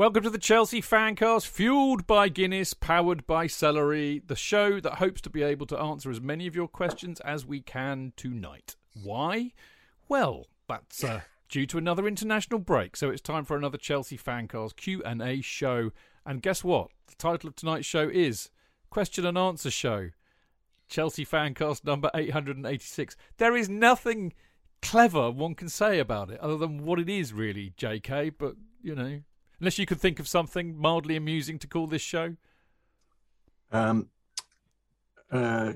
Welcome to the Chelsea Fancast, fueled by Guinness, powered by celery, the show that hopes to be able to answer as many of your questions as we can tonight. Why? Well, that's uh, due to another international break, so it's time for another Chelsea Fancast Q&A show. And guess what? The title of tonight's show is Question and Answer Show. Chelsea Fancast number 886. There is nothing clever one can say about it other than what it is really, JK, but you know, Unless you could think of something mildly amusing to call this show. Um, uh,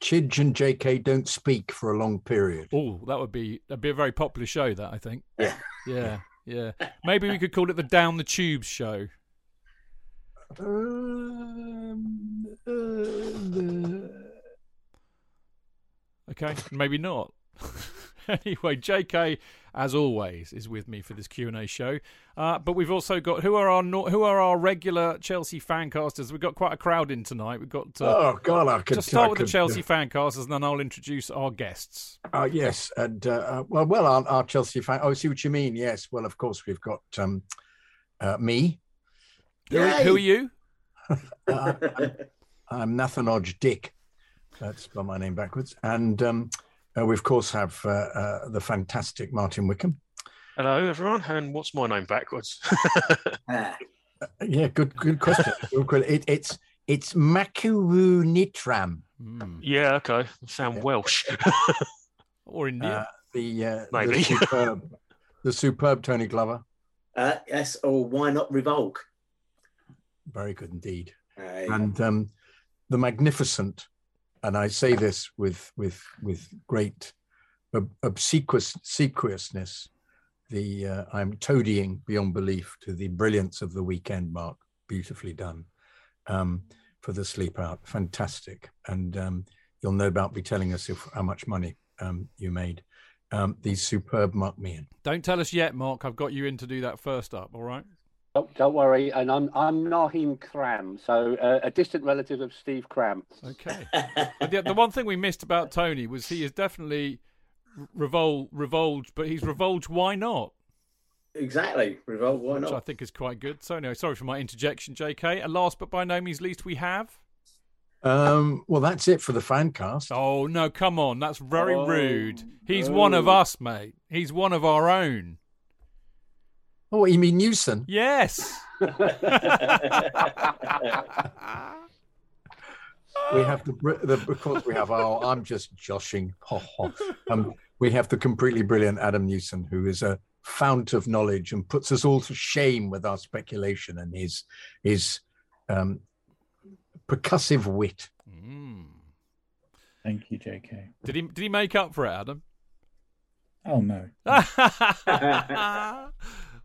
Chidge and JK don't speak for a long period. Oh, that would be that'd be a very popular show. That I think. Yeah, yeah, yeah. Maybe we could call it the Down the Tubes show. Um, uh, the... Okay, maybe not. anyway, JK, as always, is with me for this Q and A show. Uh, but we've also got who are our who are our regular Chelsea fancasters. We've got quite a crowd in tonight. We've got uh, oh god, I could just start I with could, the Chelsea uh, fancasters, and then I'll introduce our guests. Uh, yes, and uh, uh, well, well, our, our, Chelsea fan. Oh, I see what you mean. Yes, well, of course, we've got um, uh, me. Who, who, are you? I'm, I'm Nathanodge Dick. That's spell my name backwards, and. Um, uh, we of course have uh, uh, the fantastic Martin Wickham. Hello, everyone. And what's my name backwards? Uh, yeah, good, good question. it, it's it's Makuru Nitram. Mm. Yeah, okay. Sound yeah. Welsh. or Indian. Uh, the uh, maybe the superb, the superb Tony Glover. Uh, yes, or why not Revolk? Very good indeed. And um, the magnificent and I say this with with with great obsequiousness. The uh, I'm toadying beyond belief to the brilliance of the weekend. Mark, beautifully done um, for the sleep out, fantastic, and um, you'll no doubt be telling us if, how much money um, you made. Um, these superb Mark Meehan. Don't tell us yet, Mark. I've got you in to do that first up. All right. Don't, don't worry, and I'm I'm Naheem Cram, so uh, a distant relative of Steve Cram. Okay. the, the, one thing we missed about Tony was he is definitely revol revolved, but he's revolved. Why not? Exactly, revolved. Why Which not? I think is quite good. So anyway, sorry for my interjection, J.K. And last but by no means least, we have. Um, well, that's it for the fan cast. Oh no, come on, that's very oh, rude. He's one of us, mate. He's one of our own. Oh, you mean Newson? Yes. we have the, the because we have our. I'm just joshing. um, we have the completely brilliant Adam Newson, who is a fount of knowledge and puts us all to shame with our speculation and his his um, percussive wit. Mm. Thank you, J.K. Did he did he make up for it, Adam? Oh no.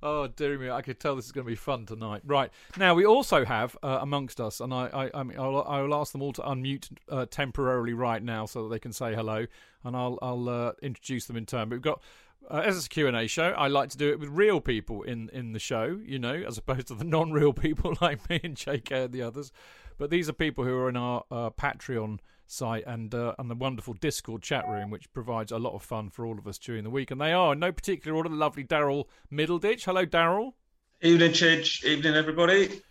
Oh dear me, I could tell this is going to be fun tonight. Right now, we also have uh, amongst us, and I, I, I mean, I'll, I will ask them all to unmute uh, temporarily right now so that they can say hello, and I'll, I'll uh, introduce them in turn. But we've got. Uh, as a Q&A show, I like to do it with real people in, in the show, you know, as opposed to the non-real people like me and JK and the others. But these are people who are in our uh, Patreon site and uh, and the wonderful Discord chat room, which provides a lot of fun for all of us during the week. And they are, in no particular order, the lovely Daryl Middleditch. Hello, Daryl. Evening, Chidge. Evening, everybody.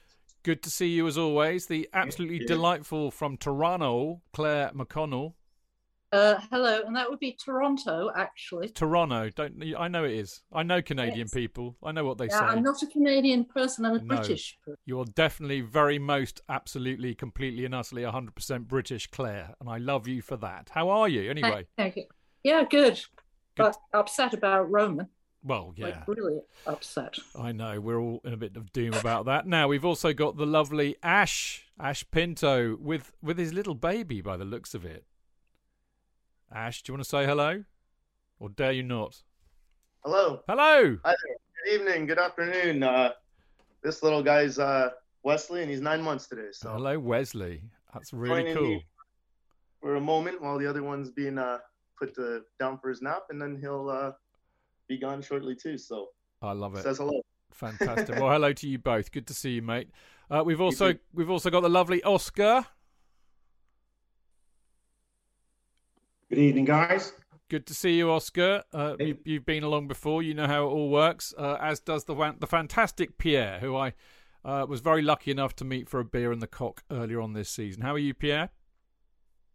Good to see you as always. The absolutely delightful from Toronto, Claire McConnell. Uh, hello, and that would be Toronto, actually. Toronto, don't I know it is. I know Canadian Yes. people. I know what they Yeah, say. I'm not a Canadian person. I'm a No. British. person. You're definitely very most absolutely, completely and utterly 100% British, Claire, and I love you for that. How are you anyway? Thank you. Yeah, good. But upset about Roman. Well, yeah. Like really upset. I know we're all in a bit of doom about that. Now we've also got the lovely Ash Ash Pinto with with his little baby by the looks of it. Ash, do you want to say hello, or dare you not? Hello. Hello. Hi there. Good evening. Good afternoon. Uh, this little guy's uh, Wesley, and he's nine months today. So Hello, Wesley. That's really cool. for a moment while the other one's being uh, put to, down for his nap, and then he'll uh, be gone shortly too. So I love it. says hello. Fantastic. well, hello to you both. Good to see you, mate. Uh, we've also we've also got the lovely Oscar. Good evening, guys. Good to see you, Oscar. Uh, you, you've been along before. You know how it all works. Uh, as does the the fantastic Pierre, who I uh, was very lucky enough to meet for a beer in the cock earlier on this season. How are you, Pierre?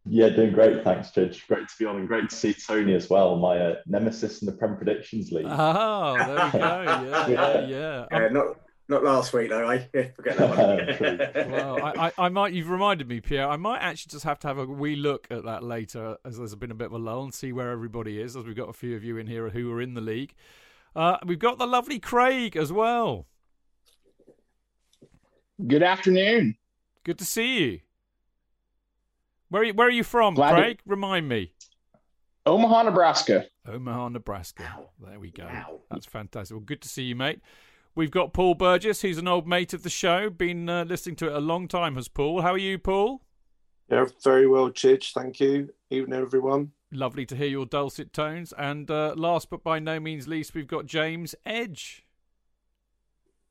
Yeah, doing great. Thanks, Chidge. Great to be on and great to see Tony as well, my uh, nemesis in the Prem Predictions League. Oh, there we go. Yeah, yeah, yeah. Yeah, not not last week though, I Yeah, forget that one. well, I, I, I might. You've reminded me, Pierre. I might actually just have to have a wee look at that later, as there's been a bit of a lull, and see where everybody is. As we've got a few of you in here who are in the league. Uh, we've got the lovely Craig as well. Good afternoon. Good to see you. Where are you, where are you from, Glad to- Craig? Remind me. Omaha, Nebraska. Omaha, Nebraska. There we go. That's fantastic. Well, good to see you, mate. We've got Paul Burgess, who's an old mate of the show. Been uh, listening to it a long time, has Paul. How are you, Paul? Yeah, very well, Chidge. Thank you. Evening, everyone. Lovely to hear your dulcet tones. And uh, last but by no means least, we've got James Edge.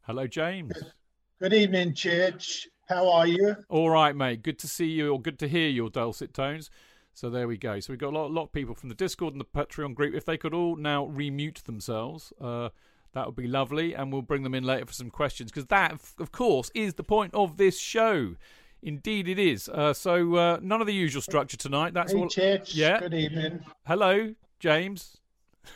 Hello, James. Good evening, Chidge. How are you? All right, mate. Good to see you, or good to hear your dulcet tones. So there we go. So we've got a lot, lot of people from the Discord and the Patreon group. If they could all now remute themselves, uh, that would be lovely, and we'll bring them in later for some questions because that, of- course, is the point of this show. Indeed, it is. Uh, so uh, none of the usual structure tonight. That's hey, all. Chidge. Yeah. Good evening. Hello, James.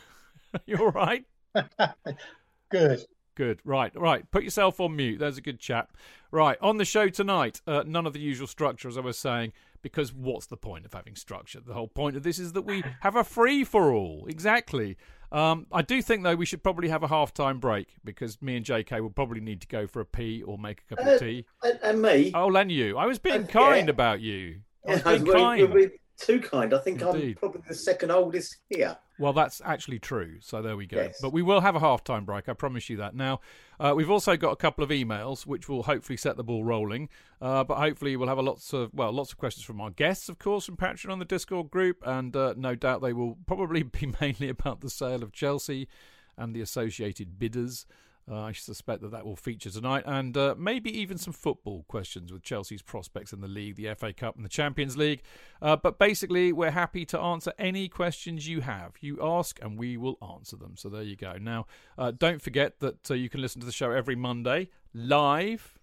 you all right? Good. Good. Right. Right. Put yourself on mute. There's a good chap. Right. On the show tonight, uh, none of the usual structure, as I was saying, because what's the point of having structure? The whole point of this is that we have a free for all. Exactly. Um, I do think, though, we should probably have a half time break because me and JK will probably need to go for a pee or make a cup Uh, of tea. and, and me. Oh, and you. I was being Uh, kind yeah. about you. I was being kind. Too kind. I think I'm probably the second oldest here. Well, that's actually true. So there we go. Yes. But we will have a half time break. I promise you that. Now, uh, we've also got a couple of emails which will hopefully set the ball rolling. Uh, but hopefully, we'll have a lots of well, lots of questions from our guests, of course, from Patreon on the Discord group, and uh, no doubt they will probably be mainly about the sale of Chelsea and the associated bidders. Uh, I suspect that that will feature tonight, and uh, maybe even some football questions with Chelsea's prospects in the league, the FA Cup, and the Champions League. Uh, but basically, we're happy to answer any questions you have. You ask, and we will answer them. So there you go. Now, uh, don't forget that uh, you can listen to the show every Monday live.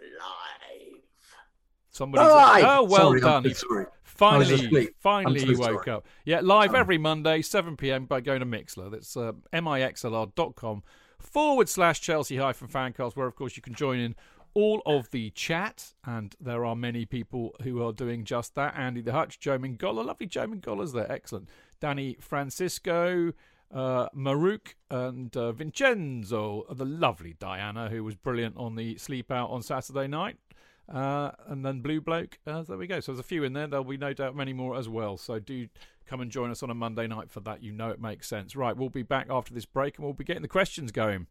Live. Somebody. Live! Oh, well Sorry, done. I'm sorry. Finally, finally, I'm he woke sorry. up. Yeah, live every Monday, 7 p.m. by going to Mixlr. That's uh, mixlr.com forward slash Chelsea hyphen fancast, where, of course, you can join in all of the chat. And there are many people who are doing just that. Andy the Hutch, Joe Mingola. Lovely Joe Mingola's there. Excellent. Danny Francisco. Uh, Maruk and uh, Vincenzo, the lovely Diana, who was brilliant on the sleep out on Saturday night. Uh, and then Blue Bloke. Uh, there we go. So there's a few in there. There'll be no doubt many more as well. So do come and join us on a Monday night for that. You know it makes sense. Right, we'll be back after this break and we'll be getting the questions going.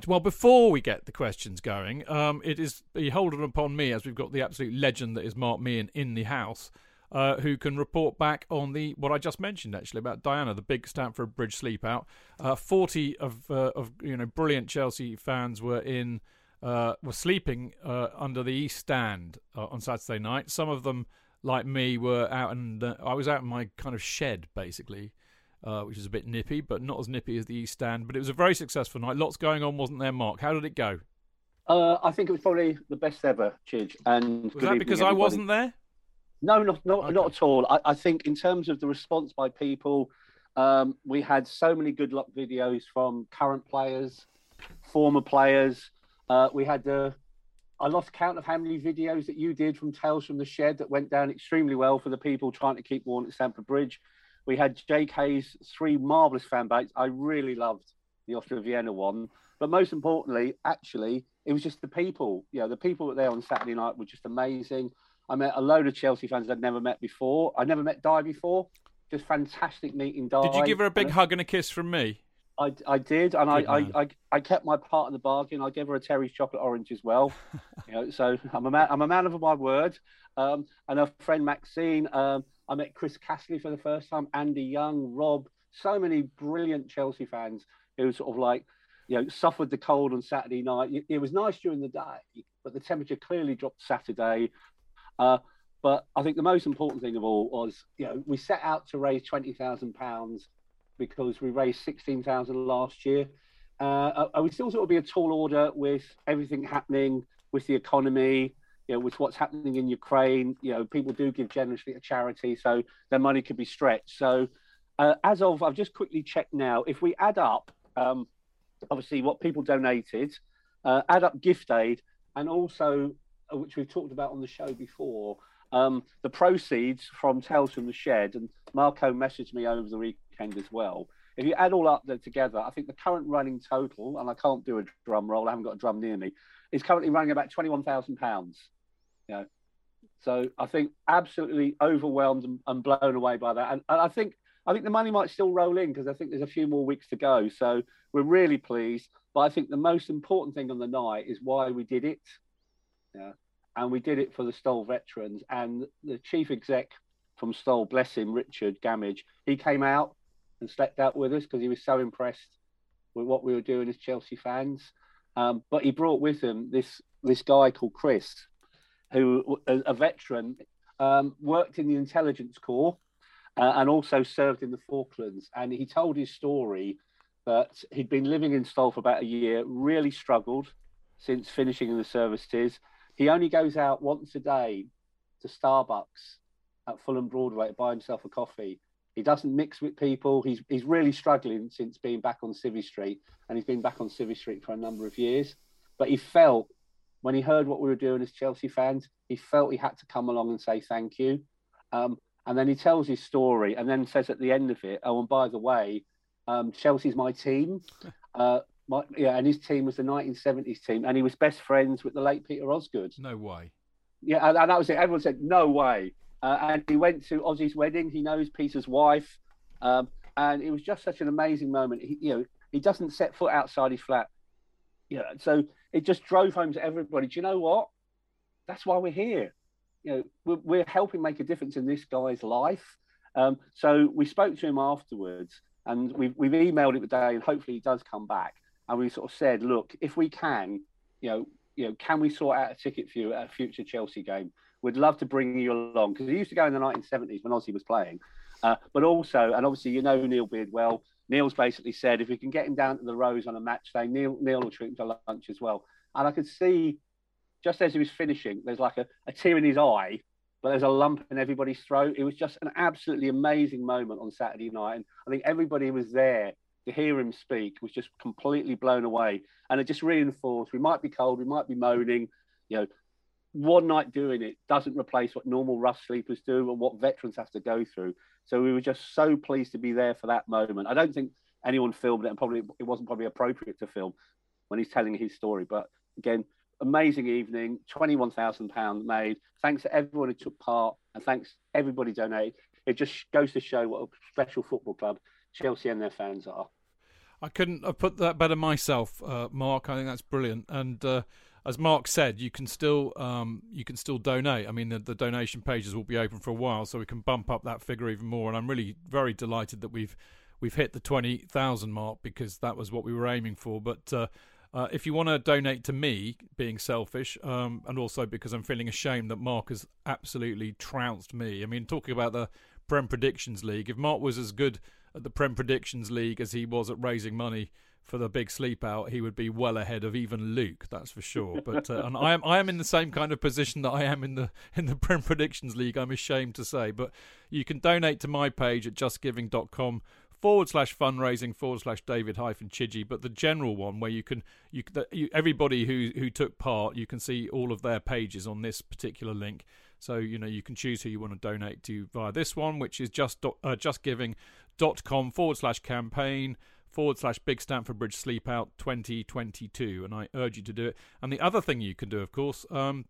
Right. Well, before we get the questions going, um, it is beholden upon me, as we've got the absolute legend that is Mark Meehan in the house, uh, who can report back on the what I just mentioned actually about Diana, the big Stamford Bridge sleepout. Uh, Forty of uh, of you know brilliant Chelsea fans were in uh, were sleeping uh, under the East Stand uh, on Saturday night. Some of them, like me, were out and I was out in my kind of shed basically uh, which is a bit nippy, but not as nippy as the East Stand. But it was a very successful night. Lots going on, wasn't there, Mark? How did it go? Uh, I think it was probably the best ever, Chidge. And was that because everybody. I wasn't there? No, not not okay. not at all. I, I, think in terms of the response by people, um, we had so many good luck videos from current players, former players. Uh, we had the I lost count of how many videos that you did from Tales from the Shed that went down extremely well for the people trying to keep warm at Stamford Bridge. We had JK's three marvelous fan baits. I really loved the Austria Vienna one, but most importantly, actually, it was just the people. You know, the people that were there on Saturday night were just amazing. I met a load of Chelsea fans I'd never met before. I never met Di before. Just fantastic meeting Di. Did you give her a big hug and a kiss from me? I, I did, and I, I, I, I, kept my part of the bargain. I gave her a Terry's chocolate orange as well. you know, so I'm a man. I'm a man of my word. Um, and her friend Maxine. Um, I met Chris Castley for the first time, Andy Young, Rob, so many brilliant Chelsea fans who sort of like, you know, suffered the cold on Saturday night. It was nice during the day, but the temperature clearly dropped Saturday. Uh, but I think the most important thing of all was, you know, we set out to raise twenty thousand pounds because we raised sixteen thousand last year. Uh, are we still sort of be a tall order with everything happening with the economy, you know, with what's happening in Ukraine, you know, people do give generously to charity, so their money could be stretched. So, uh, as of, I've just quickly checked now, if we add up, um, obviously, what people donated, uh, add up gift aid, and also, uh, which we've talked about on the show before, um, the proceeds from Tales from the Shed, and Marco messaged me over the weekend as well. If you add all up together, I think the current running total, and I can't do a drum roll, I haven't got a drum near me, is currently running about £21,000. Know, so I think absolutely overwhelmed and, and blown away by that. And, and, I think I think the money might still roll in because I think there's a few more weeks to go. So we're really pleased. But I think the most important thing on the night is why we did it. Yeah. And we did it for the Stoll veterans. And the chief exec from Stoll, bless him, Richard Gamage, he came out and slept out with us because he was so impressed with what we were doing as Chelsea fans. Um, but he brought with him this this guy called Chris, who a, veteran, um, worked in the intelligence corps uh, and also served in the Falklands. And he told his story that he'd been living in Stoll for about a year, really struggled since finishing in the services. He only goes out once a day to Starbucks at Fulham Broadway to buy himself a coffee. He doesn't mix with people. He's he's really struggling since being back on Civvy Street, and he's been back on Civvy Street for a number of years. But he felt when he heard what we were doing as Chelsea fans, he felt he had to come along and say thank you. Um, and then he tells his story and then says at the end of it, oh, and by the way, um, Chelsea's my team. Uh, my, yeah, and his team was the 1970s team, and he was best friends with the late Peter Osgood. No way. Yeah, and, and that was it. Everyone said, no way. Uh, and he went to Ozzy's wedding. He knows Peter's wife. Um, and it was just such an amazing moment. He, you know, he doesn't set foot outside his flat. Yeah, so it just drove home to everybody. Do you know what? That's why we're here. You know, we're, we're helping make a difference in this guy's life. Um, so we spoke to him afterwards, and we've we've emailed him today, and hopefully he does come back. And we sort of said, look, if we can, you know, you know, can we sort out a ticket for you at a future Chelsea game? We'd love to bring you along because he used to go in the 1970s when Ozzy was playing. Uh, but also, and obviously, you know Neil Beard well. Neil's basically said if we can get him down to the Rose on a match day, Neil Neil will treat him to lunch as well. And I could see, just as he was finishing, there's like a, a tear in his eye but there's a lump in everybody's throat. It was just an absolutely amazing moment on Saturday night. And I think everybody was there to hear him speak was just completely blown away. And it just reinforced we might be cold, we might be moaning, you know, one night doing it doesn't replace what normal rough sleepers do and what veterans have to go through. So we were just so pleased to be there for that moment. I don't think anyone filmed it, and probably it wasn't probably appropriate to film when he's telling his story. But again, amazing evening, twenty-one thousand pounds made. Thanks to everyone who took part, and thanks everybody donated. It just goes to show what a special football club Chelsea and their fans are. I couldn't have put that better myself, uh, Mark. I think that's brilliant. And uh, as Mark said, you can still um, you can still donate. I mean, the, the, donation pages will be open for a while, so we can bump up that figure even more. And I'm really very delighted that we've we've hit the twenty thousand mark because that was what we were aiming for. But uh, uh, if you want to donate to me, being selfish, um, and also because I'm feeling ashamed that Mark has absolutely trounced me. I mean, talking about the Prem Predictions League, if Mark was as good at the Prem Predictions League as he was at raising money for the big sleep out, he would be well ahead of even Luke, that's for sure. But uh, and I am I am in the same kind of position that I am in the in the Prem Predictions League. I'm ashamed to say, but you can donate to my page at justgiving.com forward slash fundraising forward slash David hyphen Chidgey, but the general one where you can you, the, you everybody who who took part, you can see all of their pages on this particular link. So you know you can choose who you want to donate to via this one, which is just uh, justgiving.com forward slash campaign forward slash Big Stamford Bridge Sleep Out 2022. And I urge you to do it. And the other thing you can do, of course, um,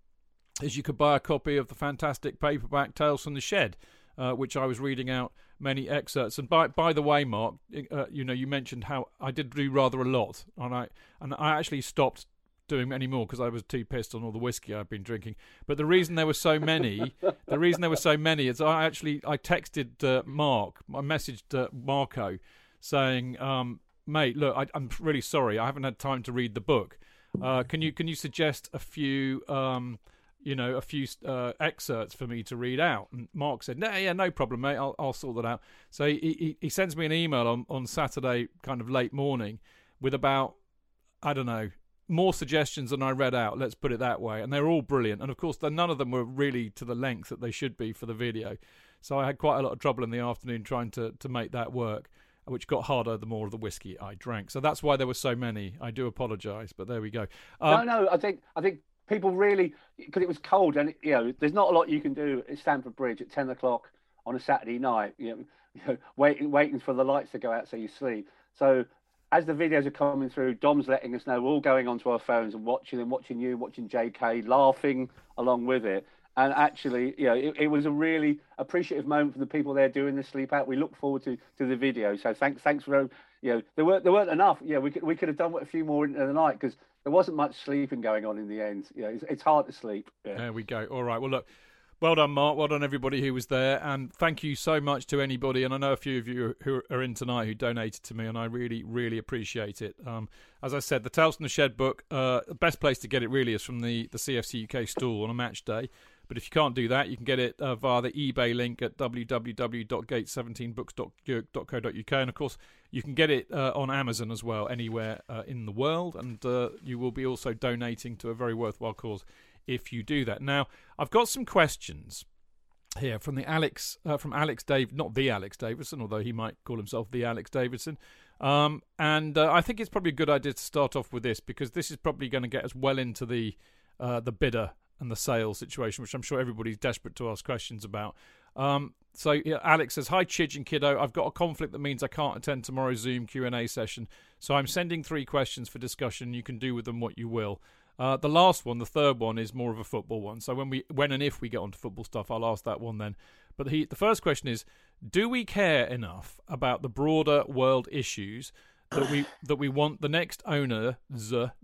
is you could buy a copy of the fantastic paperback Tales from the Shed. Uh, which I was reading out many excerpts. And by by the way, Mark, uh, you know, you mentioned how I did do rather a lot, and I and I actually stopped doing any more because I was too pissed on all the whiskey I've been drinking. But the reason there were so many, the reason there were so many is I actually I texted uh, Mark, I messaged uh, Marco saying, um, "Mate, look, I, am really sorry. I haven't had time to read the book. Uh, can you can you suggest a few?" Um, you know, a few uh, excerpts for me to read out. And Mark said, "No, yeah, no problem, mate. I'll, I'll sort that out." So he, he, he sends me an email on, on Saturday, kind of late morning, with about I don't know more suggestions than I read out. Let's put it that way, and they're all brilliant. And of course, none of them were really to the length that they should be for the video. So I had quite a lot of trouble in the afternoon trying to to make that work which got harder the more of the whiskey I drank. So that's why there were so many. I do apologise, but there we go. Um, no, no, I think I think people really because it was cold and you know there's not a lot you can do at Stamford Bridge at ten o'clock on a Saturday night. You know, you know waiting waiting for the lights to go out so you sleep. So as the videos are coming through, Dom's letting us know we're all going onto our phones and watching them, watching you, watching JK, laughing along with it. And actually, you know, it, it, was a really appreciative moment for the people there doing the sleep out. We look forward to, to the video. So thanks, thanks for you know there weren't there weren't enough. Yeah, we could we could have done a few more in the night because there wasn't much sleeping going on in the end. You know, it's, it's hard to sleep. Yeah. There we go. All right. Well, look. Well done, Mark. Well done, everybody who was there, and thank you so much to anybody. And I know a few of you who are in tonight who donated to me, and I really, really appreciate it. Um, as I said, the Tales from the Shed book, uh, the best place to get it really is from the the CFC UK stall on a match day. But if you can't do that, you can get it uh, via the eBay link at www.gate17books.co.uk. And of course, you can get it uh, on Amazon as well, anywhere uh, in the world. And uh, you will be also donating to a very worthwhile cause if you do that. Now, I've got some questions here from the Alex uh, from Alex Dave, not the Alex Davidson, although he might call himself the Alex Davidson. Um, and uh, I think it's probably a good idea to start off with this because this is probably going to get us well into the uh, the bidder and the sales situation, which I'm sure everybody's desperate to ask questions about. Um, so yeah, Alex says, "Hi Chidge and Kiddo, I've got a conflict that means I can't attend tomorrow's Zoom Q and A session, so I'm sending three questions for discussion. You can do with them what you will." Uh, the last one, the third one, is more of a football one. So when we, when and if we get onto football stuff, I'll ask that one then. But he, the first question is: Do we care enough about the broader world issues that we that we want the next owners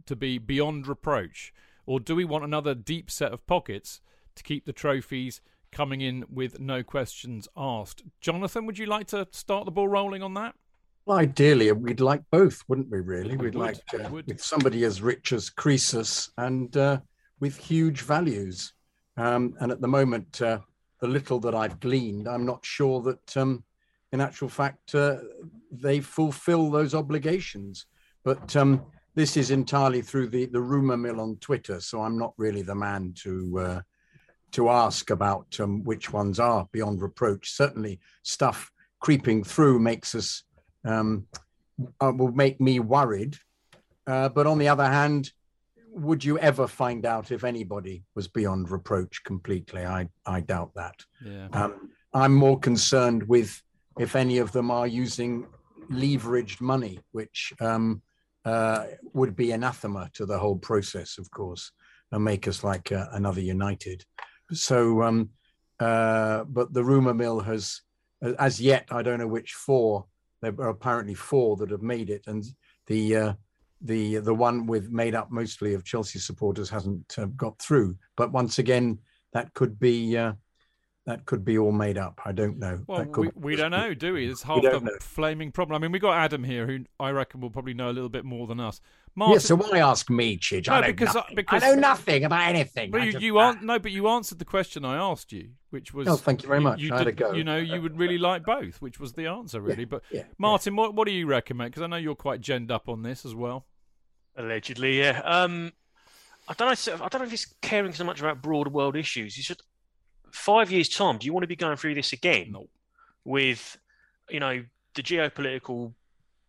to be beyond reproach? Or do we want another deep set of pockets to keep the trophies coming in with no questions asked? Jonathan, would you like to start the ball rolling on that? Well, ideally, we'd like both, wouldn't we? Really, we'd like uh, with somebody as rich as Croesus and uh, with huge values. Um, and at the moment, uh, the little that I've gleaned, I'm not sure that, um, in actual fact, uh, they fulfil those obligations. But um, this is entirely through the, the rumor mill on Twitter, so I'm not really the man to uh, to ask about um, which ones are beyond reproach. Certainly, stuff creeping through makes us um, uh, will make me worried. Uh, but on the other hand, would you ever find out if anybody was beyond reproach completely? I I doubt that. Yeah. Um, I'm more concerned with if any of them are using leveraged money, which um, uh, would be anathema to the whole process, of course, and make us like uh, another United. So, um, uh, but the rumor mill has, as yet, I don't know which four. There are apparently four that have made it, and the uh, the the one with made up mostly of Chelsea supporters hasn't uh, got through. But once again, that could be uh, that could be all made up. I don't know. Well, That could- we, we don't know, do we? It's half don't the know. flaming problem. I mean, we got Adam here, who I reckon will probably know a little bit more than us. Yeah, so why ask me, Chidge? I No, know because I- because- I know nothing about anything. But you, just- you aren't no, but you answered the question I asked you, which was. Oh, thank you very much. You, I had a did- go. You know, you would really like both, which was the answer, really. but yeah, Martin, what what do you recommend? Because I know you're quite genned up on this as well. Allegedly, yeah. Um, I don't know. I don't know if he's caring so much about broader world issues. He's just five years' time. Do you want to be going through this again? No. With, you know, the geopolitical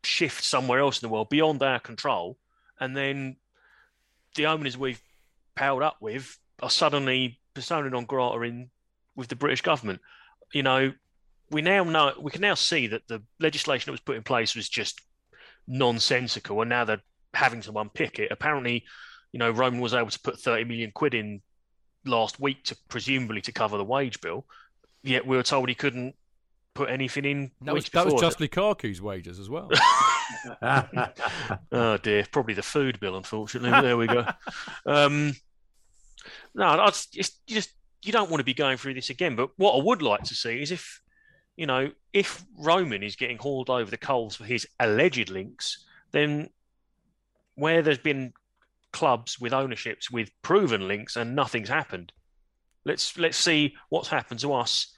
shift somewhere else in the world beyond our control, and then the owners we've powered up with are suddenly persona non grata in with the British government. You know, we now know we can now see that the legislation that was put in place was just nonsensical, and now they're having to unpick it. Apparently, you know, Roman was able to put 30 million quid in last week to presumably to cover the wage bill, yet we were told he couldn't put anything in. That was weeks that was before. just Lukaku's wages as well. oh dear, probably the food bill, unfortunately. But there we go. Um, no, I just, it's- you just you don't want to be going through this again. But what I would like to see is if you know if Roman is getting hauled over the coals for his alleged links, then where there's been clubs with ownerships with proven links and nothing's happened, let's let's see what's happened to us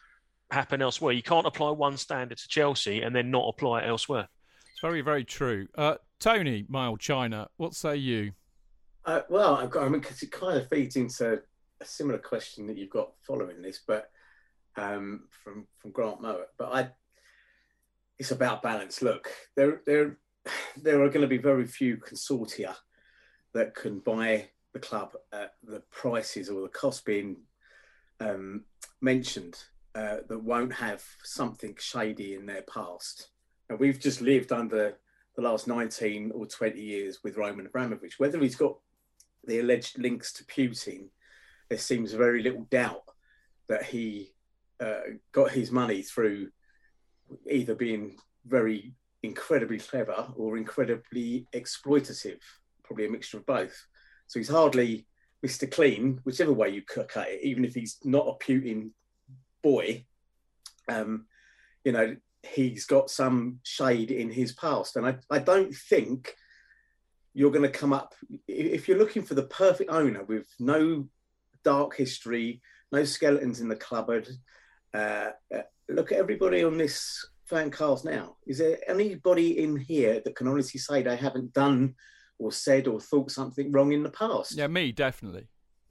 happen elsewhere. You can't apply one standard to Chelsea and then not apply it elsewhere. It's very very true. Uh, Tony, my old China, what say you? Uh, well, I've got, I mean, because it kind of feeds into a similar question that you've got following this, but um, from from Grant Mowat. But I, it's about balance. Look, there there there are going to be very few consortia that can buy the club at the prices or the cost being um, mentioned uh, that won't have something shady in their past. And we've just lived under the last 19 or 20 years with Roman Abramovich. Whether he's got the alleged links to Putin, there seems very little doubt that he uh, got his money through either being very incredibly clever or incredibly exploitative, probably a mixture of both. So he's hardly Mr. Clean, whichever way you cut it, even if he's not a Putin boy. Um, you know, he's got some shade in his past. And I, I don't think you're going to come up, if you're looking for the perfect owner with no dark history, no skeletons in the cupboard, uh, uh, look at everybody on this fan cast now. Is there anybody in here that can honestly say they haven't done or said or thought something wrong in the past? Yeah, me definitely.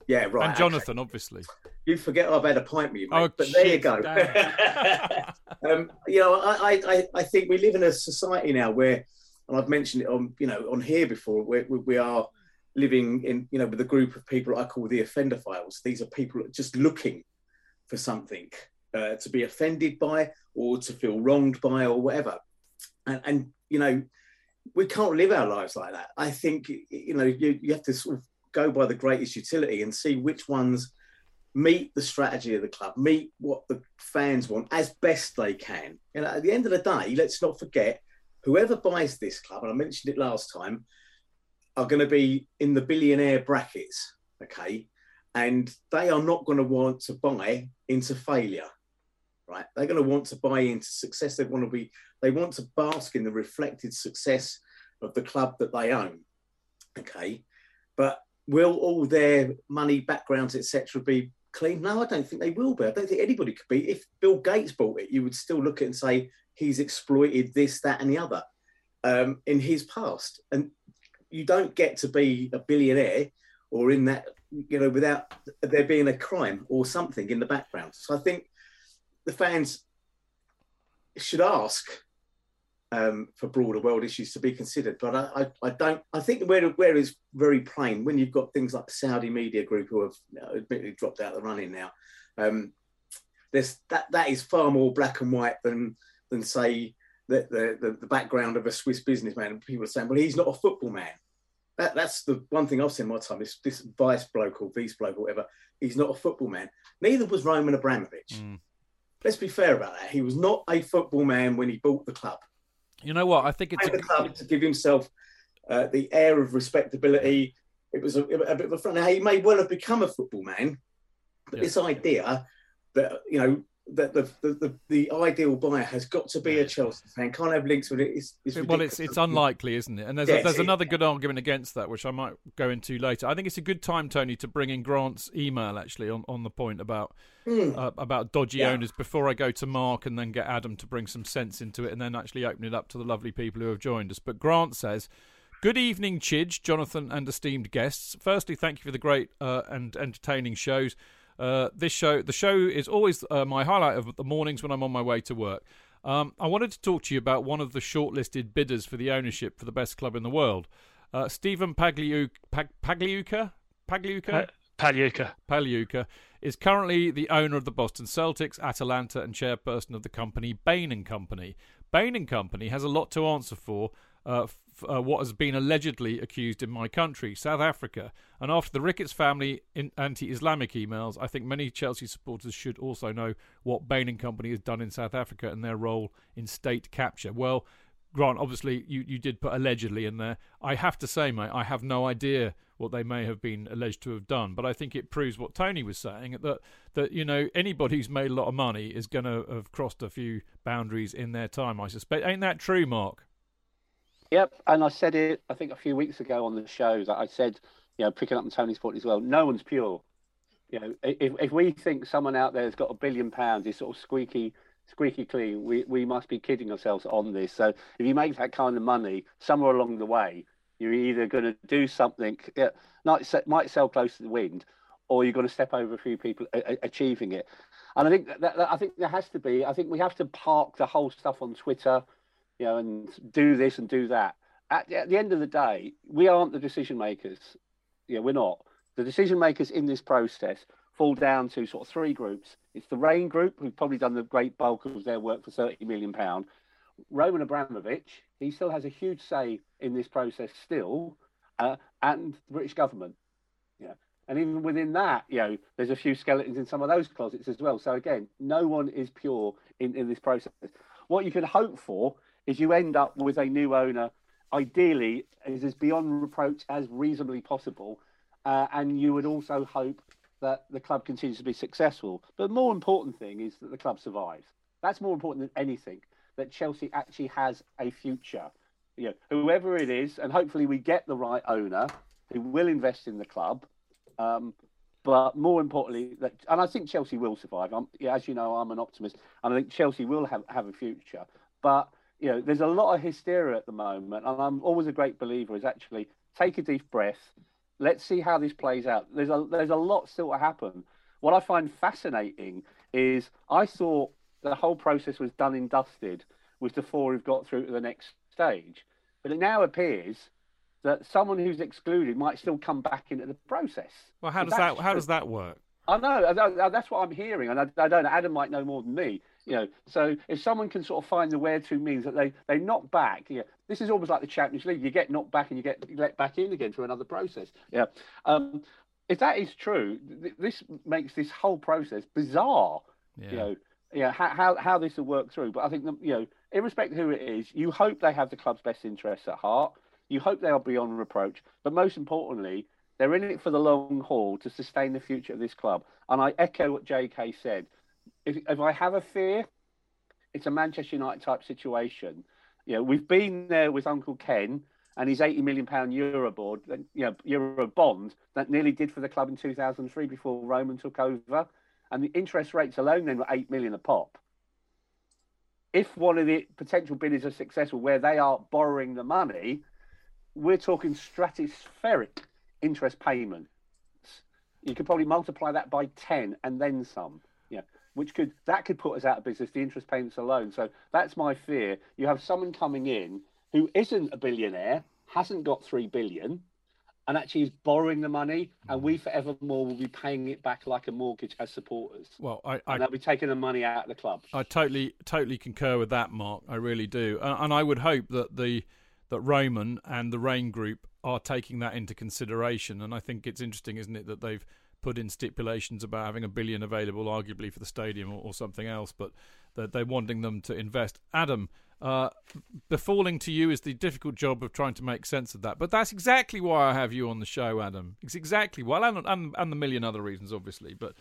Yeah, right. And Jonathan, obviously. You forget I've had a pint with you, mate. Oh, but there you go. um, you know, I, I, I think we live in a society now where, and I've mentioned it on, you know, on here before, where we, we are living in, you know, with a group of people I call the offender files. These are people just looking for something uh, to be offended by or to feel wronged by or whatever. And, and you know, we can't live our lives like that. I think, you know, you, you have to sort of go by the greatest utility and see which ones meet the strategy of the club, meet what the fans want as best they can. And at the end of the day, let's not forget whoever buys this club, and I mentioned it last time, are going to be in the billionaire brackets, okay? And they are not going to want to buy into failure, right? They're going to want to buy into success. They want to be, they want to bask in the reflected success of the club that they own, okay? But will all their money backgrounds etc be clean no i don't think they will be i don't think anybody could be if bill gates bought it you would still look at it and say he's exploited this that and the other um, in his past and you don't get to be a billionaire or in that you know, without there being a crime or something in the background. So I think the fans should ask um, for broader world issues to be considered. But I, I, I, don't. I think where where is very plain when you've got things like the Saudi media group who have you know, admittedly dropped out of the running now. Um, there's that that is far more black and white than than say the, the, the background of a Swiss businessman. And people are saying, well, he's not a football man. That, that's the one thing I've seen my time. This, this vice bloke or vice bloke or whatever, he's not a football man. Neither was Roman Abramovich. Mm. Let's be fair about that. He was not a football man when he bought the club. You know what? I think it's a... the club to give himself uh, the air of respectability. It was a, a bit of a fun. Now, he may well have become a football man, but yeah. this idea that you know that the, the, the, ideal buyer has got to be a Chelsea fan. Can't have links with it. It's, it's well, it's it's unlikely, isn't it? And there's yes, a, there's another good argument against that, which I might go into later. I think it's a good time, Tony, to bring in Grant's email actually on, on the point about mm. uh, about dodgy yeah. owners before I go to Mark and then get Adam to bring some sense into it and then actually open it up to the lovely people who have joined us. But Grant says. Good evening, Chidge, Jonathan, and esteemed guests. Firstly, thank you for the great uh, and entertaining shows. Uh, this show, the show is always uh, my highlight of the mornings when I'm on my way to work. Um, I wanted to talk to you about one of the shortlisted bidders for the ownership for the best club in the world, uh, Stephen Pagliuca. Pag- Pagliuca? Pagliuca? Pagliuca. Pagliuca is currently the owner of the Boston Celtics, Atalanta, and chairperson of the company Bain and Company. Bain and Company has a lot to answer for uh, uh, what has been allegedly accused in my country, South Africa. And after the Ricketts family anti Islamic emails, I think many Chelsea supporters should also know what Bain and Company has done in South Africa and their role in state capture. Well, Grant, obviously, you, you did put allegedly in there. I have to say, mate, I have no idea what they may have been alleged to have done, but I think it proves what Tony was saying that that you know anybody who's made a lot of money is going to have crossed a few boundaries in their time. I suspect. Ain't that true, Mark? Yep, and I said it. I think a few weeks ago on the show that I said, you know, picking up on Tony's point as well. No one's pure. You know, if if we think someone out there has got a billion pounds is sort of squeaky squeaky clean, we we must be kidding ourselves on this. So if you make that kind of money, somewhere along the way, you're either going to do something that might might sell close to the wind, or you're going to step over a few people achieving it. And I think that, that I think there has to be. I think we have to park the whole stuff on Twitter you know, and do this and do that. At, at the end of the day, we aren't the decision makers. Yeah, we're not. The decision makers in this process fall down to sort of three groups. It's the Raine Group, who've probably done the great bulk of their work for thirty million pound. Roman Abramovich, he still has a huge say in this process still, uh, and the British government. Yeah, and even within that, you know, there's a few skeletons in some of those closets as well. So again, no one is pure in, in this process. What you can hope for is you end up with a new owner, ideally is as beyond reproach as reasonably possible, uh, and you would also hope that the club continues to be successful. But more important thing is that the club survives. That's more important than anything. That Chelsea actually has a future. You know, whoever it is, and hopefully we get the right owner who will invest in the club. Um, but more importantly, that and I think Chelsea will survive. I'm, as you know, I'm an optimist, and I think Chelsea will have, have a future. But you know, there's a lot of hysteria at the moment, and I'm always a great believer is actually take a deep breath. Let's see how this plays out. There's a there's a lot still to happen. What I find fascinating is I thought the whole process was done and dusted with the four who've got through to the next stage, but it now appears that someone who's excluded might still come back into the process. Well, how does that how does that work? I know that's what I'm hearing, and I, I don't know. Adam might know more than me you know, so if someone can sort of find the where to means that they they knock back, yeah, this is almost like the Champions League. You get knocked back and you get let back in again through another process. Yeah. Um, if that is true, th- this makes this whole process bizarre. Yeah. You know, yeah, how, how how this will work through. But I think you know, irrespective of who it is, you hope they have the club's best interests at heart. You hope they are beyond reproach. But most importantly, they're in it for the long haul to sustain the future of this club. And I echo what JK said if, if I have a fear, it's a Manchester United type situation. You know, we've been there with Uncle Ken and his 80 million pound euro board, you know, euro bond that nearly did for the club in 2003 before Roman took over, and the interest rates alone then were 8 million a pop. If one of the potential bidders are successful, where they are borrowing the money, we're talking stratospheric interest payments. you could probably multiply that by 10 and then some. Yeah, which could that could put us out of business, the interest payments alone. So that's my fear. You have someone coming in who isn't a billionaire, hasn't got three billion, and actually is borrowing the money, and we forevermore will be paying it back like a mortgage as supporters. Well, I, I and they'll be taking the money out of the club. I totally totally concur with that, Mark. I really do, uh, and I would hope that the that Roman and the Raine Group are taking that into consideration. And I think it's interesting, isn't it, that they've put in stipulations about having a billion available, arguably for the stadium or, or something else, but that they're wanting them to invest. Adam, uh, befalling to you is the difficult job of trying to make sense of that. But that's exactly why I have you on the show, Adam. It's exactly well, and and, and the million other reasons, obviously. But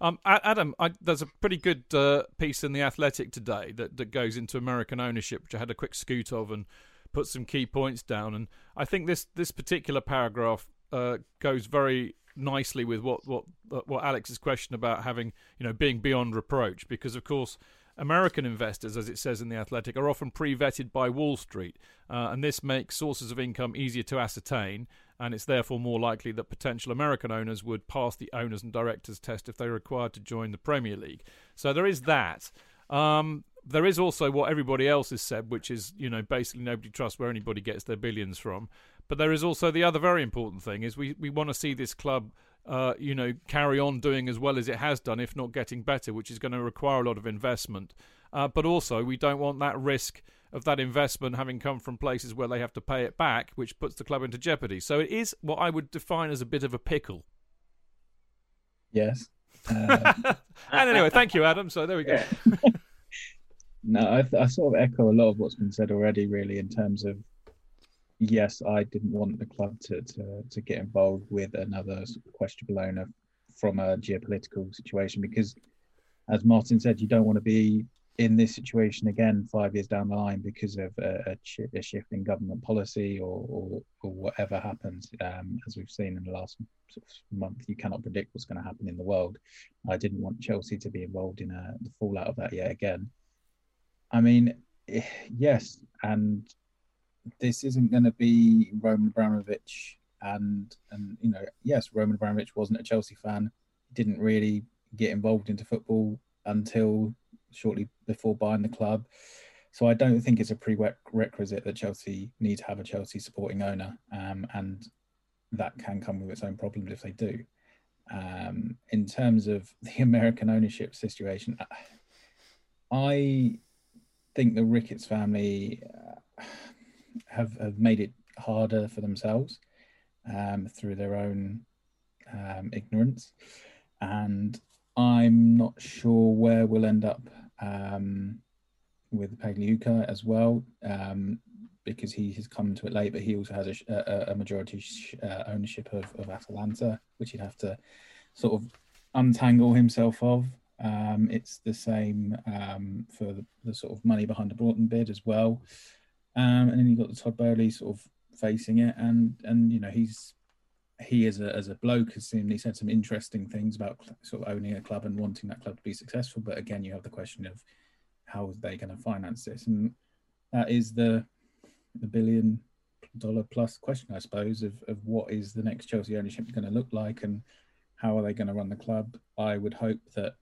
um, Adam, I, there's a pretty good uh, piece in the Athletic today that that goes into American ownership, which I had a quick scoot of and put some key points down. And I think this this particular paragraph uh, goes very nicely with what what what Alex's question about having you know being beyond reproach, because of course. American investors, as it says in The Athletic, are often pre vetted by Wall Street, uh, and this makes sources of income easier to ascertain, and it's therefore more likely that potential American owners would pass the owners and directors test if they were required to join the Premier League. So there is that. Um, there is also what everybody else has said, which is, you know, basically nobody trusts where anybody gets their billions from. But there is also the other very important thing is we, we want to see this club, uh, you know, carry on doing as well as it has done, if not getting better, which is going to require a lot of investment. Uh, but also, we don't want that risk of that investment having come from places where they have to pay it back, which puts the club into jeopardy. So it is what I would define as a bit of a pickle. Yes. Uh... and anyway, thank you, Adam. So there we go. No, I, I sort of echo a lot of what's been said already, really, in terms of yes, I didn't want the club to, to, to get involved with another questionable owner from a geopolitical situation because, as Martin said, you don't want to be in this situation again five years down the line because of a, a, shift in government policy or, or, or whatever happens. Um, as we've seen in the last month, you cannot predict what's going to happen in the world. I didn't want Chelsea to be involved in a, the fallout of that yet again. I mean, eh, yes, and this isn't going to be Roman Abramovich, and and you know, yes, Roman Abramovich wasn't a Chelsea fan, didn't really get involved into football until shortly before buying the club. So I don't think it's a prerequisite that Chelsea need to have a Chelsea supporting owner, um, and that can come with its own problems if they do. Um, in terms of the American ownership situation, I think the Ricketts family uh, have have made it harder for themselves um, through their own um, ignorance, and I'm not sure where we'll end up um, with Pagliuca as well, um, because he has come to it late, but he also has a, a, a majority uh, ownership of, of Atalanta, which he'd have to sort of untangle himself of. Um, it's the same um, for the, the, sort of money behind the Broughton bid as well. Um, and then you've got the Todd Boehly sort of facing it, and and you know he's he as a as a bloke has he said some interesting things about sort of owning a club and wanting that club to be successful. But again, you have the question of how are they going to finance this, and that is the the billion dollar plus question, I suppose, of of what is the next Chelsea ownership going to look like, and how are they going to run the club. I would hope that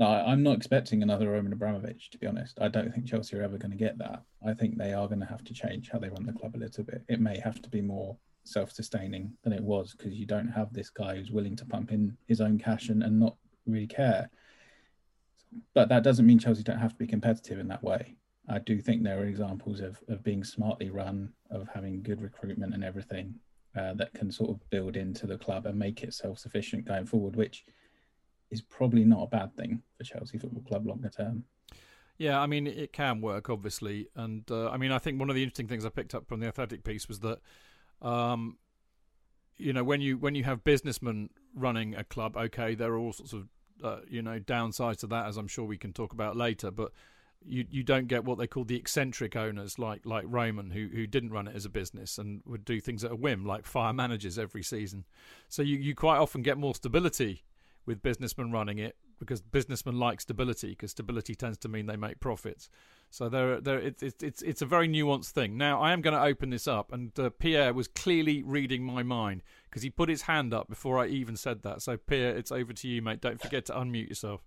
no, I'm not expecting another Roman Abramovich, to be honest. I don't think Chelsea are ever going to get that. I think they are going to have to change how they run the club a little bit. It may have to be more self sustaining than it was because you don't have this guy who's willing to pump in his own cash and, and not really care. But that doesn't mean Chelsea don't have to be competitive in that way. I do think there are examples of, of being smartly run, of having good recruitment and everything uh, that can sort of build into the club and make it self sufficient going forward, which is probably not a bad thing for Chelsea Football Club longer term. Yeah, I mean it can work obviously, and uh, I mean I think one of the interesting things I picked up from the Athletic piece was that, um, you know, when you when you have businessmen running a club, okay, there are all sorts of uh, you know downsides to that, as I'm sure we can talk about later, but. You you don't get what they call the eccentric owners like like Roman who who didn't run it as a business and would do things at a whim like fire managers every season. So you, you quite often get more stability with businessmen running it because businessmen like stability because stability tends to mean they make profits. So there, there, it's it's it's it's a very nuanced thing. Now I am going to open this up, and uh, Pierre was clearly reading my mind because he put his hand up before I even said that. So Pierre, it's over to you, mate. Don't forget to unmute yourself.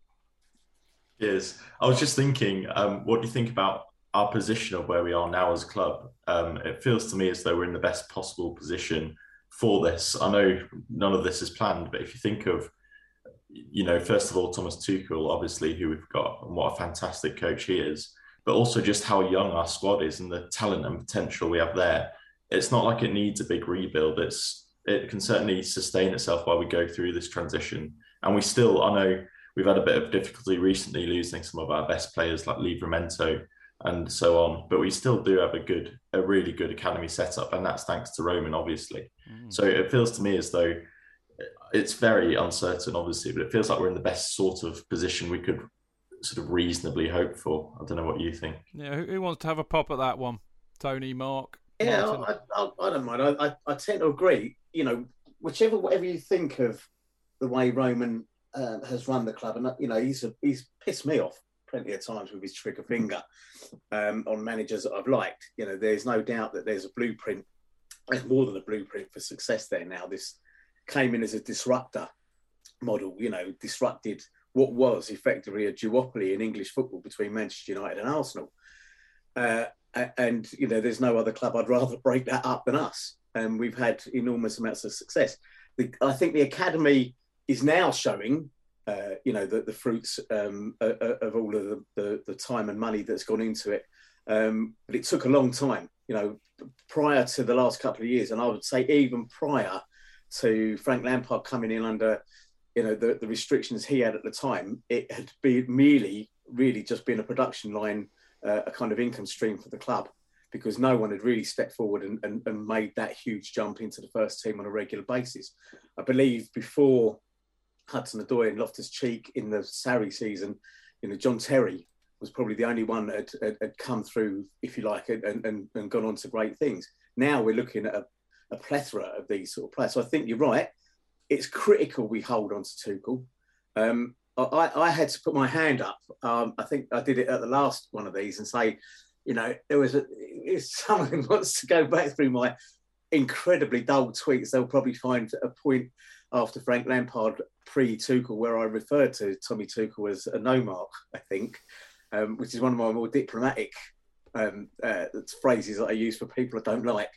Yes, I was just thinking, um, what do you think about our position of where we are now as a club? Um, it feels to me as though we're in the best possible position for this. I know none of this is planned, but if you think of, you know, first of all, Thomas Tuchel, obviously, who we've got, and what a fantastic coach he is, but also just how young our squad is and the talent and potential we have there. It's not like it needs a big rebuild. It's it can certainly sustain itself while we go through this transition. And we still, I know we've had a bit of difficulty recently losing some of our best players like Livramento and so on. But we still do have a good, a really good academy setup, and that's thanks to Roman, obviously. Mm. So it feels to me as though it's very uncertain, obviously, but it feels like we're in the best sort of position we could sort of reasonably hope for. I don't know what you think. Yeah, who, who wants to have a pop at that one? Tony, Mark. Yeah, I, I, I, don't mind. I, I, I tend to agree. You know, whichever whatever you think of the way Roman uh, has run the club, and you know, he's a, he's pissed me off plenty of times with his trigger finger um, on managers that I've liked. You know, there's no doubt that there's a blueprint. There's more than a blueprint for success there now. This came in as a disruptor model. You know, disrupted what was effectively a duopoly in English football between Manchester United and Arsenal. Uh, and you know, there's no other club I'd rather break that up than us. And we've had enormous amounts of success. The, I think the academy is now showing, uh, you know, the, the fruits um, of all of the, the, the, time and money that's gone into it. Um, but it took a long time, you know, prior to the last couple of years, and I would say even prior to Frank Lampard coming in under, you know, the, the restrictions he had at the time, it had been merely, really just been a production line, uh, a kind of income stream for the club because no one had really stepped forward and, and, and, made that huge jump into the first team on a regular basis. I believe before Hudson Odoi and Loftus Cheek in the Sarri season, you know, John Terry was probably the only one that had, had come through, if you like, and, and, and gone on to great things. Now we're looking at a, a plethora of these sort of players. So I think you're right. It's critical we hold on to Tuchel. Um, I, I, had to put my hand up. Um, I think I did it at the last one of these and say, you know, there was a, if someone wants to go back through my incredibly dull tweets, they'll probably find a point after Frank Lampard pre Tuchel where I referred to Tommy Tuchel as a no mark, I think, um, which is one of my more diplomatic um, uh, phrases that I use for people I don't like.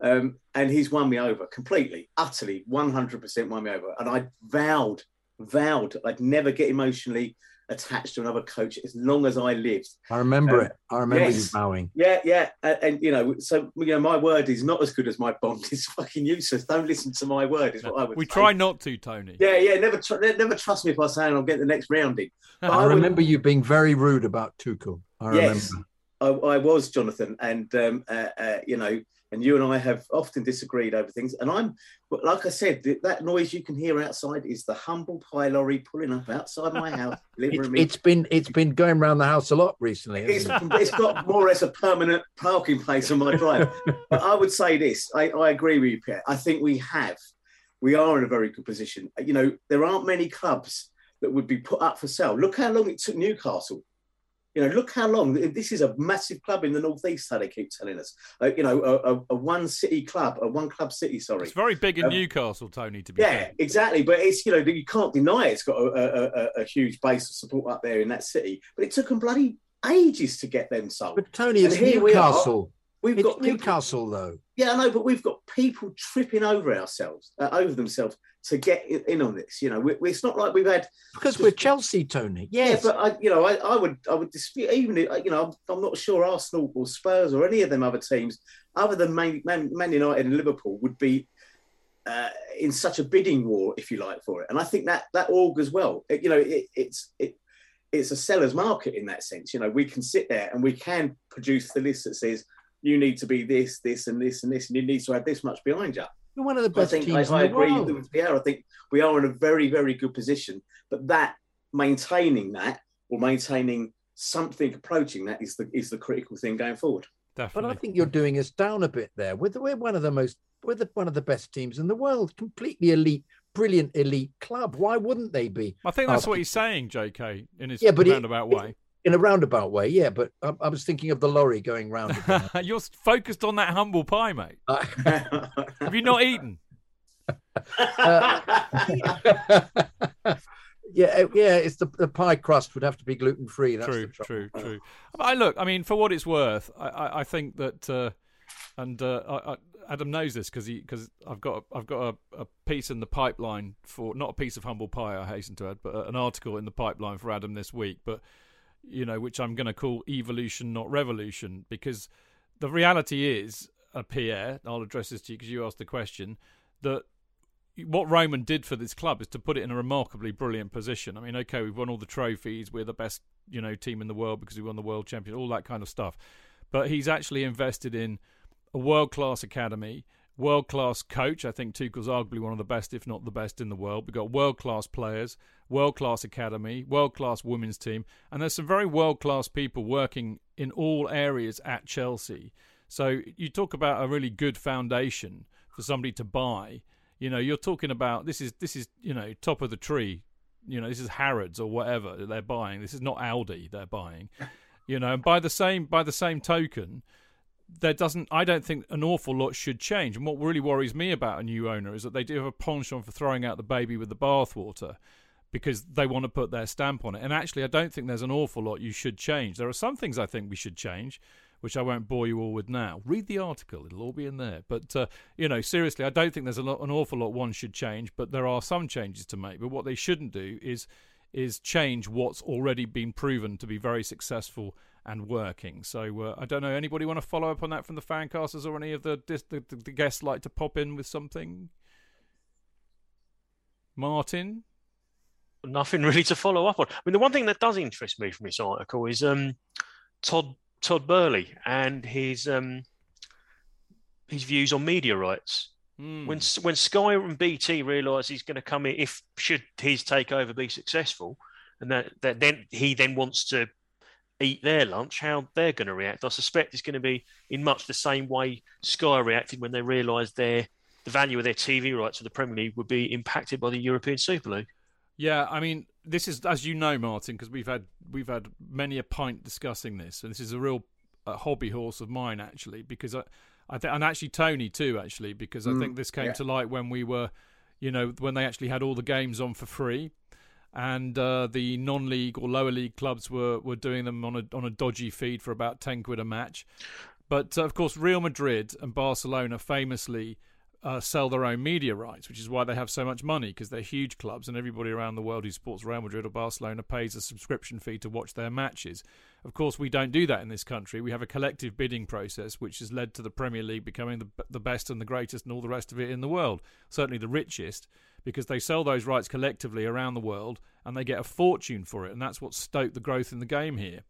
Um, and he's won me over completely, utterly, 100% won me over. And I vowed, vowed I'd never get emotionally attached to another coach as long as I lived. I remember um, it. I remember yes. you bowing. Yeah, yeah. And, and, you know, so you know, my word is not as good as my bond. It's fucking useless. Don't listen to my word. Is what I would. We say. try not to, Tony. Yeah, yeah. Never, tr- never trust me if I say I'll get the next rounding. I, I, remember would... you being very rude about Tuchel. I yes. I, I was Jonathan, and um, uh, uh, you know and you and I have often disagreed over things. And I'm, like I said, that noise you can hear outside is the humble pie lorry pulling up outside my house. it's, it's been it's been going around the house a lot recently. It's, it? it's got more or less a permanent parking place on my drive. but I would say this: I, I agree with you, Pierre. I think we have, we are in a very good position. You know, there aren't many clubs that would be put up for sale. Look how long it took Newcastle you know, look how long this is a massive club in the northeast. How they keep telling us, uh, you know, a, a, a, one city club, a one club city. Sorry, it's very big in um, Newcastle, Tony. To be yeah, fair. exactly. But it's you know you can't deny it's got a, a, huge base of support up there in that city. But it took them bloody ages to get them sold. But Tony, it's Newcastle. We have got Newcastle people, though. Yeah, I know, but we've got people tripping over ourselves, uh, over themselves to get in on this. You know, we, we, it's not like we've had because just, we're Chelsea, Tony. Yes, yeah, but I, you know, I, I would I would dispute even you know I'm, I'm, not sure Arsenal or Spurs or any of them other teams other than Man, Man, Man United and Liverpool would be uh, in such a bidding war, if you like, for it. And I think that that augurs well. It, you know, it, it's it it's a seller's market in that sense. You know, we can sit there and we can produce the list that says you need to be this, this, and this, and this, and you need to have this much behind you. You're one of the best I think teams I, I agree world. with Pierre. I think we are in a very, very good position. But that maintaining that or maintaining something approaching that is the is the critical thing going forward. Definitely. But I think you're doing us down a bit there. We're, we're one of the most we're the, one of the best teams in the world, completely elite, brilliant elite club. Why wouldn't they be? I think that's what he's saying, J.K. In his Yeah, but it- roundabout way. In a roundabout way, yeah. But I, I was thinking of the lorry going round. You're focused on that humble pie, mate. Uh, have you not eaten? Uh, yeah, uh, yeah. It's the the pie crust would have to be gluten free. That's true, the true, true. I look. I mean, for what it's worth, I, I, I think that, uh, and uh, I, I, Adam knows this because he because I've got I've got a, a piece in the pipeline for not a piece of humble pie. I hasten to add, but an article in the pipeline for Adam this week. But you know, which I'm going to call evolution, not revolution, because the reality is, uh, Pierre. I'll address this to you because you asked the question that what Roman did for this club is to put it in a remarkably brilliant position. I mean, okay, we've won all the trophies, we're the best, you know, team in the world because we won the world champion, all that kind of stuff. But he's actually invested in a world class academy, world class coach. I think Tuchel's arguably one of the best, if not the best, in the world. We've got world class players, world class academy, world class women's team, and there's some very world class people working in all areas at Chelsea. So you talk about a really good foundation for somebody to buy. You know, you're talking about this is this is you know top of the tree. You know, this is Harrods or whatever that they're buying. This is not Aldi they're buying. You know, and by the same by the same token, there doesn't. I don't think an awful lot should change. And what really worries me about a new owner is that they do have a penchant for throwing out the baby with the bathwater because they want to put their stamp on it. And actually, I don't think there's an awful lot you should change. There are some things I think we should change, which I won't bore you all with now. Read the article; it'll all be in there. But uh, you know, seriously, I don't think there's lot, an awful lot one should change. But there are some changes to make. But what they shouldn't do is is change what's already been proven to be very successful and working. So uh, I don't know. Anybody want to follow up on that from the fancasters or any of the, the, the guests like to pop in with something? Martin, Nothing really to follow up on. I mean, the one thing that does interest me from this article is um, Todd Todd Boehly and his um, his views on media rights. When when Sky and BT realise he's going to come in, if should his takeover be successful, and that, that then he then wants to eat their lunch, how they're going to react. I suspect it's going to be in much the same way Sky reacted when they realised their the value of their TV rights for the Premier League would be impacted by the European Super League. Yeah, I mean, this is as you know, Martin, because we've had we've had many a pint discussing this, and this is a real uh, hobby horse of mine actually, because I, I th- and actually Tony too, actually, because I Mm, think this came yeah. to light when we were, you know, when they actually had all the games on for free, and uh, the non-league or lower league clubs were were doing them on a on a dodgy feed for about ten quid a match. But uh, of course, Real Madrid and Barcelona famously uh, sell their own media rights, which is why they have so much money because they're huge clubs, and everybody around the world who supports Real Madrid or Barcelona pays a subscription fee to watch their matches. Of course, we don't do that in this country. We have a collective bidding process, which has led to the Premier League becoming the, the best and the greatest and all the rest of it in the world. Certainly the richest, because they sell those rights collectively around the world and they get a fortune for it, and that's what stoked the growth in the game here.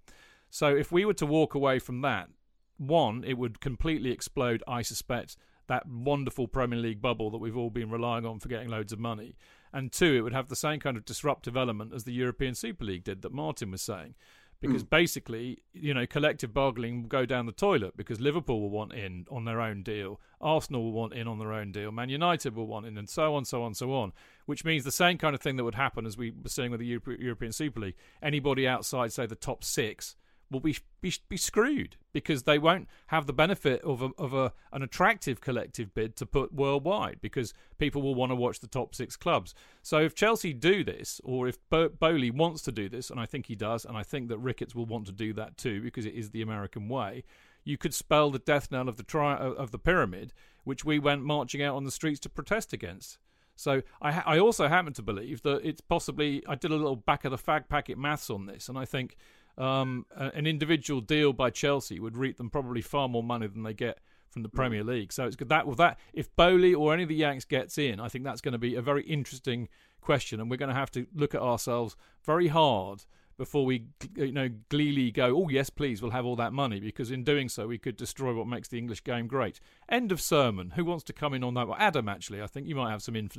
So if we were to walk away from that, one, it would completely explode, I suspect, that wonderful Premier League bubble that we've all been relying on for getting loads of money. And two, it would have the same kind of disruptive element as the European Super League did that Martin was saying. Because mm. basically, you know, collective bargaining will go down the toilet because Liverpool will want in on their own deal, Arsenal will want in on their own deal, Man United will want in, and so on, so on, so on. Which means the same kind of thing that would happen as we were seeing with the Europe- European Super League. Anybody outside, say, the top six will be, be be screwed because they won't have the benefit of a, of a an attractive collective bid to put worldwide because people will want to watch the top six clubs. So if Chelsea do this, or if Bo- Boehly wants to do this, and I think he does, and I think that Ricketts will want to do that too because it is the American way. You could spell the death knell of the tri- uh, of the pyramid, which we went marching out on the streets to protest against. So I, ha- I also happen to believe that it's possibly I did a little back of the fag packet maths on this, and I think um, a- an individual deal by Chelsea would reap them probably far more money than they get from the Premier League. So it's good that with that if Boehly or any of the Yanks gets in, I think that's going to be a very interesting question, and we're going to have to look at ourselves very hard before we you know gleefully go oh yes please we'll have all that money because in doing so we could destroy what makes the english game great. End of sermon. Who wants to come in on that one? Adam actually i think you might have some inf-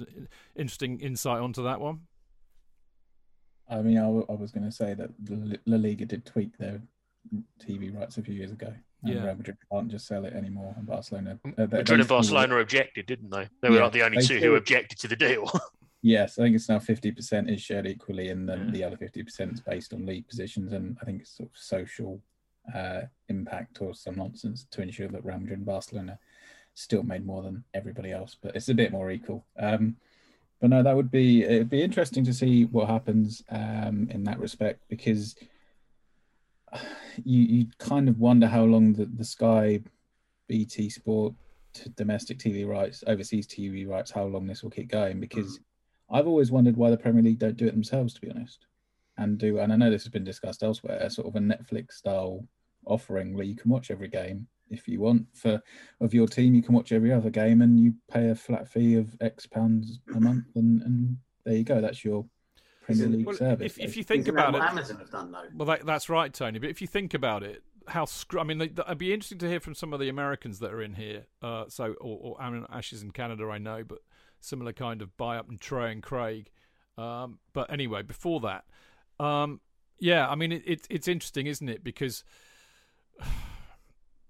interesting insight onto that one I mean, I, w- I was going to say that La La Liga did tweak their TV rights a few years ago. And Yeah. Real Madrid can't just sell it anymore. And Barcelona. uh, Madrid and still- Barcelona objected, didn't they? They were Yeah, like the only two who objected to the deal. Yes, I think it's now fifty percent is shared equally, and then Yeah. the other fifty percent is based on league positions, and I think it's sort of social uh, impact or some nonsense to ensure that Real Madrid and Barcelona still made more than everybody else, but it's a bit more equal. Um, but no, that would be it'd be interesting to see what happens um, in that respect because you you kind of wonder how long the, the Sky BT Sport domestic TV rights, overseas TV rights, how long this will keep going because I've always wondered why the Premier League don't do it themselves, to be honest, and do and I know this has been discussed elsewhere, sort of a Netflix style offering where you can watch every game if you want for of your team, you can watch every other game, and you pay a flat fee of X pounds a month, and and there you go, that's your Premier League Well, service. if, if you think Isn't that about it, Amazon have done though. Well, that, that's right, Tony. But if you think about it, how scr- I mean, they- it'd be interesting to hear from some of the Americans that are in here. Uh, so, or, or I mean, Ashes in Canada, I know, but similar kind of buy up and Trey and Craig. Um, but anyway, before that, um, yeah, I mean, it, it, it's interesting, isn't it? Because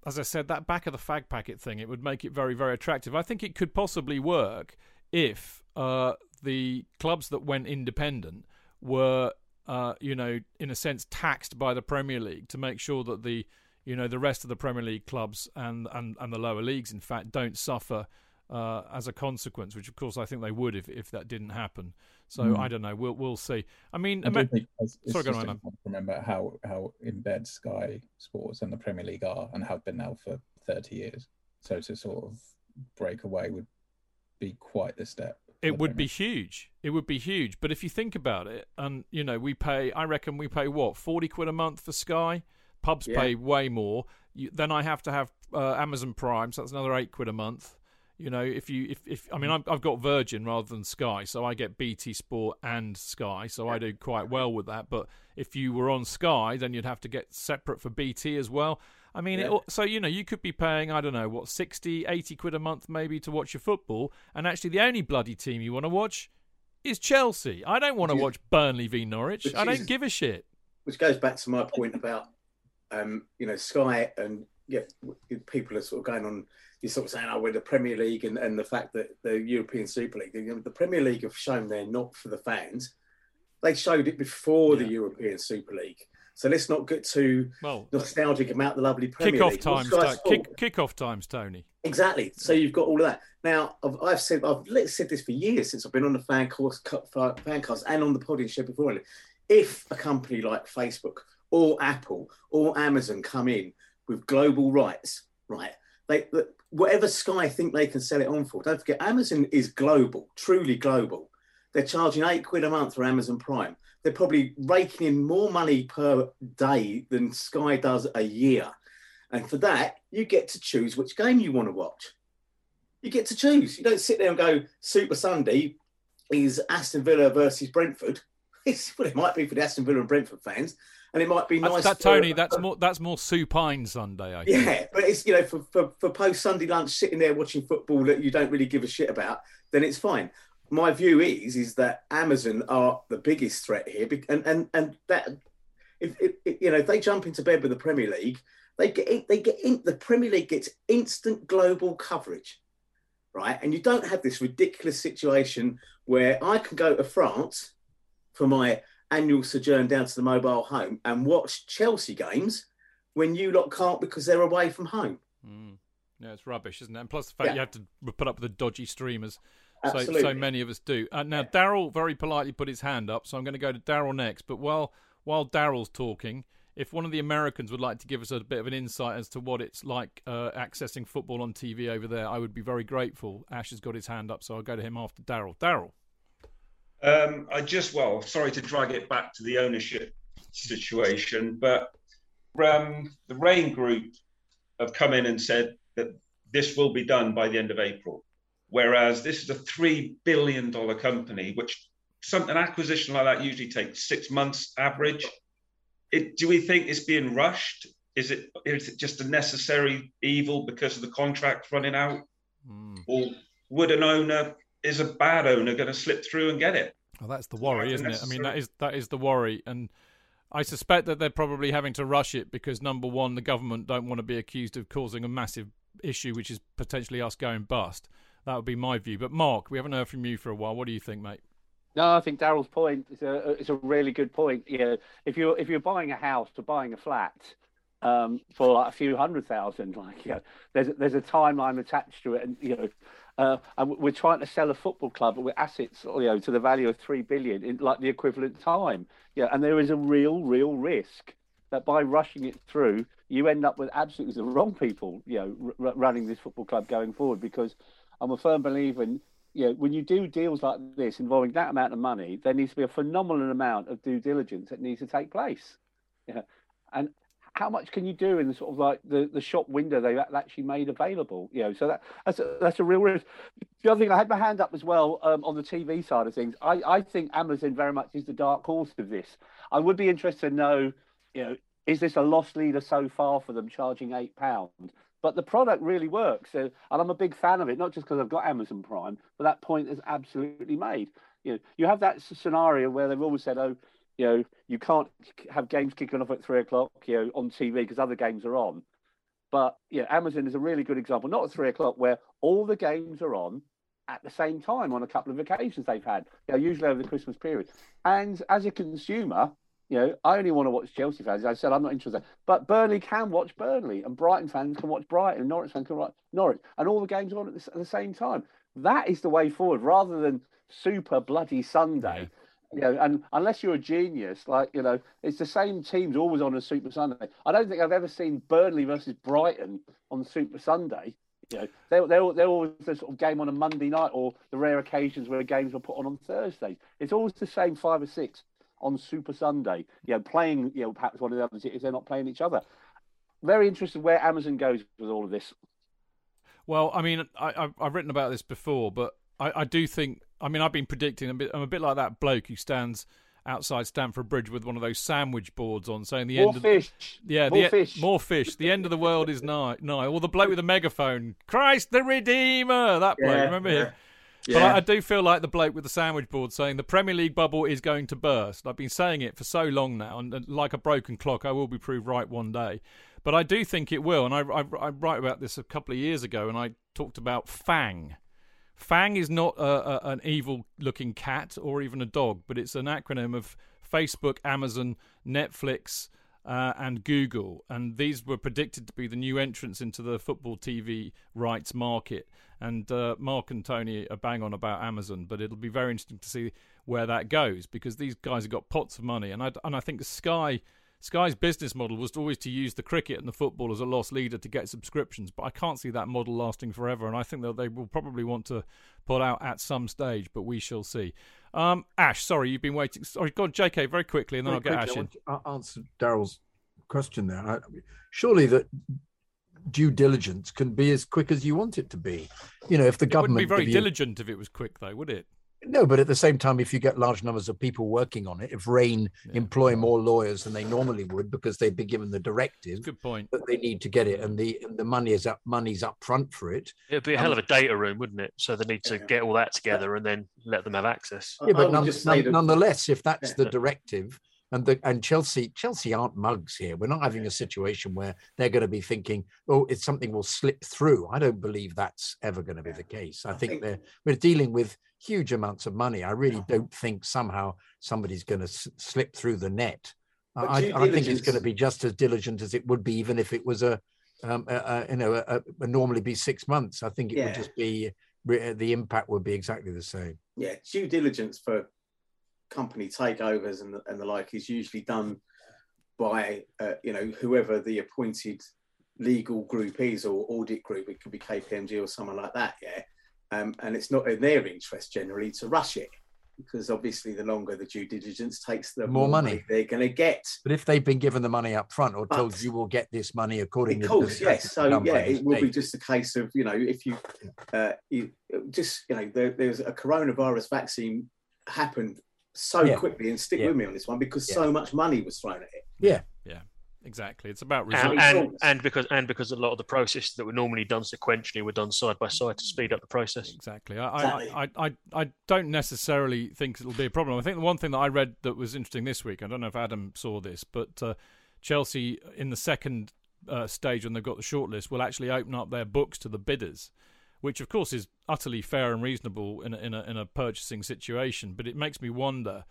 as I said, that back of the fag packet thing, it would make it very, very attractive. I think it could possibly work if uh, the clubs that went independent were, uh, you know, in a sense, taxed by the Premier League to make sure that the, you know, the rest of the Premier League clubs and and, and the lower leagues, in fact, don't suffer. Uh, as a consequence, which of course I think they would if, if that didn't happen. So Mm. I don't know. We'll we'll see. I mean, I Amer- think it's, it's sorry, go just on, important to remember how how in bed Sky Sports and the Premier League are and have been now for thirty years. So to sort of break away would be quite the step. It would Premier be huge. It would be huge. But if you think about it, and you know, we pay. I reckon we pay what forty quid a month for Sky. Pubs Yeah. pay way more. You, then I have to have uh, Amazon Prime, so that's another eight quid a month. You know, if you if, if I mean I've, I've got Virgin rather than Sky, so I get BT Sport and Sky, so I do quite well with that. But if you were on Sky, then you'd have to get separate for BT as well. I mean, Yeah. al- so you know, you could be paying I don't know what 60, 80 quid a month maybe to watch your football, and actually the only bloody team you want to watch is Chelsea. I don't want to watch Burnley v Norwich. which I don't is- give a shit. which goes back to my point about um, you know Sky and yeah, people are sort of going on. You're sort of saying, "Oh, we're the Premier League," and, and the fact that the European Super League, know, the Premier League have shown they're not for the fans. They showed it before the European Super League. So let's not get too Well, uh, nostalgic about the lovely Premier Kick off League. Times, To- kick, kick off times, Tony. Exactly. So you've got all of that. Now, I've, I've said I've said this for years since I've been on the fan course, fan cast, and on the podium show before. If a company like Facebook or Apple or Amazon come in with global rights, right? They the- whatever Sky think they can sell it on for. Don't forget, Amazon is global, truly global. They're charging eight quid a month for Amazon Prime. They're probably raking in more money per day than Sky does a year. And for that, you get to choose which game you want to watch. You get to choose. You don't sit there and go, Super Sunday is Aston Villa versus Brentford. Well, it might be for the Aston Villa and Brentford fans, and it might be nice. That's, that Tony, that's more that's more supine Sunday. I think. yeah, but it's you know for, for, for post Sunday lunch sitting there watching football that you don't really give a shit about, then it's fine. My view is is that Amazon are the biggest threat here, and and and that if, if if, you know if they jump into bed with the Premier League, they get in, they get in, the Premier League gets instant global coverage, right? And you don't have this ridiculous situation where I can go to France for my annual sojourn down to the mobile home and watch Chelsea games when you lot can't because they're away from home. Mm. Yeah, it's rubbish, isn't it? And plus the fact Yeah. you have to put up with the dodgy streamers. So, so many of us do. Uh, now, Daryl very politely put his hand up, so I'm going to go to Daryl next. But while while Daryl's talking, if one of the Americans would like to give us a bit of an insight as to what it's like uh, accessing football on TV over there, I would be very grateful. Ash has got his hand up, so I'll go to him after Daryl. Daryl. Um, I just, well, sorry to drag it back to the ownership situation, but um, the Raine Group have come in and said that this will be done by the end of April. Whereas this is a $3 billion company, which some, an acquisition like that usually takes six months average. It, do we think it's being rushed? Is it, is it just a necessary evil because of the contract running out? Or would an owner, is a bad owner going to slip through and get it? Well, that's the worry, isn't it? I mean, that necessary. is that is the worry, and I suspect that they're probably having to rush it because number one, the government don't want to be accused of causing a massive issue, which is potentially us going bust. That would be my view. But Mark, we haven't heard from you for a while. What do you think, mate? No, I think Daryl's point is a is a really good point. You know, if you're if you're buying a house or buying a flat um, for like a few hundred thousand, like you know, there's there's a timeline attached to it, and you know, uh, and we're trying to sell a football club with assets, you know, to the value of three billion in like the equivalent time. Yeah, and there is a real real risk that by rushing it through, you end up with absolutely the wrong people, you know, r- running this football club going forward. Because I'm a firm believer in you know, when you do deals like this involving that amount of money, there needs to be a phenomenal amount of due diligence that needs to take place. Yeah. And how much can you do in the sort of like the, the shop window they've actually made available? You know, so that that's a, that's a real risk. The other thing, I had my hand up as well um, on the TV side of things. I, I think Amazon very much is the dark horse of this. I would be interested to know, you know, is this a loss leader so far for them charging eight pounds? but the product really works. So, and I'm a big fan of it, not just because I've got Amazon Prime, but that point is absolutely made. You know, you have that scenario where they've always said, oh, you know, you can't have games kicking off at three o'clock, you know, on TV because other games are on. But yeah, Amazon is a really good example, not at three o'clock, where all the games are on at the same time on a couple of occasions they've had, you know, usually over the Christmas period. And as a consumer, you know, I only want to watch Chelsea fans. I said I'm not interested, but Burnley can watch Burnley, and Brighton fans can watch Brighton, and Norwich fans can watch Norwich, and all the games are on at the, at the same time. That is the way forward, rather than super bloody Sunday. Yeah. And unless you're a genius, like you know, it's the same teams always on a Super Sunday. I don't think I've ever seen Burnley versus Brighton on Super Sunday. You know, they're, they're, they're always the sort of game on a Monday night, or the rare occasions where games were put on on Thursday. It's always the same five or six on Super Sunday, you know, playing, you know, perhaps one of the other cities, they're not playing each other. Very interested where Amazon goes with all of this. Well, I mean, I, have written about this before, but I, I, do think, I mean, I've been predicting a bit, I'm a bit like that bloke who stands outside Stamford Bridge with one of those sandwich boards on, saying the more end of fish. yeah, more the, fish, more fish. The end of the world is nigh. Nigh. Or the bloke with the megaphone, Christ the Redeemer. That bloke, yeah, remember yeah. him? But I, I, do feel like the bloke with the sandwich board saying the Premier League bubble is going to burst. I've been saying it for so long now, and, and like a broken clock, I will be proved right one day. But I do think it will, and I, I, I write about this a couple of years ago, and I talked about Fang. Fang is not a, a, an evil-looking cat or even a dog, but it's an acronym of Facebook, Amazon, Netflix, uh, and Google, and these were predicted to be the new entrants into the football TV rights market. And uh, Mark and Tony are bang on about Amazon, but it'll be very interesting to see where that goes because these guys have got pots of money, and I and I think Sky. Sky's business model was always to use the cricket and the football as a loss leader to get subscriptions, but I can't see that model lasting forever, and I think that they will probably want to pull out at some stage, but we shall see. Um, Ash, sorry, you've been waiting. Sorry, go on, JK, very quickly, and then very I'll get quickly, Ash in. I'll answer Daryl's question there. I, surely that due diligence can be as quick as you want it to be. You know, if the it government wouldn't be very you, diligent if it was quick, though, would it? No, but at the same time, if you get large numbers of people working on it, if Raine yeah. employ more lawyers than they normally would because they've been given the directive, good point that they need to get it, and the and the money is up, money's up front for it. It'd be a hell of a data room, wouldn't it? So they need to yeah. get all that together and then let them have access. Yeah, but none, none, nonetheless, if that's the directive, and the and Chelsea Chelsea aren't mugs here. We're not having a situation where they're going to be thinking, oh, it's something will slip through. I don't believe that's ever going to be the case. I, think they're we're dealing with huge amounts of money. I really don't think somehow somebody's going to s- slip through the net. I, I, think it's going to be just as diligent as it would be, even if it was a, um, a, a you know, a, a, normally be six months. I think it yeah. would just be the impact would be exactly the same. Yeah, due diligence for company takeovers and the, and the like is usually done by uh, you know whoever the appointed legal group is or audit group. It could be KPMG or someone like that. Yeah, um, and it's not in their interest generally to rush it because obviously the longer the due diligence takes, the more, more money. they're going to get. But if they've been given the money up front or told you will get this money according of course, yes. So yeah, it will be just a case of you know if you, uh, you just you know there, there's a coronavirus vaccine happened so yeah. quickly and stick yeah. with me on this one because yeah. so much money was thrown at it. Yeah, yeah, exactly. It's about results. And, and, and because and because a lot of the processes that were normally done sequentially were done side by side to speed up the process. Exactly. I exactly. I, I, I, I don't necessarily think it'll be a problem. I think the one thing that I read that was interesting this week. I don't know if Adam saw this, but uh, Chelsea in the second uh, stage when they've got the shortlist will actually open up their books to the bidders which of course is utterly fair and reasonable in a, in a, in a purchasing situation. But it makes me wonder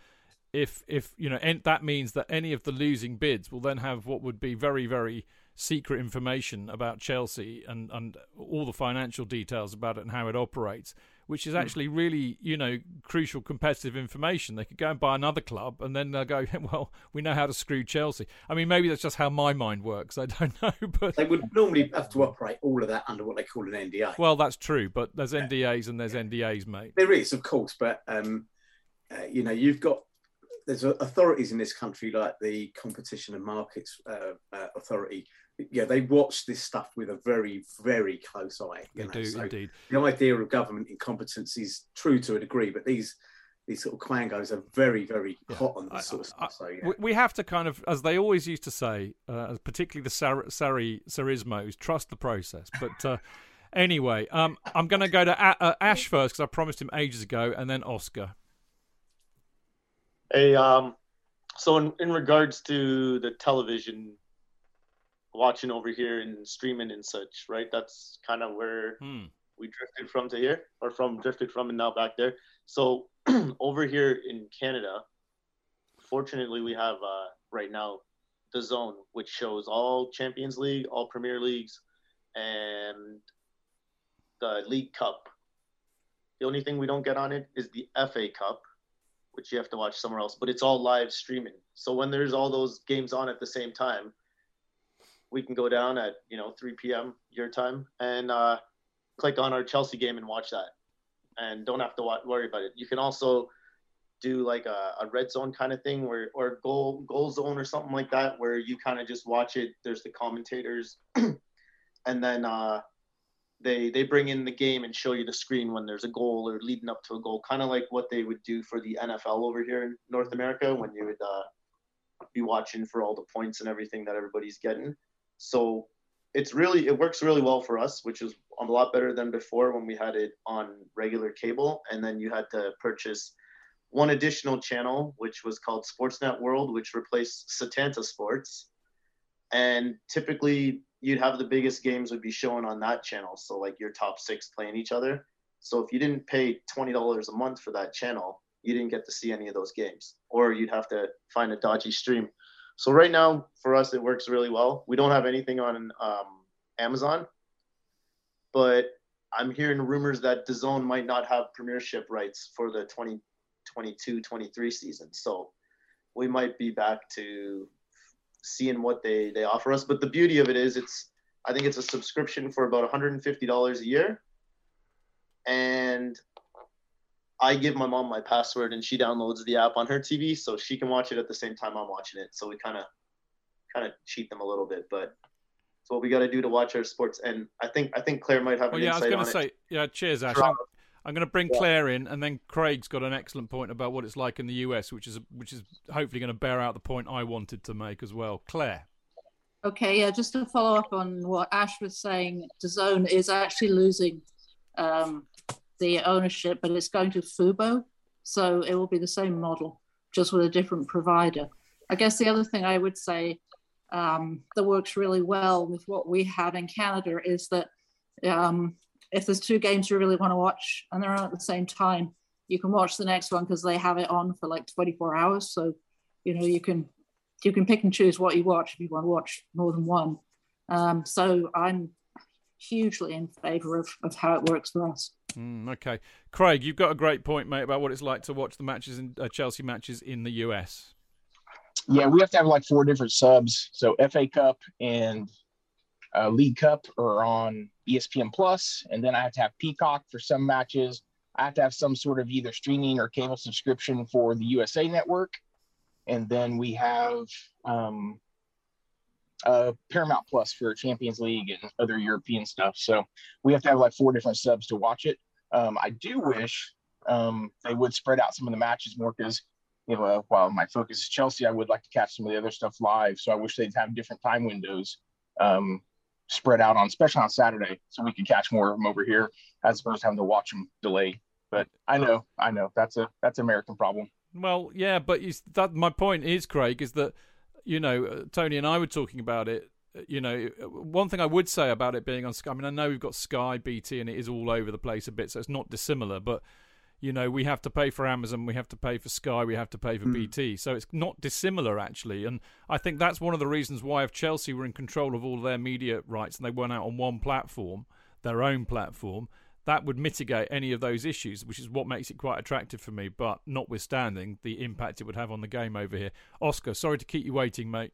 if if you know that means that any of the losing bids will then have what would be very very secret information about Chelsea and and all the financial details about it and how it operates which is hmm. actually really, you know, crucial competitive information. They could go and buy another club, and then they'll go, well, we know how to screw Chelsea. I mean, maybe that's just how my mind works. I don't know, but they would normally have to operate all of that under what they call an NDA. Well, that's true, but there's NDAs and there's NDAs, mate. There is, of course, but um, uh, you know, you've got there's authorities in this country like the Competition and Markets uh, uh, Authority yeah, they watch this stuff with a very, very close eye. They know? do so indeed. The idea of government incompetence is true to a degree, but these these sort of quangos are very, very yeah. hot on this I, sort of stuff. So, yeah. we have to kind of, as they always used to say, uh, particularly the Sar- Sarri Sarismos, trust the process. But uh, anyway, um, I'm going to go to a- uh, Ash first because I promised him ages ago, and then Oscar. Hey, um, so in, in regards to the television watching over here and streaming and such, right? That's kind of where hmm. we drifted from to here, or from drifted from and now back there. So over here in Canada, fortunately, we have uh, right now the Zone, which shows all Champions League, all Premier Leagues, and the League Cup. The only thing we don't get on it is the FA Cup, which you have to watch somewhere else, but it's all live streaming. So when there's all those games on at the same time, we can go down at you know 3 p.m. your time and uh, click on our Chelsea game and watch that, and don't have to worry about it. You can also do like a, a red zone kind of thing where or goal goal zone or something like that where you kind of just watch it. There's the commentators, and then uh, they they bring in the game and show you the screen when there's a goal or leading up to a goal, kind of like what they would do for the NFL over here in North America when you would uh, be watching for all the points and everything that everybody's getting. So it's really it works really well for us, which is a lot better than before when we had it on regular cable, and then you had to purchase one additional channel, which was called Sportsnet World, which replaced Setanta Sports. And typically, you'd have the biggest games would be shown on that channel. So like your top six playing each other. So if you didn't pay twenty dollars a month for that channel, you didn't get to see any of those games, or you'd have to find a dodgy stream. So right now for us, it works really well. We don't have anything on um, Amazon, but I'm hearing rumors that DAZN might not have premiership rights for the 2022-23 season. So we might be back to seeing what they they offer us. But the beauty of it is, it's I think it's a subscription for about $150 a year, and I give my mom my password and she downloads the app on her TV so she can watch it at the same time I'm watching it. So we kind of kind of cheat them a little bit, but it's what we got to do to watch our sports. And I think I think Claire might have. Well, yeah, I was going to say, yeah. Cheers, Ash. I'm, I'm, going to bring yeah. Claire in, and then Craig's got an excellent point about what it's like in the US, which is which is hopefully going to bear out the point I wanted to make as well. Claire. Okay, yeah. Just to follow up on what Ash was saying, DAZN is actually losing um, the ownership, but it's going to Fubo. So it will be the same model, just with a different provider. I guess the other thing I would say um, that works really well with what we have in Canada is that um, if there's two games you really want to watch and they're on at the same time, you can watch the next one because they have it on for like 24 hours. So, you know, you can you can pick and choose what you watch if you want to watch more than one. Um, so I'm hugely in favour of, of how it works for us. Mm, okay, Craig, you've got a great point, mate, about what it's like to watch the matches in uh, Chelsea matches in the US. Yeah, we have to have like four different subs. So FA Cup and uh, League Cup are on ESPN Plus, and then I have to have Peacock for some matches. I have to have some sort of either streaming or cable subscription for the USA Network, and then we have um, uh, Paramount Plus for Champions League and other European stuff. So we have to have like four different subs to watch it. Um, I do wish um, they would spread out some of the matches more because, you know, uh, while my focus is Chelsea, I would like to catch some of the other stuff live. So I wish they'd have different time windows um, spread out on, especially on Saturday, so we could catch more of them over here as opposed to having to watch them delay. But I know, I know that's a that's an American problem. Well, yeah, but that my point is, Craig, is that you know, uh, Tony and I were talking about it you know, one thing I would say about it being on Sky. I mean, I know we've got Sky, BT, and it is all over the place a bit, so it's not dissimilar. But you know, we have to pay for Amazon, we have to pay for Sky, we have to pay for mm. BT. So it's not dissimilar, actually. And I think that's one of the reasons why, if Chelsea were in control of all their media rights and they went out on one platform, their own platform, that would mitigate any of those issues, which is what makes it quite attractive for me. But notwithstanding the impact it would have on the game over here. Oscar, sorry to keep you waiting, mate.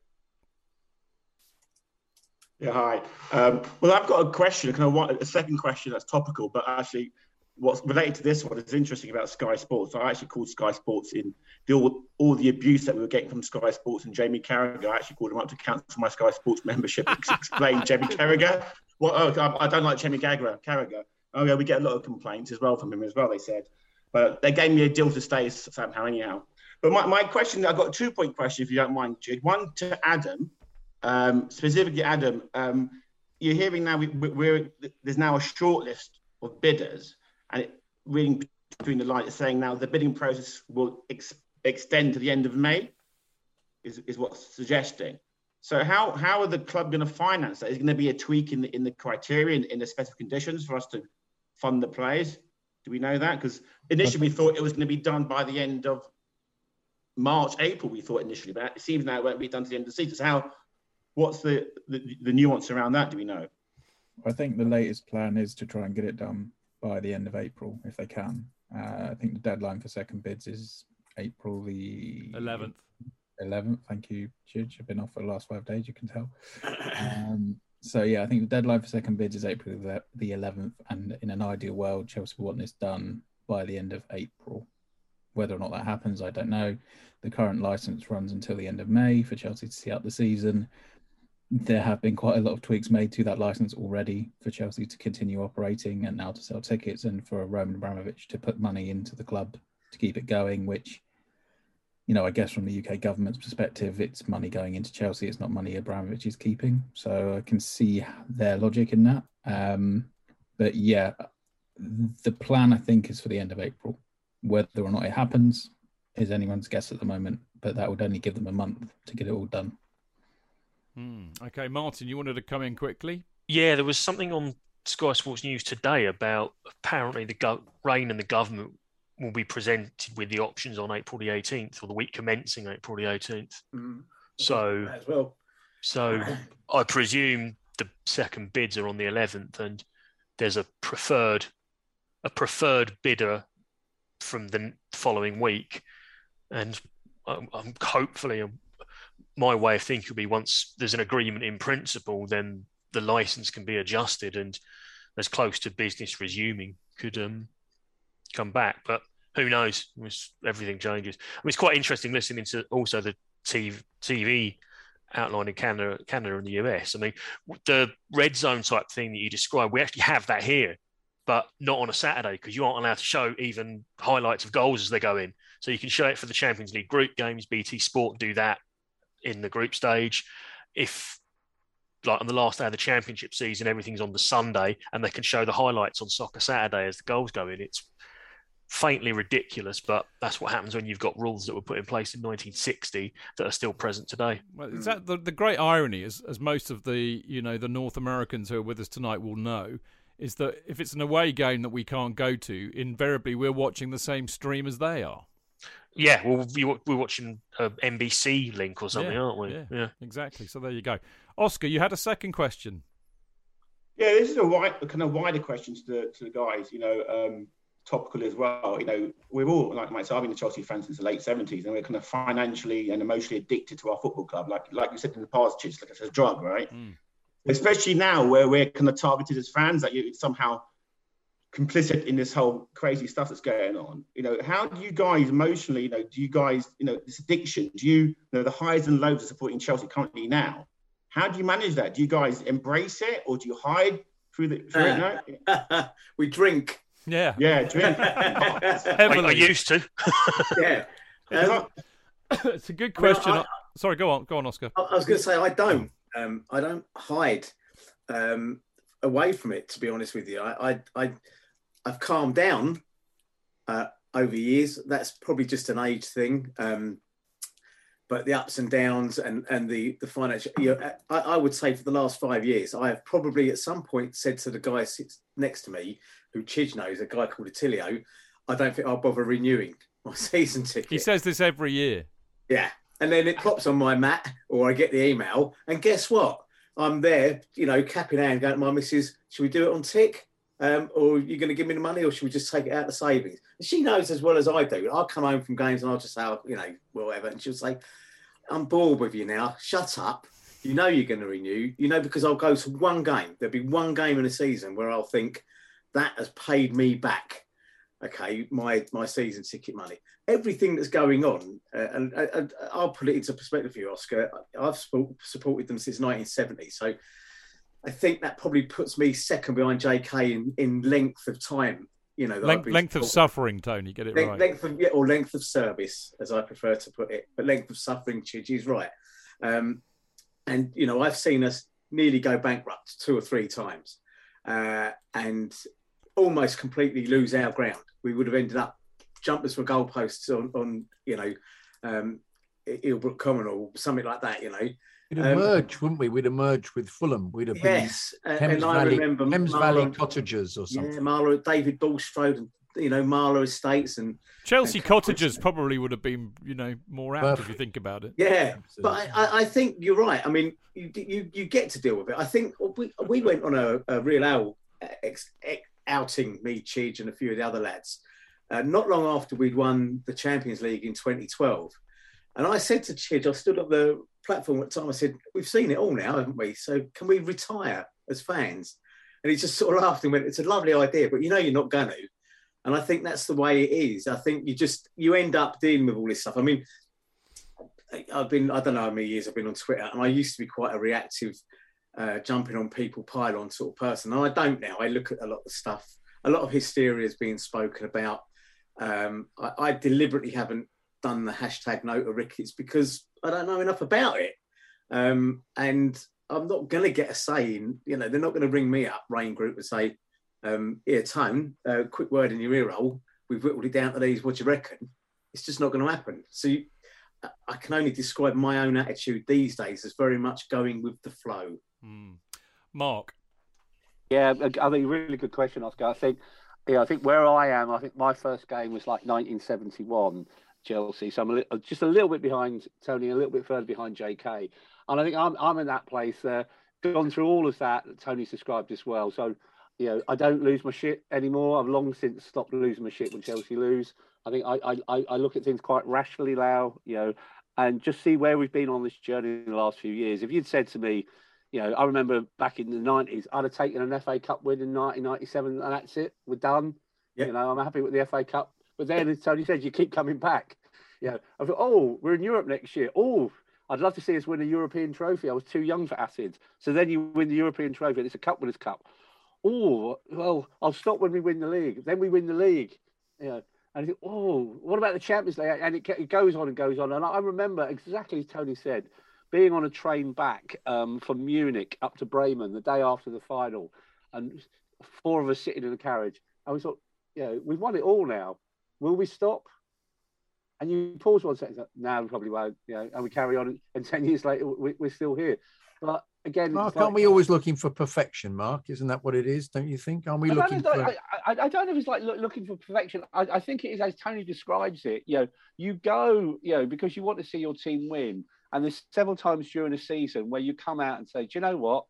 Yeah, hi. Um, well, I've got a question, kind of want a second question that's topical, but actually, what's related to this one is interesting about Sky Sports. I actually called Sky Sports in the all, all the abuse that we were getting from Sky Sports and Jamie Carragher. I actually called him up to cancel my Sky Sports membership explain Jamie Carragher. Well, oh, I, I don't like Jamie Carragher. Carragher. Oh yeah, we get a lot of complaints as well from him as well. They said, but they gave me a deal to stay somehow anyhow. But my, my question, I've got a two point question if you don't mind, Jude. One to Adam, um, specifically Adam. Um, you're hearing now we, there's now a short list of bidders, and it, reading between the lines, saying now the bidding process will ex- extend to the end of May. Is is what's suggesting. So how how are the club going to finance that? Is going to be a tweak in the in the criteria in, in the specific conditions for us to fund the players? Do we know that? Because initially we thought it was going to be done by the end of March, April. We thought initially, but it seems now it won't be done to the end of the season. So how? What's the, the the nuance around that? Do we know? I think the latest plan is to try and get it done by the end of April if they can. Uh, I think the deadline for second bids is April the 11th. 11th. Thank you, Chidge. I've been off for the last five days, you can tell. Um, so, yeah, I think the deadline for second bids is April the 11th. And in an ideal world, Chelsea want this done by the end of April. Whether or not that happens, I don't know. The current license runs until the end of May for Chelsea to see out the season. There have been quite a lot of tweaks made to that license already for Chelsea to continue operating and now to sell tickets and for Roman Abramovich to put money into the club to keep it going, which you know, I guess from the UK government's perspective, it's money going into Chelsea. It's not money Abramovich is keeping. So I can see their logic in that. Um, but yeah, the plan I think is for the end of April. Whether or not it happens is anyone's guess at the moment. But that would only give them a month to get it all done. Hmm. Okay, Martin, you wanted to come in quickly. Yeah, there was something on Sky Sports News today about apparently the go- Raine and the government will be presented with the options on April the 18th or the week commencing April the 18th. Mm. So, as well. so I presume the second bids are on the 11th, and there's a preferred a preferred bidder from the following week, and I'm, I'm hopefully um, my way of thinking will be once there's an agreement in principle, then the license can be adjusted and as close to business resuming could um, come back. But who knows? Everything changes. I mean, it's quite interesting listening to also the TV, TV outline in Canada, Canada and the US. I mean, the red zone type thing that you described, we actually have that here, but not on a Saturday because you aren't allowed to show even highlights of goals as they go in. So you can show it for the Champions League group games. BT Sport do that in the group stage. If like on the last day of the championship season, everything's on the Sunday, and they can show the highlights on Soccer Saturday as the goals go in. It's faintly ridiculous, but that's what happens when you've got rules that were put in place in 1960 that are still present today. Well, is that the, the great irony, as as most of the you know the North Americans who are with us tonight will know, is that if it's an away game that we can't go to, invariably we're watching the same stream as they are. Yeah, well, we're watching a NBC link or something, yeah, aren't we? Yeah, yeah, exactly. So there you go. Oscar, you had a second question. Yeah, this is a, wide, kind of wider question to the to the guys. You know, um, topical as well. You know, we're all like myself. I've been a Chelsea fan since the late seventies, and we're kind of financially and emotionally addicted to our football club. Like like you said in the past, Chidge, like it's a drug, right? Mm. Especially now where we're kind of targeted as fans, that you somehow complicit in this whole crazy stuff that's going on. You know, how do you guys emotionally, you know, do you guys, you know, this addiction, do you, you know, the highs and lows of supporting Chelsea currently now? How do you manage that? Do you guys embrace it or do you hide through the through uh, it now? we drink. Yeah. Yeah, drink. I, I used to. yeah. Um, it's a good question. I mean, I, Sorry, go on, go on, Oscar. I, I was going to say I don't. Um, I don't hide um, away from it. To be honest with you, I, I, I I've calmed down uh, over years. That's probably just an age thing. Um, but the ups and downs and and the the financial. You know, I, I would say for the last five years, I have probably at some point said to the guy sits next to me, who Chidge knows, a guy called Attilio, I don't think I'll bother renewing my season ticket. He says this every year. Yeah. And then it pops on my mat or I get the email. And guess what? I'm there, you know, capping hand going to my missus, should we do it on tick? Um, or are you going to give me the money or should we just take it out of savings? And she knows as well as I do. I'll come home from games and I'll just say, oh, you know, whatever. And she'll say, I'm bored with you now. Shut up. You know you're going to renew. You know, because I'll go to one game. There'll be one game in a season where I'll think that has paid me back okay, my my season ticket money, everything that's going on, uh, and, and, I'll put it into perspective for you, Oscar. I've supported them since 1970, so I think that probably puts me second behind JK in, in length of time. You know, length, length of suffering, Tony. Get it length, right. Length of yeah, or length of service, as I prefer to put it, but length of suffering. Chidge right. Um, and you know, I've seen us nearly go bankrupt two or three times, uh, and almost completely lose our ground. We would have ended up jumpers for goalposts on, on you know, um, Eel Brook Common or something like that, you know. We'd emerge, um, wouldn't we? We'd emerge with Fulham. We'd have yes, been Thames and I Valley, remember Thames Marlow, Valley Cottagers or something. Yeah, Marler, David Bulstrode and you know Marler Estates and Chelsea and Cottagers probably would have been you know more apt if you think about it. Yeah, but I, I think you're right. I mean, you, you you get to deal with it. I think we we went on a, a real L ex, ex, outing me, Chidge, and a few of the other lads. Uh, not long after we'd won the Champions League in 2012. And I said to Chidge, I stood up the platform at the time, I said, We've seen it all now, haven't we? So can we retire as fans? And he just sort of laughed and went, It's a lovely idea, but you know you're not going to. And I think that's the way it is. I think you just, you end up dealing with all this stuff. I mean, I've been, I don't know how many years I've been on Twitter, and I used to be quite a reactive uh, jumping on people pylon sort of person. And I don't now. I look at a lot of stuff. A lot of hysteria is being spoken about. Um, I, I, deliberately haven't done the hashtag no to Ricketts because I don't know enough about it. Um, and I'm not going to get a say in, you know, they're not going to ring me up, Raine Group, and say, um, here, Tone, uh, quick word in your ear hole. We've whittled it down to these. What do you reckon? It's just not going to happen. So you, I can only describe my own attitude these days as very much going with the flow. Mm. Mark. Yeah, I mean, really good question, Oscar. I think, yeah, I think where I am, I think my first game was like 1971 Chelsea, so I'm a little, just a little bit behind Tony, a little bit further behind JK, and I think I'm I'm in that place. Uh, gone through all of that that Tony's described as well. So, you know, I don't lose my shit anymore. I've long since stopped losing my shit when Chelsea lose. I think I I, I look at things quite rationally now, you know, and just see where we've been on this journey in the last few years. If you'd said to me, you know, I remember back in the nineties, I'd have taken an FA Cup win in nineteen ninety seven, and that's it. We're done. You know, I'm happy with the FA Cup. But then, as Tony said, you keep coming back. Know, I thought, oh, we're in Europe next year. Oh, I'd love to see us win a European trophy. I was too young for Athens. So then you win the European trophy, and it's a Cup Winners' Cup. Oh, well, I'll stop when we win the league. Then we win the league. Know, and think, oh, what about the Champions League? And it, it goes on and goes on. And I remember exactly as Tony said, being on a train back um, from Munich up to Bremen the day after the final, and four of us sitting in the carriage, and we thought, you know, we've won it all now. Will we stop? And you pause one second. No, we probably won't. You know, and we carry on. And ten years later, we, are still here. But again, Mark, aren't we always looking for perfection? Mark, isn't that what it is? Don't you think? Aren't we I looking for? I, I, I, don't know if it's like look, looking for perfection. I, I think it is as Tony describes it. You know, you go, you know, because you want to see your team win and there's several times during the season where you come out and say, do you know what?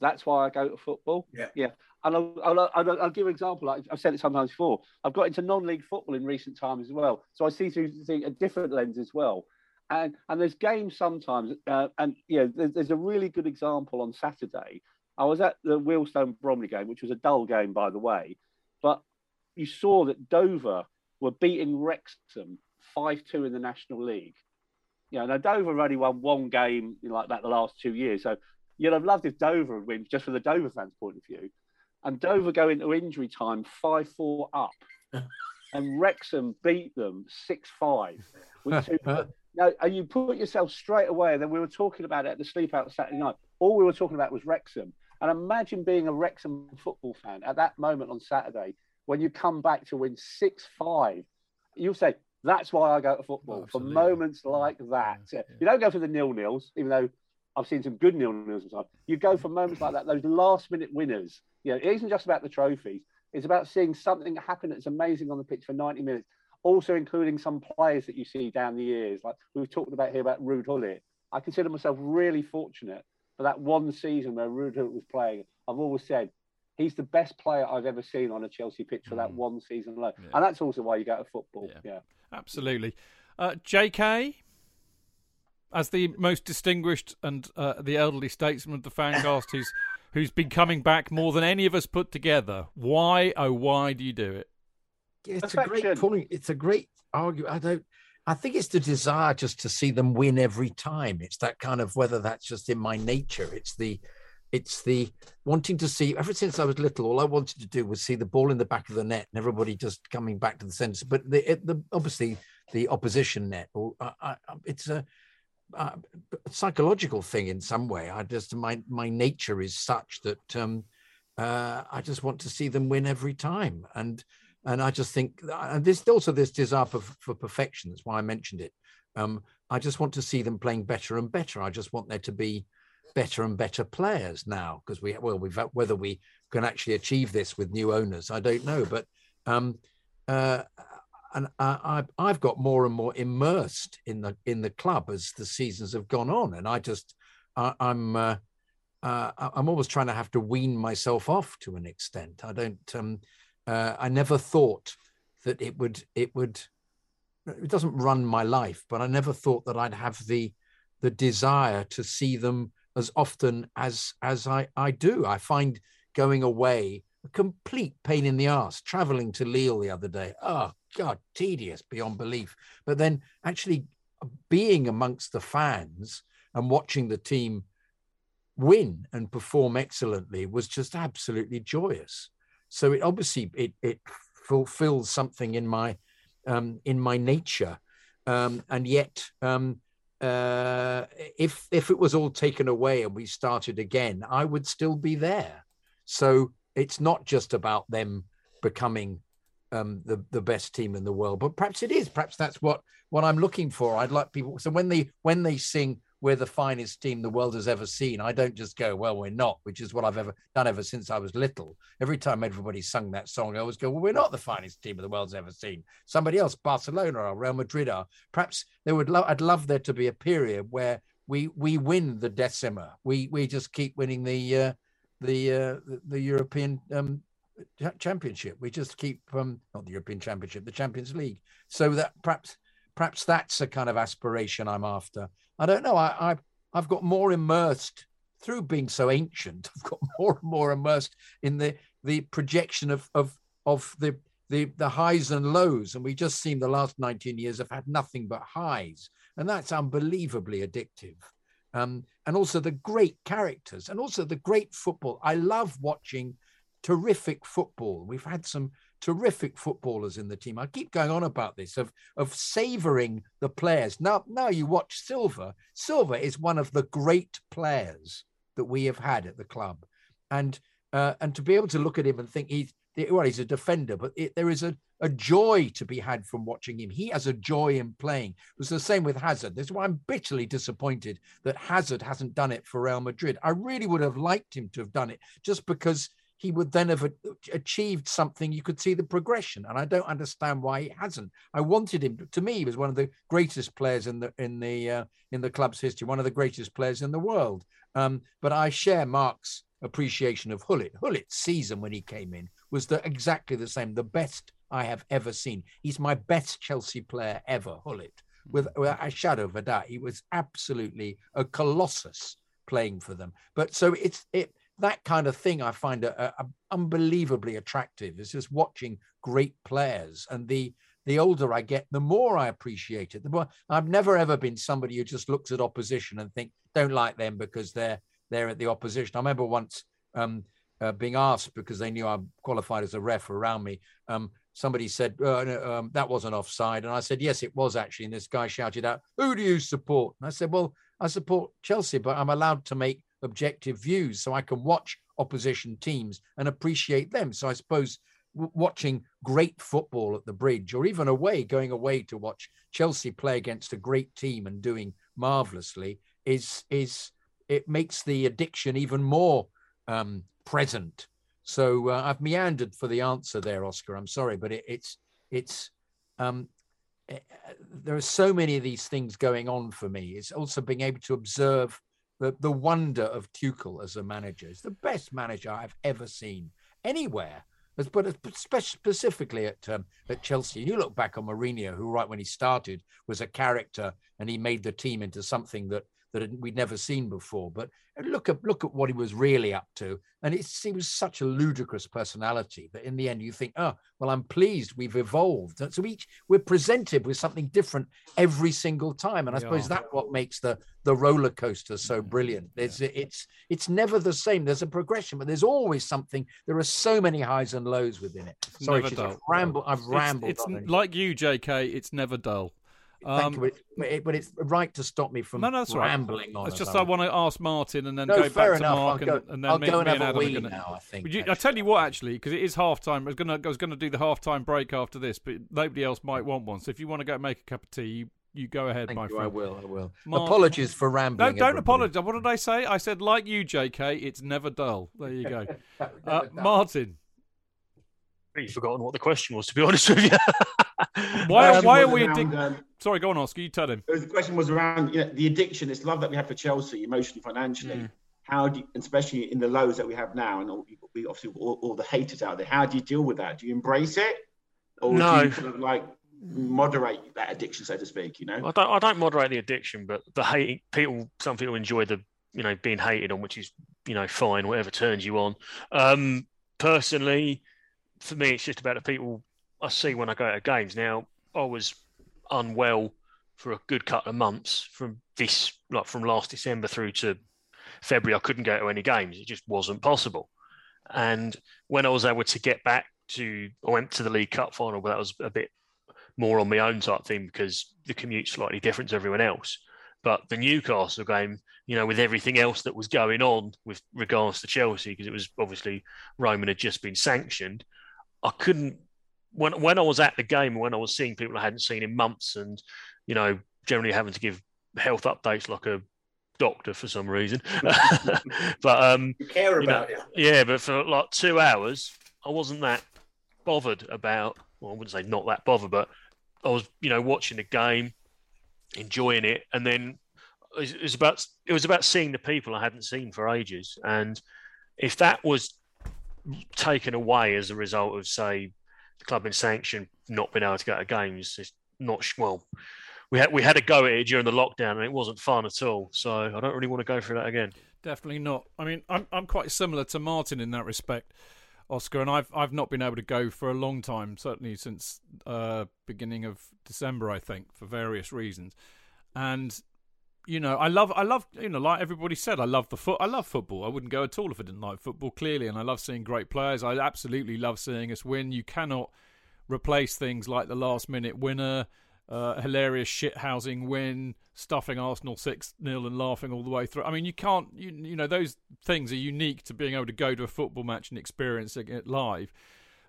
That's why I go to football. Yeah. Yeah. And I'll, I'll, I'll, I'll give an example. I've said it sometimes before. I've got into non-league football in recent times as well. So I see through a different lens as well. And, and there's games sometimes, uh, and you know, there's, there's a really good example on Saturday. I was at the Wealdstone Bromley game, which was a dull game, by the way, but you saw that Dover were beating Wrexham 5 2 in the National League you know, now Dover only won one game like that the last two years. So you'd have loved if Dover had wins just from the Dover fans' point of view. And Dover go into injury time 5 4 up. and Wrexham beat them 6 5 Now, and you put yourself straight away, and then we were talking about it at the sleep out Saturday night. All we were talking about was Wrexham. And imagine being a Wrexham football fan at that moment on Saturday when you come back to win 6 5. You'll say, That's why I go to football for oh, moments like that. You don't go for the nil nils, even though I've seen some good nil nils. Sometimes. You go for moments like that, those last minute winners. You know, it isn't just about the trophies. It's about seeing something happen that's amazing on the pitch for 90 minutes. Also, including some players that you see down the years, like we've talked about here about Ruud Gullit. I consider myself really fortunate for that one season where Ruud Gullit was playing. I've always said he's the best player I've ever seen on a Chelsea pitch for that one season alone. Yeah. And that's also why you go to football. Yeah, yeah. absolutely. Uh, JK, as the most distinguished and uh, the elderly statesman of the fancast, who's who's been coming back more than any of us put together. Why, oh, why do you do it? It's a great point. It's a great argument. I don't. I think it's the desire just to see them win every time. It's that kind of whether that's just in my nature. It's the it's the wanting to see ever since I was little, all I wanted to do was see the ball in the back of the net and everybody just coming back to the centre. But the, the obviously the opposition net, or I, I, it's a, a, psychological thing in some way. I just my my nature is such that um, uh, I just want to see them win every time, and and I just think and this also this desire for, for perfection. That's why I mentioned it. Um, I just want to see them playing better and better. I just want there to be better and better players now because we well we've whether we can actually achieve this with new owners I don't know but um uh and I, I've got more and more immersed in the in the club as the seasons have gone on, and I just I, am uh, uh, I'm always trying to have to wean myself off to an extent. I don't um, uh, I never thought that it would it would it doesn't run my life, but I never thought that I'd have the the desire to see them as often as as I, I do. I find going away a complete pain in the ass. Traveling to Lille the other day, oh God, tedious beyond belief. But then actually being amongst the fans and watching the team win and perform excellently was just absolutely joyous. So it obviously it it fulfills something in my um, in my nature, um, and yet um, uh, if if it was all taken away and we started again, I would still be there. So it's not just about them becoming um, the the best team in the world, but perhaps it is. Perhaps that's what what I'm looking for. I'd like people. So when they when they sing we're the finest team the world has ever seen. I don't just go, well, we're not, which is what I've ever done ever since I was little. Every time everybody sung that song, I always go, well, we're not the finest team the world's ever seen. Somebody else, Barcelona or Real Madrid are. Perhaps they would. Lo- I'd love there to be a period where we we win the decima. We we just keep winning the uh, the, uh, the, European um, championship. We just keep um, not the European Championship, the Champions League. So that perhaps perhaps that's a kind of aspiration I'm after. I don't know. I, I I've got more immersed through being so ancient. I've got more and more immersed in the the projection of of of the the the highs and lows, and we just seem the last 19 years have had nothing but highs, and that's unbelievably addictive. Um, and also the great characters, and also the great football. I love watching terrific football. We've had some terrific footballers in the team. I keep going on about this of of savoring the players. Now, now you watch Silva. Silva is one of the great players that we have had at the club, and uh, and to be able to look at him and think he's well, he's a defender, but it, there is a, a joy to be had from watching him. He has a joy in playing. It was the same with Hazard. That's why I'm bitterly disappointed that Hazard hasn't done it for Real Madrid. I really would have liked him to have done it just because he would then have achieved something. You could see the progression, and I don't understand why he hasn't. I wanted him. To, to me, he was one of the greatest players in the in the uh, in the club's history, one of the greatest players in the world. Um, but I share Mark's appreciation of Gullit. Gullit's season when he came in was the, exactly the same, the best I have ever seen. He's my best Chelsea player ever, Gullit. With, with a shadow of a doubt, he was absolutely a colossus playing for them. But so it's it that kind of thing I find a, a, unbelievably attractive. It's just watching great players, and the the older I get, the more I appreciate it. The more I've never ever been somebody who just looks at opposition and think don't like them because they're they're at the opposition. I remember once um, uh, being asked because they knew I qualified as a ref around me. Um, somebody said uh, no, um, that wasn't offside, and I said yes, it was actually. And this guy shouted out, "Who do you support?" And I said, "Well, I support Chelsea, but I'm allowed to make objective views so I can watch opposition teams and appreciate them. So I suppose watching great football at the bridge or even away, going away to watch Chelsea play against a great team and doing marvelously is is it makes the addiction even more um, present. So uh, I've meandered for the answer there, Oscar. I'm sorry, but it, it's it's um, eh, there are so many of these things going on for me. It's also being able to observe the, the wonder of Tuchel as a manager. He's the best manager I've ever seen anywhere. But specifically at um, at Chelsea, you look back on Mourinho, who right when he started was a character, and he made the team into something that that we'd never seen before. But uh, look at look at what he was really up to, and it's, he was such a ludicrous personality that in the end you think, oh well, I'm pleased we've evolved. And so each we're presented with something different every single time, and I We suppose that's what makes the the roller coaster so brilliant. There's it's it's never the same. There's a progression, but there's always something. There are so many highs and lows within it. Sorry, I've rambled. I've It's- rambled. It's, and- like you, JK. It's never dull. Thank Um, you, but, it, but it- but it's right to stop me from no, no, that's all right. rambling on. It's just I I want to ask Martin and then No, go fair back to enough. Mark I'll go- and, and then I'll me, go and me have a Adam are wee gonna- now, I think, Would you, I tell you what, actually, because it is half time. I was gonna I was gonna do the half time break after this, but nobody else might want one. So if you want to go make a cup of tea, you, you go ahead, Thank my you, friend. I will, I will. Mark- Apologies for rambling, No, don't everybody. apologise. What did I say? I said like you, JK. It's never dull. There you go. uh, Martin, Really forgotten what the question was, to be honest with you. why why are we around, addicted? um, Sorry, go on, Oscar. You tell him. The question was around you know, the addiction, this love that we have for Chelsea, emotionally, financially. Mm. How do, you, especially in the lows that we have now, and all, we obviously all, all the haters out there. How do you deal with that? Do you embrace it, or No. do you kind of like moderate that addiction, so to speak? You know. I don't I don't moderate the addiction, but the hate people some people enjoy the you know being hated on, which is you know fine, whatever turns you on. Um, personally, for me, it's just about the people I see when I go to games. Now, I was unwell for a good couple of months from this, like from last December through to February. I couldn't go to any games; it just wasn't possible. And when I was able to get back to, I went to the League Cup final, but that was a bit more on my own type thing because the commute's slightly different to everyone else. But the Newcastle game, you know, with everything else that was going on with regards to Chelsea, because it was obviously Roman had just been sanctioned, I couldn't when when I was at the game and when I was seeing people I hadn't seen in months and, you know, generally having to give health updates like a doctor for some reason. but um You care you know, about you. yeah, but for like two hours, I wasn't that bothered about. Well, I wouldn't say not that bothered, but I was, you know, watching the game, enjoying it, and then it was about it was about seeing the people I hadn't seen for ages. And if that was taken away as a result of, say, the club being sanctioned, not been able to go to games, it's not well. We had we had a go at it during the lockdown, and it wasn't fun at all. So I don't really want to go through that again. Definitely not. I mean, I'm I'm quite similar to Martin in that respect, Oscar, and I've I've not been able to go for a long time, certainly since uh, beginning of December, I think, for various reasons. And you know, I love I love you know, like everybody said, I love the foot. I love football. I wouldn't go at all if I didn't like football. Clearly, and I love seeing great players. I absolutely love seeing us win. You cannot replace things like the last minute winner, uh, hilarious shithousing win, stuffing Arsenal six 0 and laughing all the way through. I mean, you can't. You, you know, those things are unique to being able to go to a football match and experience it live.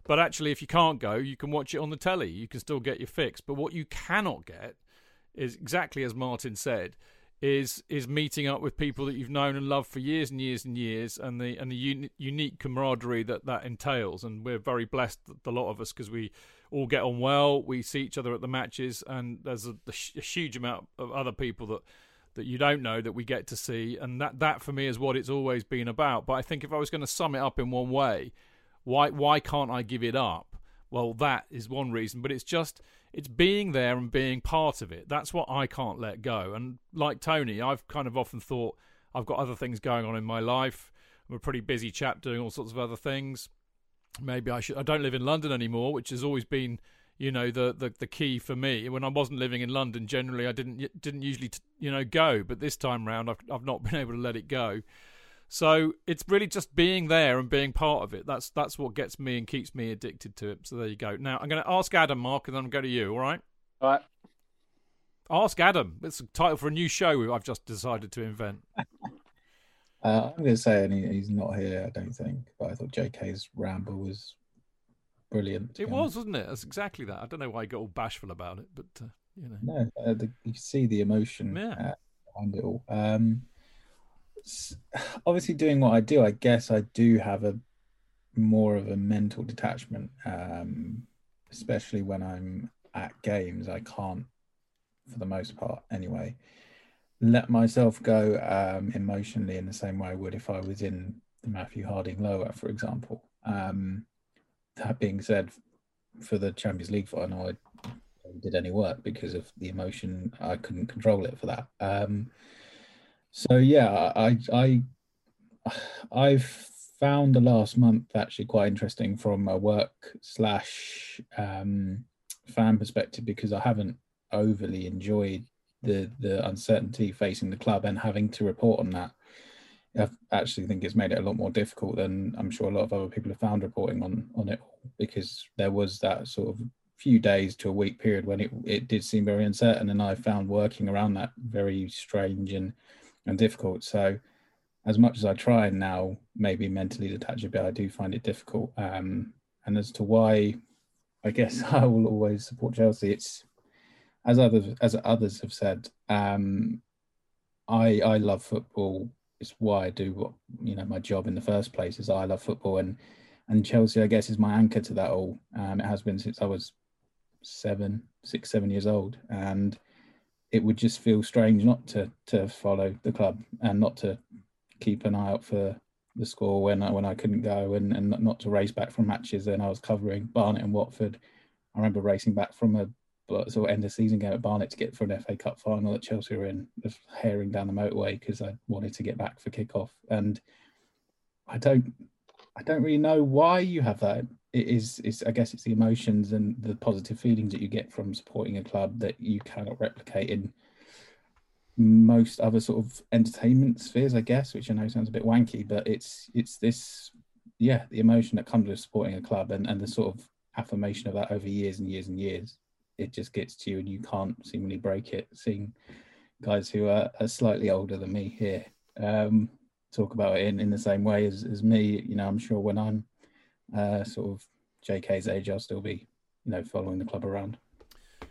But actually, if you can't go, you can watch it on the telly. You can still get your fix. But what you cannot get is exactly as Martin said. Is is meeting up with people that you've known and loved for years and years and years, and the and the uni- unique camaraderie that that entails. And we're very blessed, the lot of us, because we all get on well. We see each other at the matches, and there's a, a huge amount of other people that that you don't know that we get to see, and that that for me is what it's always been about. But I think if I was going to sum it up in one way, why why can't I give it up? Well, that is one reason, but it's just it's being there and being part of it. That's what I can't let go. And like Tony, I've kind of often thought I've got other things going on in my life. I'm a pretty busy chap doing all sorts of other things. Maybe I should. I don't live in London anymore, which has always been, you know, the the, the key for me. When I wasn't living in London, generally I didn't didn't usually you know go, but this time round I've I've not been able to let it go. So it's really just being there and being part of it. That's that's what gets me and keeps me addicted to it. So there you go. Now I'm going to ask Adam, Mark, and then I'm going to you. All right. All right. Ask Adam. It's a title for a new show I've just decided to invent. Uh, I'm going to say and he, he's not here, I don't think. But I thought JK's ramble was brilliant. It was, wasn't it? That's exactly that. I don't know why he got all bashful about it, but uh, you know. No, uh, the, you can see the emotion Yeah. uh, behind it all. Um, obviously, doing what I do, I guess I do have a more of a mental detachment, um, especially when I'm at games. I can't, for the most part, anyway, let myself go um, emotionally in the same way I would if I was in the Matthew Harding lower, for example. Um, that being said, for the Champions League final, I did any work because of the emotion. I couldn't control it for that. Um, so yeah, I I I've found the last month actually quite interesting from a work slash um, fan perspective because I haven't overly enjoyed the the uncertainty facing the club and having to report on that. I actually think it's made it a lot more difficult than I'm sure a lot of other people have found reporting on on it because there was that sort of few days to a week period when it it did seem very uncertain and I found working around that very strange and and difficult. So as much as I try and now maybe mentally detach a bit, I do find it difficult. Um, and as to why, I guess I will always support Chelsea. It's as others as others have said. Um, I I love football. It's why I do what you know my job in the first place is I love football and and Chelsea I guess is my anchor to that all. Um, it has been since I was seven, six, seven years old, and it would just feel strange not to to follow the club and not to keep an eye out for the score when I when I couldn't go and and not- to race back from matches. And I was covering Barnet and Watford. I remember racing back from a sort of end of season game at Barnet to get for an FA Cup final that Chelsea were in, just herring down the motorway because I wanted to get back for kickoff. And I don't, I don't really know why you have that. It is, it's, I guess it's the emotions and the positive feelings that you get from supporting a club that you cannot replicate in most other sort of entertainment spheres, I guess, which I know sounds a bit wanky, but it's, it's this, yeah, the emotion that comes with supporting a club and, and the sort of affirmation of that over years and years and years it just gets to you and you can't seemingly break it. Seeing guys who are, are slightly older than me here um, talk about it in, in the same way as, as me, you know, I'm sure when I'm uh, sort of JK's age, I'll still be, you know, following the club around.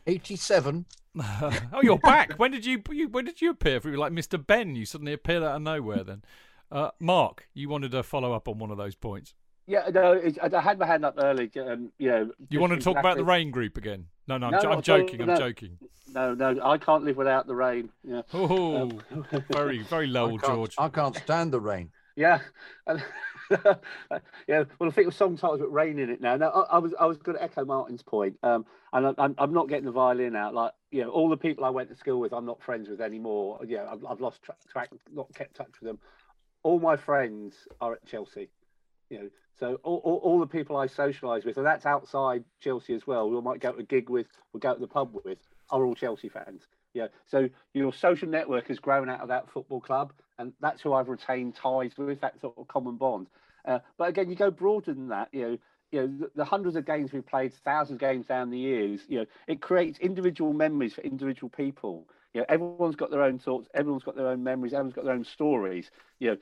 87. oh, you're back. when did you, you when did you appear? For like Mr. Benn, you suddenly appeared out of nowhere. Then, uh, Mark, you wanted to follow up on one of those points. Yeah, no, it's, I I had my hand up early. Um, you know, You want to talk about the Raine group again? No, no, I'm, No, I'm at all, joking. I'm no. joking. No, no, I can't live without the rain. Yeah. Oh, Um, very, very low, can't, George. I can't stand the rain. Yeah, and- yeah. Well, I think the song title's got rain in it now. Now, I, I was I was going to echo Martin's point, um, and I, I'm I'm not getting the violin out. Like you know, all the people I went to school with, I'm not friends with anymore. Yeah, I've, I've lost tra- track, not kept touch with them. All my friends are at Chelsea. You know, so all, all, all the people I socialise with, and that's outside Chelsea as well. We might go to a gig with, we'll go to the pub with, are all Chelsea fans. Yeah. So your social network has grown out of that football club, and that's who I've retained ties with, that sort of common bond. Uh, but again, you go broader than that. You know, you know the, the hundreds of games we've played, thousands of games down the years. You know, it creates individual memories for individual people. You know, everyone's got their own thoughts, everyone's got their own memories, everyone's got their own stories. You know,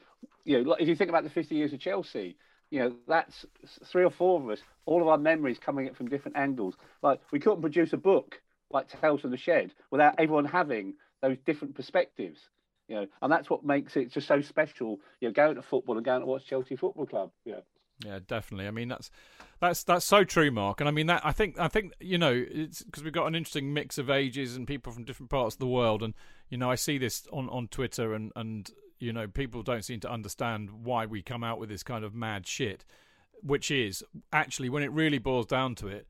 you know, if you think about the 50 years of Chelsea, you know, that's three or four of us, all of our memories coming at from different angles. Like we couldn't produce a book like Tales from the Shed without everyone having those different perspectives. You know, and that's what makes it just so special. You know, going to football and going to watch Chelsea Football Club. Yeah. Yeah, definitely. I mean, that's that's that's so true, Mark. And I mean that I think I think you know it's because we've got an interesting mix of ages and people from different parts of the world. And you know, I see this on on Twitter, and and you know, people don't seem to understand why we come out with this kind of mad shit, which is actually when it really boils down to it.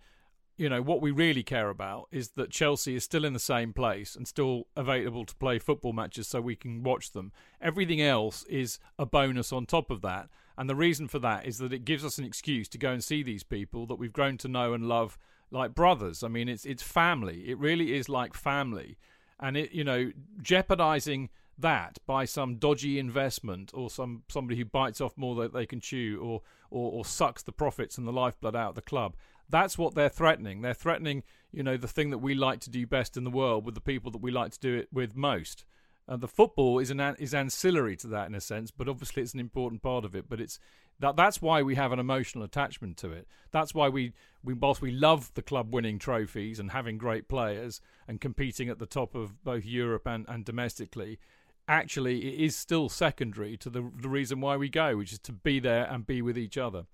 You know what we really care about is that Chelsea is still in the same place and still available to play football matches, so we can watch them. Everything else is a bonus on top of that. And the reason for that is that it gives us an excuse to go and see these people that we've grown to know and love like brothers. I mean, it's it's family. It really is like family. And it, you know, jeopardizing that by some dodgy investment or some somebody who bites off more than they can chew or, or or sucks the profits and the lifeblood out of the club. That's what they're threatening. They're threatening, you know, the thing that we like to do best in the world with the people that we like to do it with most. Uh, the football is an is ancillary to that in a sense, but obviously it's an important part of it. But it's that that's why we have an emotional attachment to it. That's why we we whilst we love the club winning trophies and having great players and competing at the top of both Europe and, and domestically, actually it is still secondary to the the reason why we go, which is to be there and be with each other.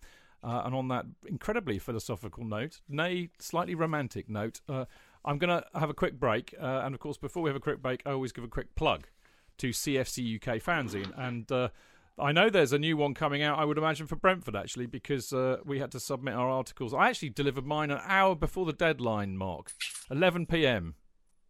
Uh, and on that incredibly philosophical note, nay, slightly romantic note, uh, I'm going to have a quick break. Uh, and of course, before we have a quick break, I always give a quick plug to CFC UK Fanzine. And uh, I know there's a new one coming out, I would imagine, for Brentford, actually, because uh, we had to submit our articles. I actually delivered mine an hour before the deadline, Mark, 11 pm.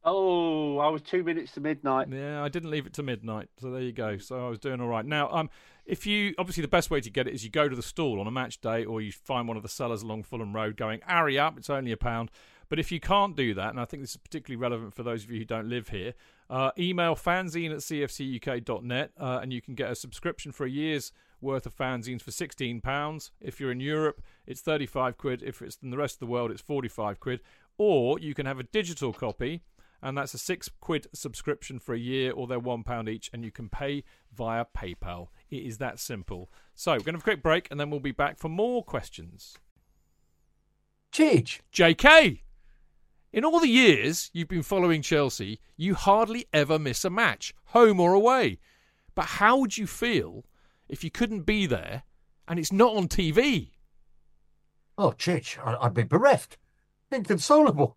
Oh, I was two minutes to midnight. Yeah, I didn't leave it to midnight, so there you go. So I was doing all right. Now, um, if you obviously the best way to get it is you go to the stall on a match day, or you find one of the sellers along Fulham Road, going, "Hurry up! It's only a pound." But if you can't do that, and I think this is particularly relevant for those of you who don't live here, uh, email fanzine at cfcuk.net uh, and you can get a subscription for a year's worth of fanzines for £16. If you're in Europe, it's 35 quid. If it's in the rest of the world, it's 45 quid. Or you can have a digital copy, and that's a six quid subscription for a year, or they're one pound each, and you can pay via PayPal. It is that simple. So we're going to have a quick break, and then we'll be back for more questions. Cheech. JK. In all the years you've been following Chelsea, you hardly ever miss a match, home or away. But how would you feel if you couldn't be there and it's not on TV? Oh, Chidge, I'd be bereft, inconsolable.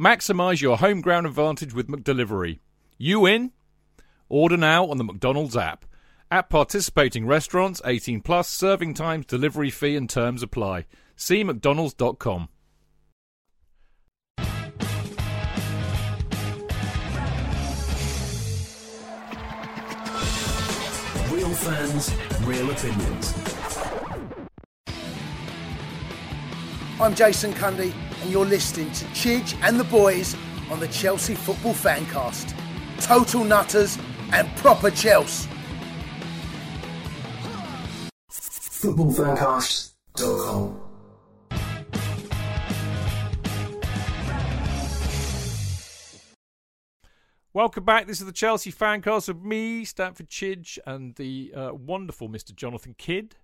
Maximise your home ground advantage with McDelivery. You in? Order now on the McDonald's app. At participating restaurants, 18 plus, serving times, delivery fee and terms apply. See mcdonalds.com. Real fans, real opinions. I'm Jason Cundy, and you're listening to Chidge and the boys on the Chelsea Football Fancast. Total nutters and proper Chelsea. Footballfancast.com. Welcome back. This is the Chelsea Fancast with me, Stamford Chidge, and the uh, wonderful Mr. Jonathan Kidd.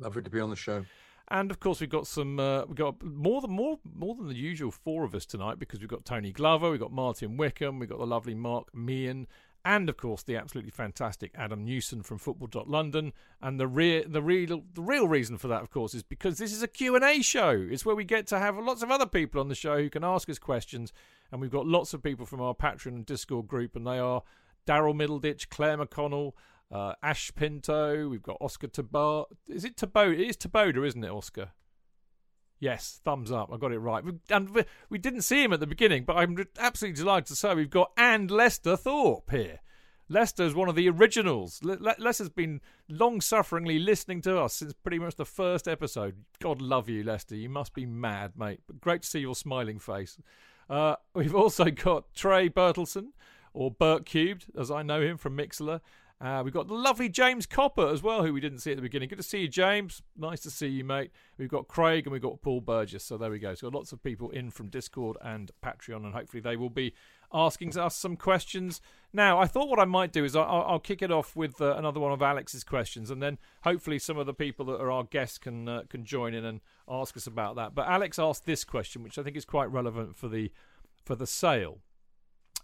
Lovely to be on the show. And of course, we've got some. Uh, we've got more than more more than the usual four of us tonight because we've got Tony Glover, we've got Martin Wickham, we've got the lovely Mark Meehan, and of course the absolutely fantastic Adam Newson from Football.London. And the real the real the real reason for that, of course, is because this is a Q and A show. It's where we get to have lots of other people on the show who can ask us questions, and we've got lots of people from our Patreon and Discord group, and they are Daryl Middleditch, Claire McConnell uh, Ash Pinto. We've got Oscar Taboda. Is it Taboda? It is Taboda, isn't it, Oscar? Yes, thumbs up. I got it right. And we didn't see him at the beginning, but I'm absolutely delighted to say we've got and Lester Thorpe here. Lester is one of the originals. Lester's been long sufferingly listening to us since pretty much the first episode. God love you, Lester. You must be mad, mate. But great to see your smiling face. Uh, we've also got Trey Bertelson, or Burt Cubed, as I know him from Mixlr Uh, we've got the lovely James Copper as well, who we didn't see at the beginning. Good to see you, James. Nice to see you, mate. We've got Craig and we've got Paul Burgess. So there we go. So lots of people in from Discord and Patreon, and hopefully they will be asking us some questions. Now, I thought what I might do is I'll, I'll kick it off with uh, another one of Alex's questions, and then hopefully some of the people that are our guests can uh, can join in and ask us about that. But Alex asked this question, which I think is quite relevant for the for the sale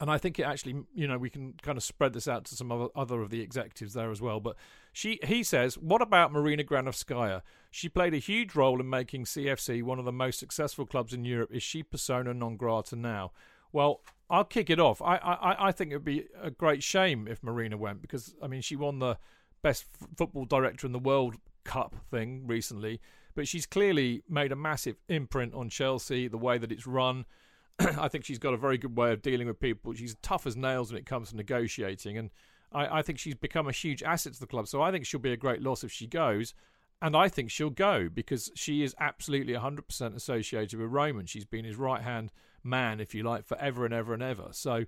and I think it actually, you know, we can kind of spread this out to some other, other of the executives there as well. But she, he says, what about Marina Granovskaya? She played a huge role in making CFC one of the most successful clubs in Europe. Is she persona non grata now? Well, I'll kick it off. I, I, I think it would be a great shame if Marina went because I mean she won the best football director in the world cup thing recently, but she's clearly made a massive imprint on Chelsea, the way that it's run. I think she's got a very good way of dealing with people. She's tough as nails when it comes to negotiating, and I, I, think she's become a huge asset to the club. So I think she'll be a great loss if she goes, and I think she'll go because she is absolutely 100% associated with Roman. She's been his right hand man, if you like, forever and ever and ever. So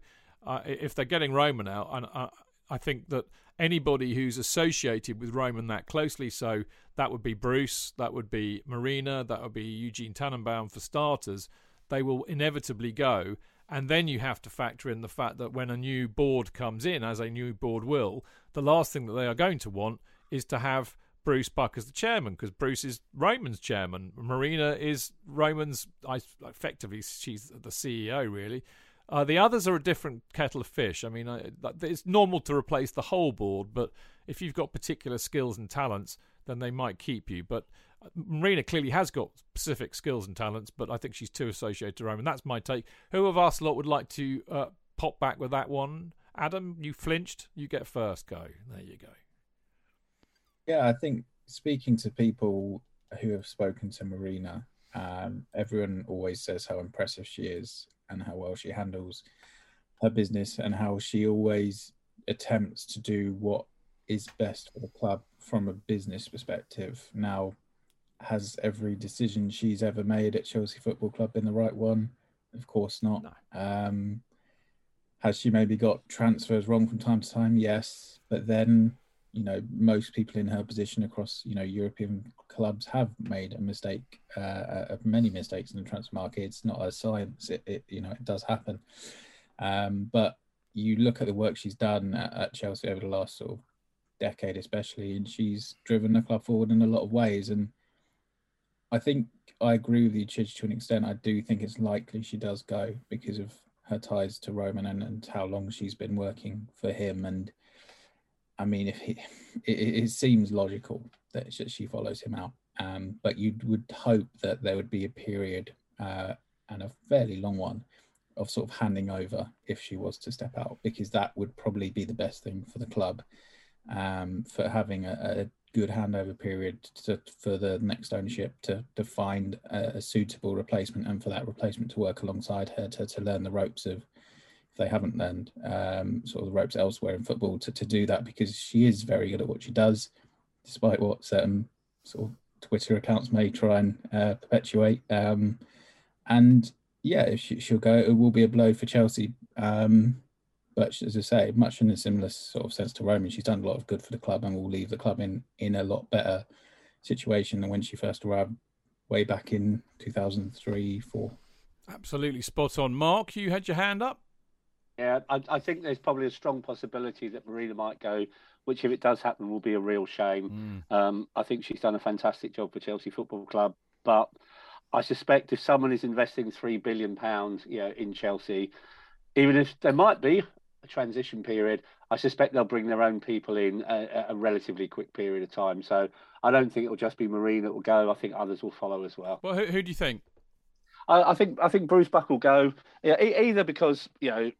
uh, if they're getting Roman out, and I, I think that anybody who's associated with Roman that closely, so that would be Bruce, that would be Marina, that would be Eugene Tenenbaum for starters they will inevitably go. And then you have to factor in the fact that when a new board comes in, as a new board will, the last thing that they are going to want is to have Bruce Buck as the chairman because Bruce is Roman's chairman. Marina is Roman's, effectively, she's the CEO, really. Uh, the others are a different kettle of fish. I mean, it's normal to replace the whole board, but if you've got particular skills and talents, then they might keep you. But Marina clearly has got specific skills and talents, but I think she's too associated to Roman. That's my take. Who of us lot would like to uh, pop back with that one? Adam, you flinched. You get first go. There you go. Yeah, I think speaking to people who have spoken to Marina, um, everyone always says how impressive she is and how well she handles her business and how she always attempts to do what is best for the club from a business perspective. Now, has every decision she's ever made at Chelsea Football Club been the right one? Of course not. No. Um, has she maybe got transfers wrong from time to time? Yes, but then you know most people in her position across you know European clubs have made a mistake, uh, uh, many mistakes in the transfer market. It's not a science. It, it you know it does happen. Um, but you look at the work she's done at, at Chelsea over the last sort of decade, especially, and she's driven the club forward in a lot of ways. And I think I agree with you, Chidge, to an extent. I do think it's likely she does go because of her ties to Roman and, and how long she's been working for him. And I mean, if he, it, it seems logical that she follows him out. Um, but you would hope that there would be a period uh, and a fairly long one of sort of handing over if she was to step out, because that would probably be the best thing for the club um, for having a, a good handover period to, for the next ownership to, to find a, a, suitable replacement and for that replacement to work alongside her to, to learn the ropes of if they haven't learned um, sort of the ropes elsewhere in football to, to do that because she is very good at what she does despite what certain sort of Twitter accounts may try and uh, perpetuate. Um, and yeah if she, will go it will be a blow for Chelsea. Um, but as I say, much in a similar sort of sense to Roman, she's done a lot of good for the club and will leave the club in in a lot better situation than when she first arrived way back in 2003 4 absolutely spot on. Mark you had your hand up? Yeah I, I, think there's probably a strong possibility that marina might go which if it does happen will be a real shame. Mm. um, i think she's done a fantastic job for chelsea football club but i suspect if someone is investing three billion pounds you know in chelsea even if there might be a transition period, I suspect they'll bring their own people in a, a relatively quick period of time. So I don't think it'll just be Marina that will go. I think others will follow as well. Well, who, who do you think? I, I, think I think Bruce Buck will go. Yeah, either because you know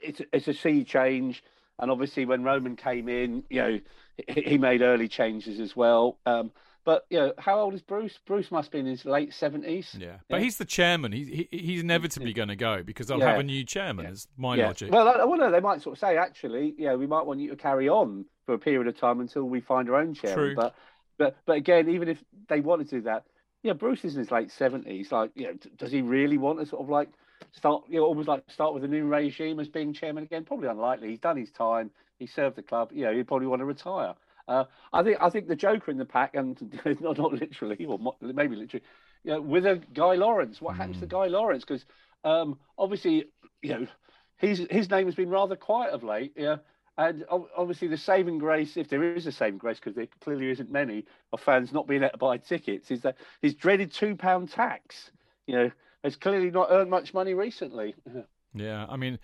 it's it's a sea change, and obviously when Roman came in, you know he, he made early changes as well. Um, but you know, how old is Bruce? Bruce must be in his late seventies. Yeah, but yeah. he's the chairman. He, he he's inevitably going to go because they'll yeah. have a new chairman. Is my yeah. logic. Well, I, well, they might sort of say actually, yeah, we might want you to carry on for a period of time until we find our own chairman. True. But but but again, even if they want to do that, yeah, Bruce is in his late seventies. Like, you know, does he really want to sort of like start, you know, almost like start with a new regime as being chairman again? Probably unlikely. He's done his time. he served the club. You know, he'd probably want to retire. Uh, I think I think the Joker in the pack, and not not literally, or maybe literally, you know, with a Guy Lawrence. What mm. happens to hmm. Guy Lawrence? Because um, obviously, you know, his his name has been rather quiet of late. Yeah, and obviously the saving grace, if there is a saving grace, because there clearly isn't many of fans not being able to buy tickets, is that his dreaded two pound tax. You know, has clearly not earned much money recently. Yeah, I mean,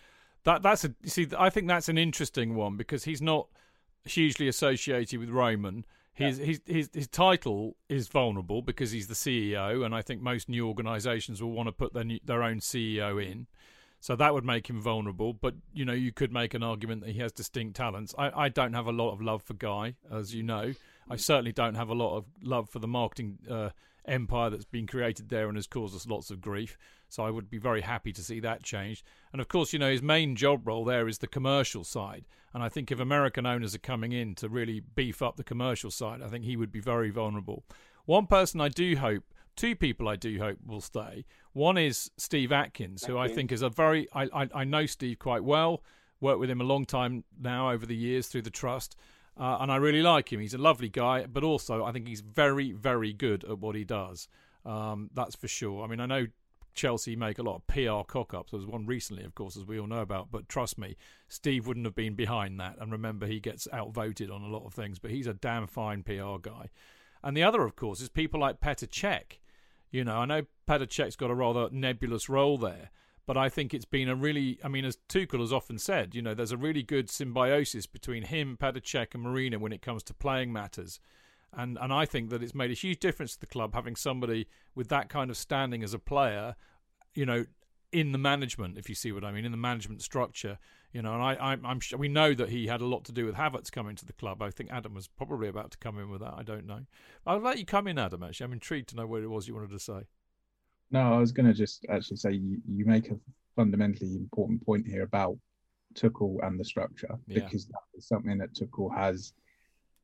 that that's a you see. I think that's an interesting one because he's not hugely associated with Roman. His, yeah. his his his title is vulnerable because he's the CEO, and I think most new organisations will want to put their new, their own CEO in. So that would make him vulnerable. But you know, you could make an argument that he has distinct talents. I, I don't have a lot of love for Guy, as you know. I certainly don't have a lot of love for the marketing uh, empire that's been created there and has caused us lots of grief. So I would be very happy to see that changed. And of course, you know, his main job role there is the commercial side. And I think if American owners are coming in to really beef up the commercial side, I think he would be very vulnerable. One person I do hope, two people I do hope will stay. One is Steve Atkins, who I think is a very, I, I, I know Steve quite well, worked with him a long time now over the years through the trust. Uh, and I really like him. He's a lovely guy, but also I think he's very, very good at what he does. Um, that's for sure. I mean, I know Chelsea make a lot of PR cock ups. There was one recently, of course, as we all know about. But trust me, Steve wouldn't have been behind that. And remember, he gets outvoted on a lot of things, but he's a damn fine PR guy. And the other, of course, is people like Petr Cech. You know, I know Petr Cech's got a rather nebulous role there, but I think it's been a really, I mean, as Tuchel has often said, you know, there's a really good symbiosis between him, Cech, and Marina when it comes to playing matters. And and I think that it's made a huge difference to the club having somebody with that kind of standing as a player, you know, in the management, if you see what I mean, in the management structure, you know, and I, I am sure we know that he had a lot to do with Havertz coming to the club. I think Adam was probably about to come in with that. I don't know. I'll let you come in, Adam. Actually, I'm intrigued to know what it was you wanted to say. No, I was going to just actually say you, you make a fundamentally important point here about Tuchel and the structure yeah. because that is something that Tuchel has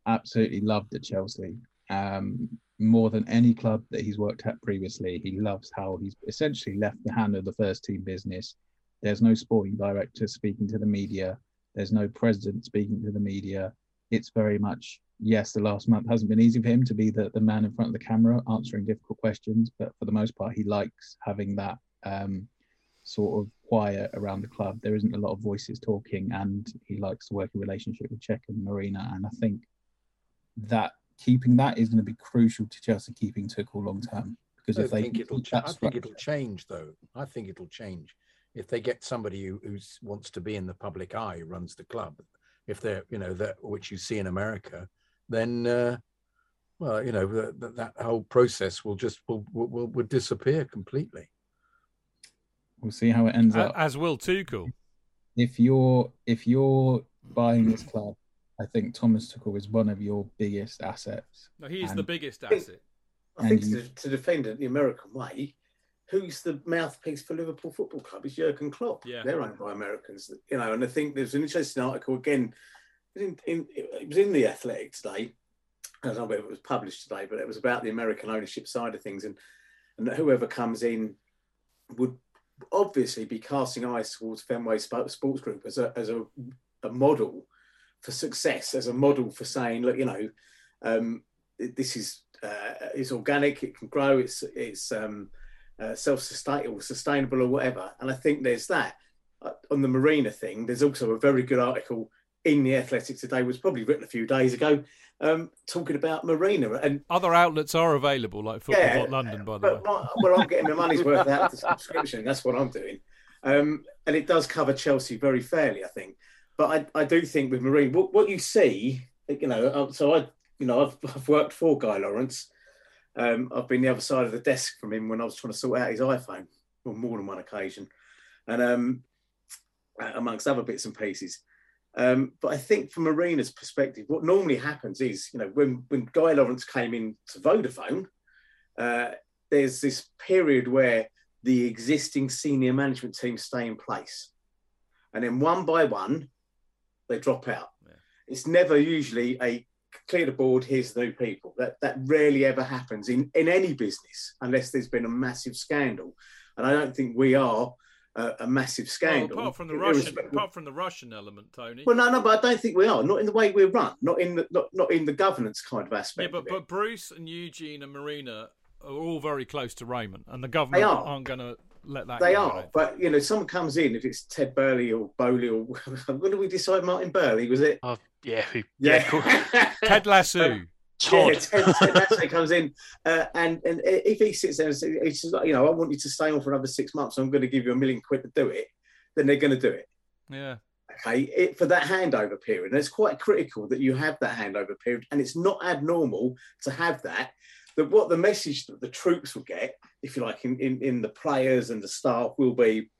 absolutely loved at Chelsea. Um, more than any club that he's worked at previously, he loves how he's essentially left the hand of the first team business. There's no sporting director speaking to the media. There's no president speaking to the media. It's very much yes, the last month hasn't been easy for him to be the, the man in front of the camera answering difficult questions, but for the most part, he likes having that um, sort of quiet around the club. There isn't a lot of voices talking, and he likes to work in relationship with Cech and Marina. And I think that keeping that is going to be crucial to Chelsea keeping Tuchel long term. Because I if they think it'll, ch- I think it'll change, though. I think it'll change if they get somebody who who's, wants to be in the public eye, who runs the club. If they're, you know, that which you see in America, then uh, well, you know that, that whole process will just will, will will disappear completely. We'll see how it ends as, up. As will Tuchel. If you're if you're buying this club, I think Thomas Tuchel is one of your biggest assets. No, he is and, the biggest asset. I think you, to, to defend it the American way, who's the mouthpiece for Liverpool Football Club is Jurgen Klopp. Yeah. They're owned by Americans, you know. And I think there's an interesting article again in, in, it was in the Athletic today. I don't know whether it was published today, but it was about the American ownership side of things, and and whoever comes in would obviously be casting eyes towards Fenway Sports Group as a as a, a model for success, as a model for saying, look, you know, um, this is uh, is organic, it can grow, it's it's um, uh, self-sustainable, sustainable, or whatever. And I think there's that. Uh, on the marina thing, there's also a very good article in the Athletic today was probably written a few days ago, um, talking about Marina and other outlets are available, like Football yeah, London, by the way. My, well, I'm getting my money's worth out of the subscription. That's what I'm doing, um, and it does cover Chelsea very fairly, I think. But I, I do think with Marina, what, what you see, you know, uh, so I, you know, I've, I've worked for Guy Lawrence. Um, I've been the other side of the desk from him when I was trying to sort out his iPhone on more than one occasion, and um, amongst other bits and pieces. Um, but I think from Marina's perspective, what normally happens is, you know, when, when Guy Lawrence came in to Vodafone, uh, there's this period where the existing senior management team stay in place. And then one by one, they drop out. Yeah. It's never usually a clear the board, here's the new people. That, that rarely ever happens in, in any business unless there's been a massive scandal. And I don't think we are a, a massive Well, scandal. apart from the Russian, apart from the Russian element, Tony. Well, no, no, but I don't think we are. Not in the way we're run. Not in the not, not in the governance kind of aspect. yeah, but but Bruce and Eugene and Marina are all very close to Roman, and the government are. aren't going to let that. They go, are, but you know, someone comes in. If it's Ted Burley or Boehly or what did we decide? Martin Burley was it? Oh, yeah, who, yeah, cool. Ted Lasso. Yeah, Ted, Ted Lasso comes in, uh, and and if he sits there and says, he says, you know, I want you to stay on for another six months. I'm going to give you a million quid to do it. Then they're going to do it. Yeah. Okay, it, for that handover period, and it's quite critical that you have that handover period, and it's not abnormal to have that. That what the message that the troops will get, if you like, in, in, in the players and the staff will be,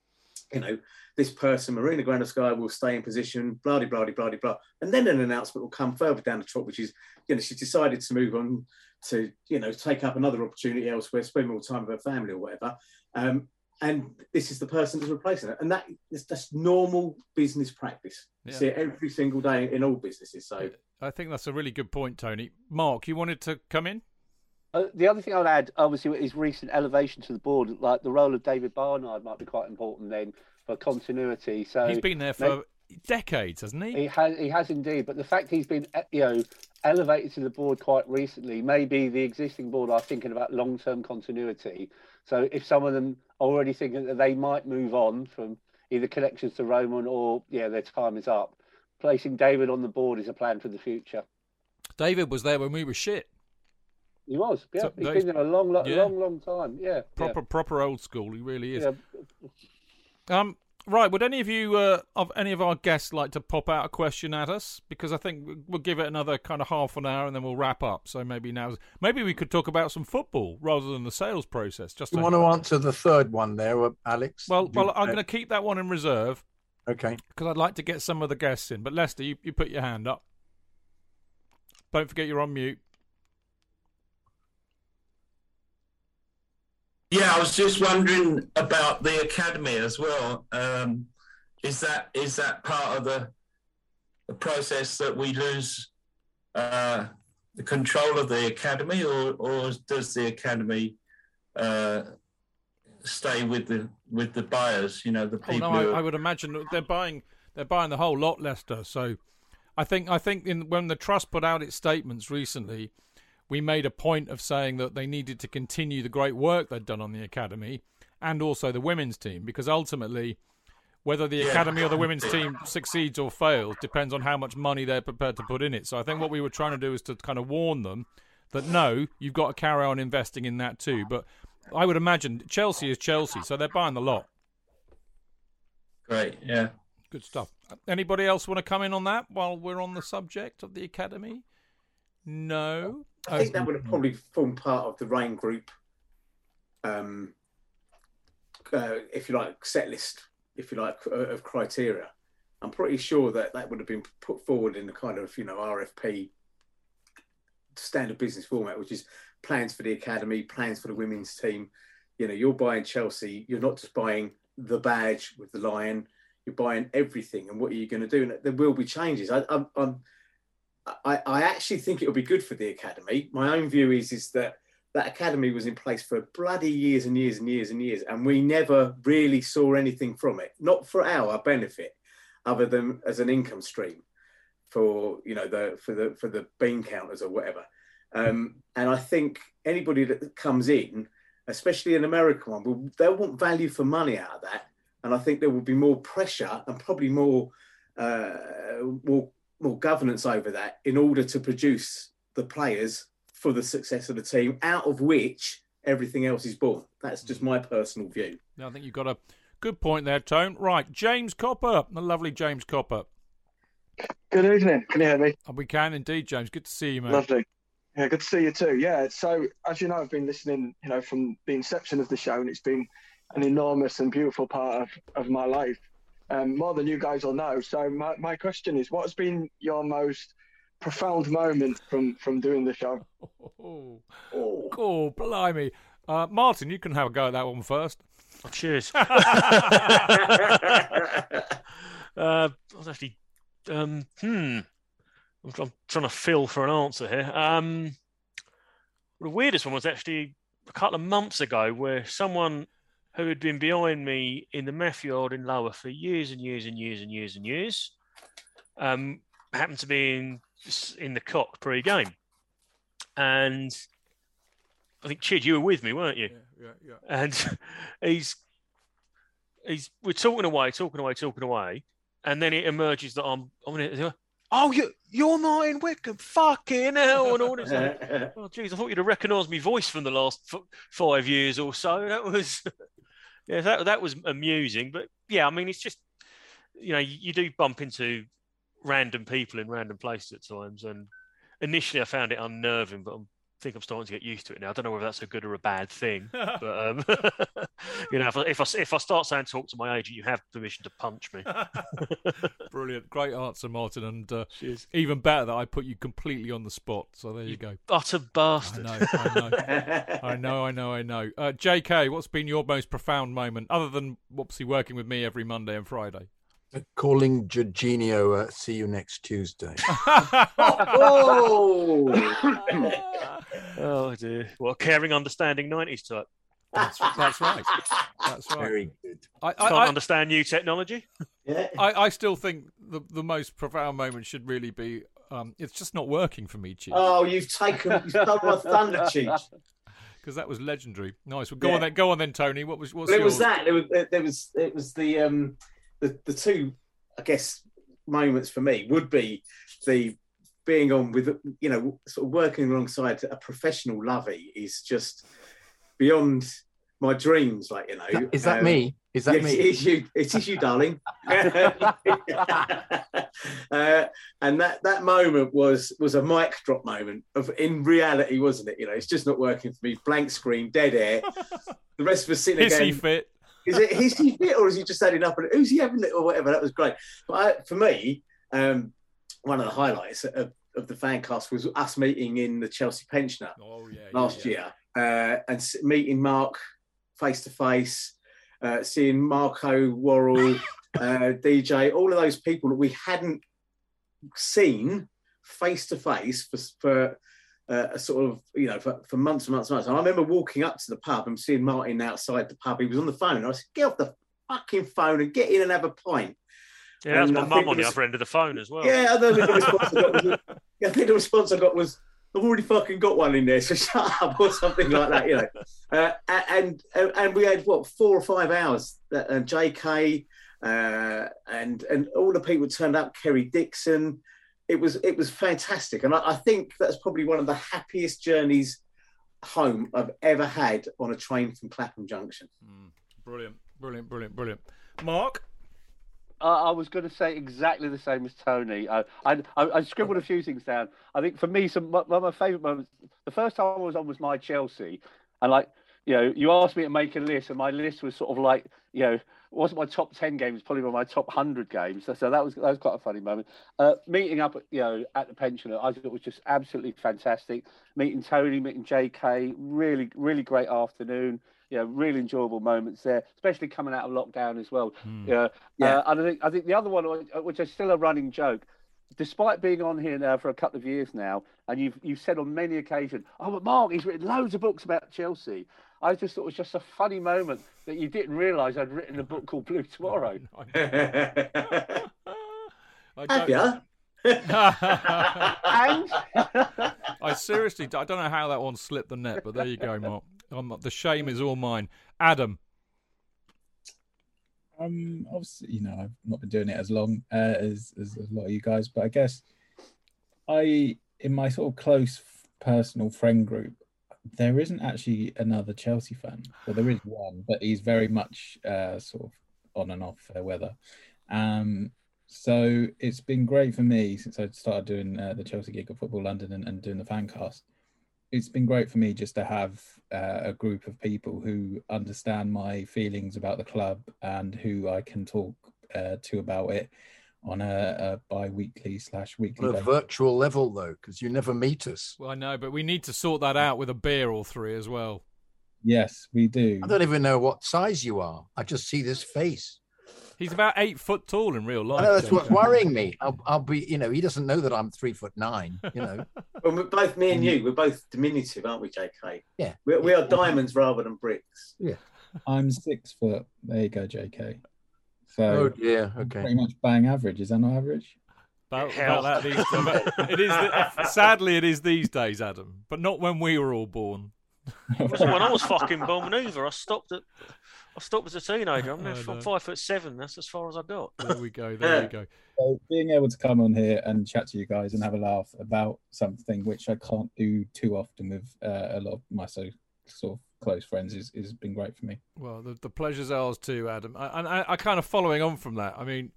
you know, this person, Marina Granovskaya, will stay in position, blah, blah, blah, blah, blah. And then an announcement will come further down the track, which is, you know, she's decided to move on to, you know, take up another opportunity elsewhere, spend more time with her family or whatever. Um, and this is the person that's replacing her. And that is just normal business practice. You Yeah. see it every single day in all businesses. So I think that's a really good point, Tony. Mark, you wanted to come in? Uh, the other thing I'd add, obviously, with his recent elevation to the board, like the role of David Barnard might be quite important then for continuity. So He's been there for decades, hasn't he? He has, he has indeed. But the fact he's been, you know, elevated to the board quite recently, maybe the existing board are thinking about long-term continuity. So if some of them are already thinking that they might move on from either connections to Roman or yeah, their time is up, placing David on the board is a plan for the future. David was there when we were shit. He was, yeah. So he's those- been there a long, long, yeah. long, long time. Yeah, Proper, proper old school. He really is. Yeah. Um, right. Would any of you, uh, of any of our guests, like to pop out a question at us? Because I think we- we'll give it another kind of half an hour and then we'll wrap up. So maybe now, maybe we could talk about some football rather than the sales process. Just You to- want to answer the third one there, uh, Alex? Well, Do- well, I'm going to keep that one in reserve. Okay. Because I'd like to get some of the guests in. But Lester, you, you put your hand up. Don't forget you're on mute. Yeah, I was just wondering about the academy as well. Um, is that is that part of the the process that we lose uh, the control of the academy, or or does the academy uh, stay with the with the buyers? You know, the people. Oh no, I, are- I would imagine they're buying they're buying the whole lot, Leicester. So, I think I think in, when the trust put out its statements recently, we made a point of saying that they needed to continue the great work they'd done on the academy and also the women's team because ultimately, whether the academy or the women's team succeeds or fails depends on how much money they're prepared to put in it. So I think what we were trying to do is to kind of warn them that no, you've got to carry on investing in that too. But I would imagine Chelsea is Chelsea, so they're buying the lot. Great, yeah. Good stuff. Anybody else want to come in on that while we're on the subject of the academy? No. I think that would have probably formed part of the Raine Group, um, uh, if you like, set list, if you like, uh, of criteria. I'm pretty sure that that would have been put forward in the kind of you know RFP standard business format, which is plans for the academy, plans for the women's team. You know, you're buying Chelsea. You're not just buying the badge with the lion. You're buying everything. And what are you going to do? And there will be changes. I, I'm, I'm I, I actually think it will be good for the academy. My own view is is that that academy was in place for bloody years and years and years and years, and we never really saw anything from it. Not for our benefit, other than as an income stream for you know the for the for the bean counters or whatever. Um, and I think anybody that comes in, especially an American one, will they'll want value for money out of that. And I think there will be more pressure and probably more uh, more more governance over that in order to produce the players for the success of the team, out of which everything else is born. That's just mm. my personal view. I think you've got a good point there, Tone. Right, James Copper, the lovely James Copper. Good evening. Can you hear me? Oh, we can indeed, James. Good to see you, mate. Lovely. Yeah, good to see you too. Yeah, so as you know, I've been listening, you know, from the inception of the show, and it's been an enormous and beautiful part of, of my life, um, more than you guys will know. So my, my question is, what has been your most profound moment from from doing the show? Oh, oh blimey. Uh, Martin, you can have a go at that one first. Oh, cheers. uh, I was actually, um, hmm, I'm, I'm trying to fill for an answer here. Um, the weirdest one was actually a couple of months ago, where someone who had been behind me in the Matthew Harding Lower for years and years and years and years and years, um, happened to be in in the cock pre-game, and I think Chid, you were with me, weren't you? Yeah, yeah. yeah. And he's he's we're talking away, talking away, talking away, and then it emerges that I'm I'm gonna. Oh, you, you're Martin Wickham, fucking hell, and all this. like, oh, jeez, I thought you'd have recognised my voice from the last f- five years or so. That was, yeah, that that was amusing. But yeah, I mean, it's just, you know, you, do bump into random people in random places at times, and initially I found it unnerving, but I'm think I'm starting to get used to it now. I don't know whether that's a good or a bad thing, but um, you know, if I, if I if I start saying talk to my agent, you have permission to punch me. Brilliant, great answer, Martin, and uh, even better that I put you completely on the spot. So there you, go. Utter bastard. I know, I know, I know, I know, I know. Uh, J.K., what's been your most profound moment, other than obviously working with me every Monday and Friday? Uh, Calling Jorginho, uh, see you next Tuesday. oh, oh dear! What a caring, understanding '90s type. That's, that's right. That's right. Very good. I, Can't I, I, understand new technology. Yeah. I, I still think the, the most profound moment should really be um, it's just not working for me, Chief. Oh, you've taken you've done my thunder, Cheech. Because that was legendary. Nice. Well, go Yeah. on then. Go on then, Tony. What was what's Well, it was that. There was, there was, it was the um, the the two, I guess, moments for me would be the being on with you know sort of working alongside a professional lovey is just beyond my dreams. Like you know, Is that Um, me? Is that yes, me? It is you. It is you, darling. uh, and that that moment was was a mic drop moment of in reality, wasn't it? You know, it's just not working for me. Blank screen, dead air. The rest of us sitting Hissy again. fit. Is it is he fit or is he just adding up? And who's he having it or whatever? That was great. But I, for me, um, one of the highlights of, of the fan cast was us meeting in the Chelsea pensioner Oh yeah. last year uh, and meeting Mark face to face, seeing Marco Worrell, uh, DJ, all of those people that we hadn't seen face to face for for uh, a sort of you know for, for months and months and months. And I remember walking up to the pub and seeing Martin outside the pub. He was on the phone. I said, "Get off the fucking phone and get in and have a pint." Yeah, that was And my mum on the other end of the phone as well. yeah, I think the response I got was, I think the response I got was, "I've already fucking got one in there, so shut up," or something like that, you know. Uh, and and and we had what four or five hours. That uh, J.K. Uh, and and all the people turned up. Kerry Dixon. It was it was fantastic, and I, I think that's probably one of the happiest journeys home I've ever had on a train from Clapham Junction. Brilliant. Brilliant. Brilliant. Brilliant. Mark. I was going to say exactly the same as Tony. I, I, I scribbled a few things down. I think for me, some one of my favourite moments. The first time I was on was my Chelsea, and like you know, you asked me to make a list, and my list was sort of like you know, wasn't my top ten games, probably one of my top hundred games. So, so that was that was quite a funny moment. Uh, meeting up, you know, at the pensioner, I thought was just absolutely fantastic. Meeting Tony, meeting JK, really really great afternoon. You know, really enjoyable moments there, especially coming out of lockdown as well. Yeah, Yeah. Uh, and I think I think the other one, which is still a running joke, despite being on here now for a couple of years now, and you've you've said on many occasions, "Oh, but Mark, he's written loads of books about Chelsea." I just thought it was just a funny moment that you didn't realise I'd written a book called Blue Tomorrow. Have ya? and I seriously, I don't know how that one slipped the net, but there you go, Mark. Um, the shame is all mine. Adam. Um, obviously, you know, I've not been doing it as long uh, as, as a lot of you guys, but I guess I, in my sort of close personal friend group, there isn't actually another Chelsea fan. Well, there is one, but he's very much uh, sort of on and off fair weather. Um, so it's been great for me since I started doing uh, the Chelsea gig at Football London and, and doing the fan cast. It's been great for me just to have uh, a group of people who understand my feelings about the club and who I can talk uh, to about it on a, a bi-weekly slash weekly On a virtual level, though, because you never meet us. Well, I know, but we need to sort that out with a beer or three as well. Yes, we do. I don't even know what size you are. I just see this face. He's about eight foot tall in real life. I know that's Joe. what's worrying me. I'll, I'll be, you know, he doesn't know that I'm three foot nine. You know, Well, we're both me and you, we're both diminutive, aren't we, JK? Yeah. We, we are diamonds rather than bricks. Yeah. I'm six foot. There you go, JK. So Oh, dear, okay. Pretty much bang average. Is that not average? About, Hell. about that these, about- it is. Sadly, it is these days, Adam. But not when we were all born. When I was fucking born over, I stopped at. I stopped as a teenager. I'm, now I know. five foot seven. That's as far as I got. There we go. There we go. So being able to come on here and chat to you guys and have a laugh about something which I can't do too often with uh, a lot of my so sort of close friends is has been great for me. Well, the, the pleasure's ours too, Adam. I- And I, I, kind of following on from that. I mean,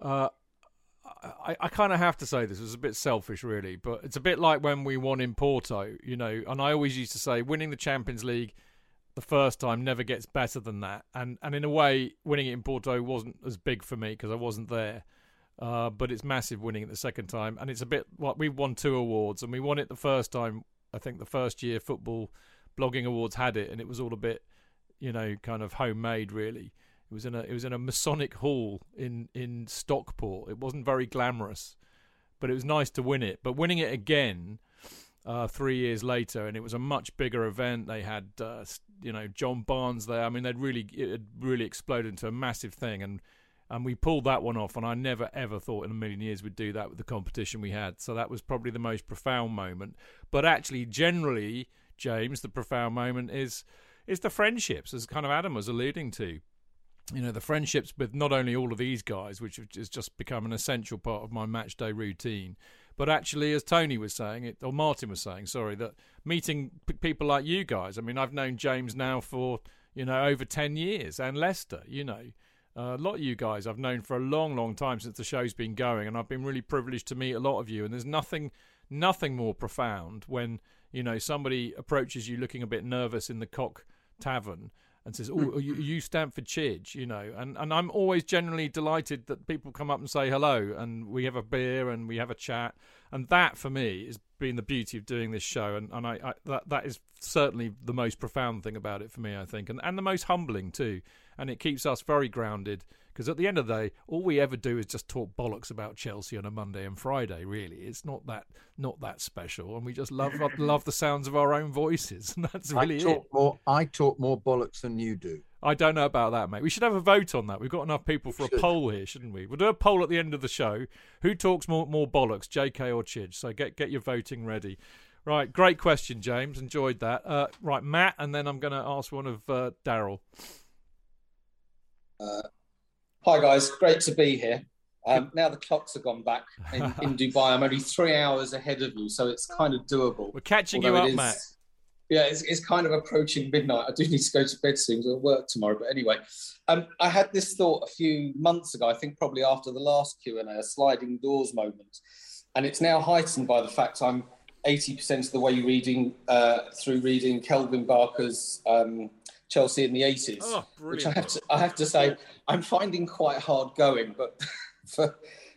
uh, I, I kind of have to say this. It was a bit selfish, really, but it's a bit like when we won in Porto, you know. And I always used to say, winning the Champions League the first time never gets better than that. And and in a way, winning it in Porto wasn't as big for me because I wasn't there. Uh, but it's massive winning it the second time, and it's a bit like we won two awards, and we won it the first time. I think the first year football blogging awards had it, and it was all a bit, you know, kind of homemade. Really, it was in a it was in a Masonic hall in in Stockport. It wasn't very glamorous, but it was nice to win it. But winning it again. Uh, three years later, and it was a much bigger event. They had, uh, you know, John Barnes there. I mean, they'd really, it really exploded into a massive thing, and and we pulled that one off. And I never ever thought in a million years we'd do that with the competition we had. So that was probably the most profound moment. But actually, generally, James, the profound moment is is the friendships, as kind of Adam was alluding to. You know, the friendships with not only all of these guys, which has just become an essential part of my match day routine, but actually, as Tony was saying, it, or Martin was saying, sorry, that meeting p- people like you guys. I mean, I've known James now for you know over ten years, and Lester. You know, uh, a lot of you guys I've known for a long, long time since the show's been going, and I've been really privileged to meet a lot of you. And there's nothing, nothing more profound when you know somebody approaches you looking a bit nervous in the Cock Tavern and says, hmm. "Oh, are you, are you Stamford Chidge?" You know, and and I'm always generally delighted that people come up and say hello, and we have a beer and we have a chat, and that for me has been the beauty of doing this show, and and I, I that that is certainly the most profound thing about it for me, I think, and and the most humbling too, and it keeps us very grounded. Because at the end of the day, all we ever do is just talk bollocks about Chelsea on a Monday and Friday. Really, it's not that not that special, and we just love love the sounds of our own voices, and that's really I it. talk more. I talk more bollocks than you do. I don't know about that, mate. We should have a vote on that. We've got enough people for a poll here, shouldn't we? We'll do a poll at the end of the show. Who talks more more bollocks, JK or Chidge? So get get your voting ready. Right, great question, James. Enjoyed that. Uh, right, Matt, and then I'm going to ask one of uh, Daryl. Uh, hi guys, great to be here. Um, now the clocks have gone back in, in Dubai. I'm only three hours ahead of you, so it's kind of doable. We're catching you up, is- Matt. Yeah, it's, it's kind of approaching midnight. I do need to go to bed soon because I work tomorrow. But anyway, um, I had this thought a few months ago. I think probably after the last Q and A, a sliding doors moment, and it's now heightened by the fact I'm 80% of the way reading uh, through reading Kelvin Barker's um, Chelsea in the 80s, Oh, which I have to I have to say I'm finding quite hard going, but for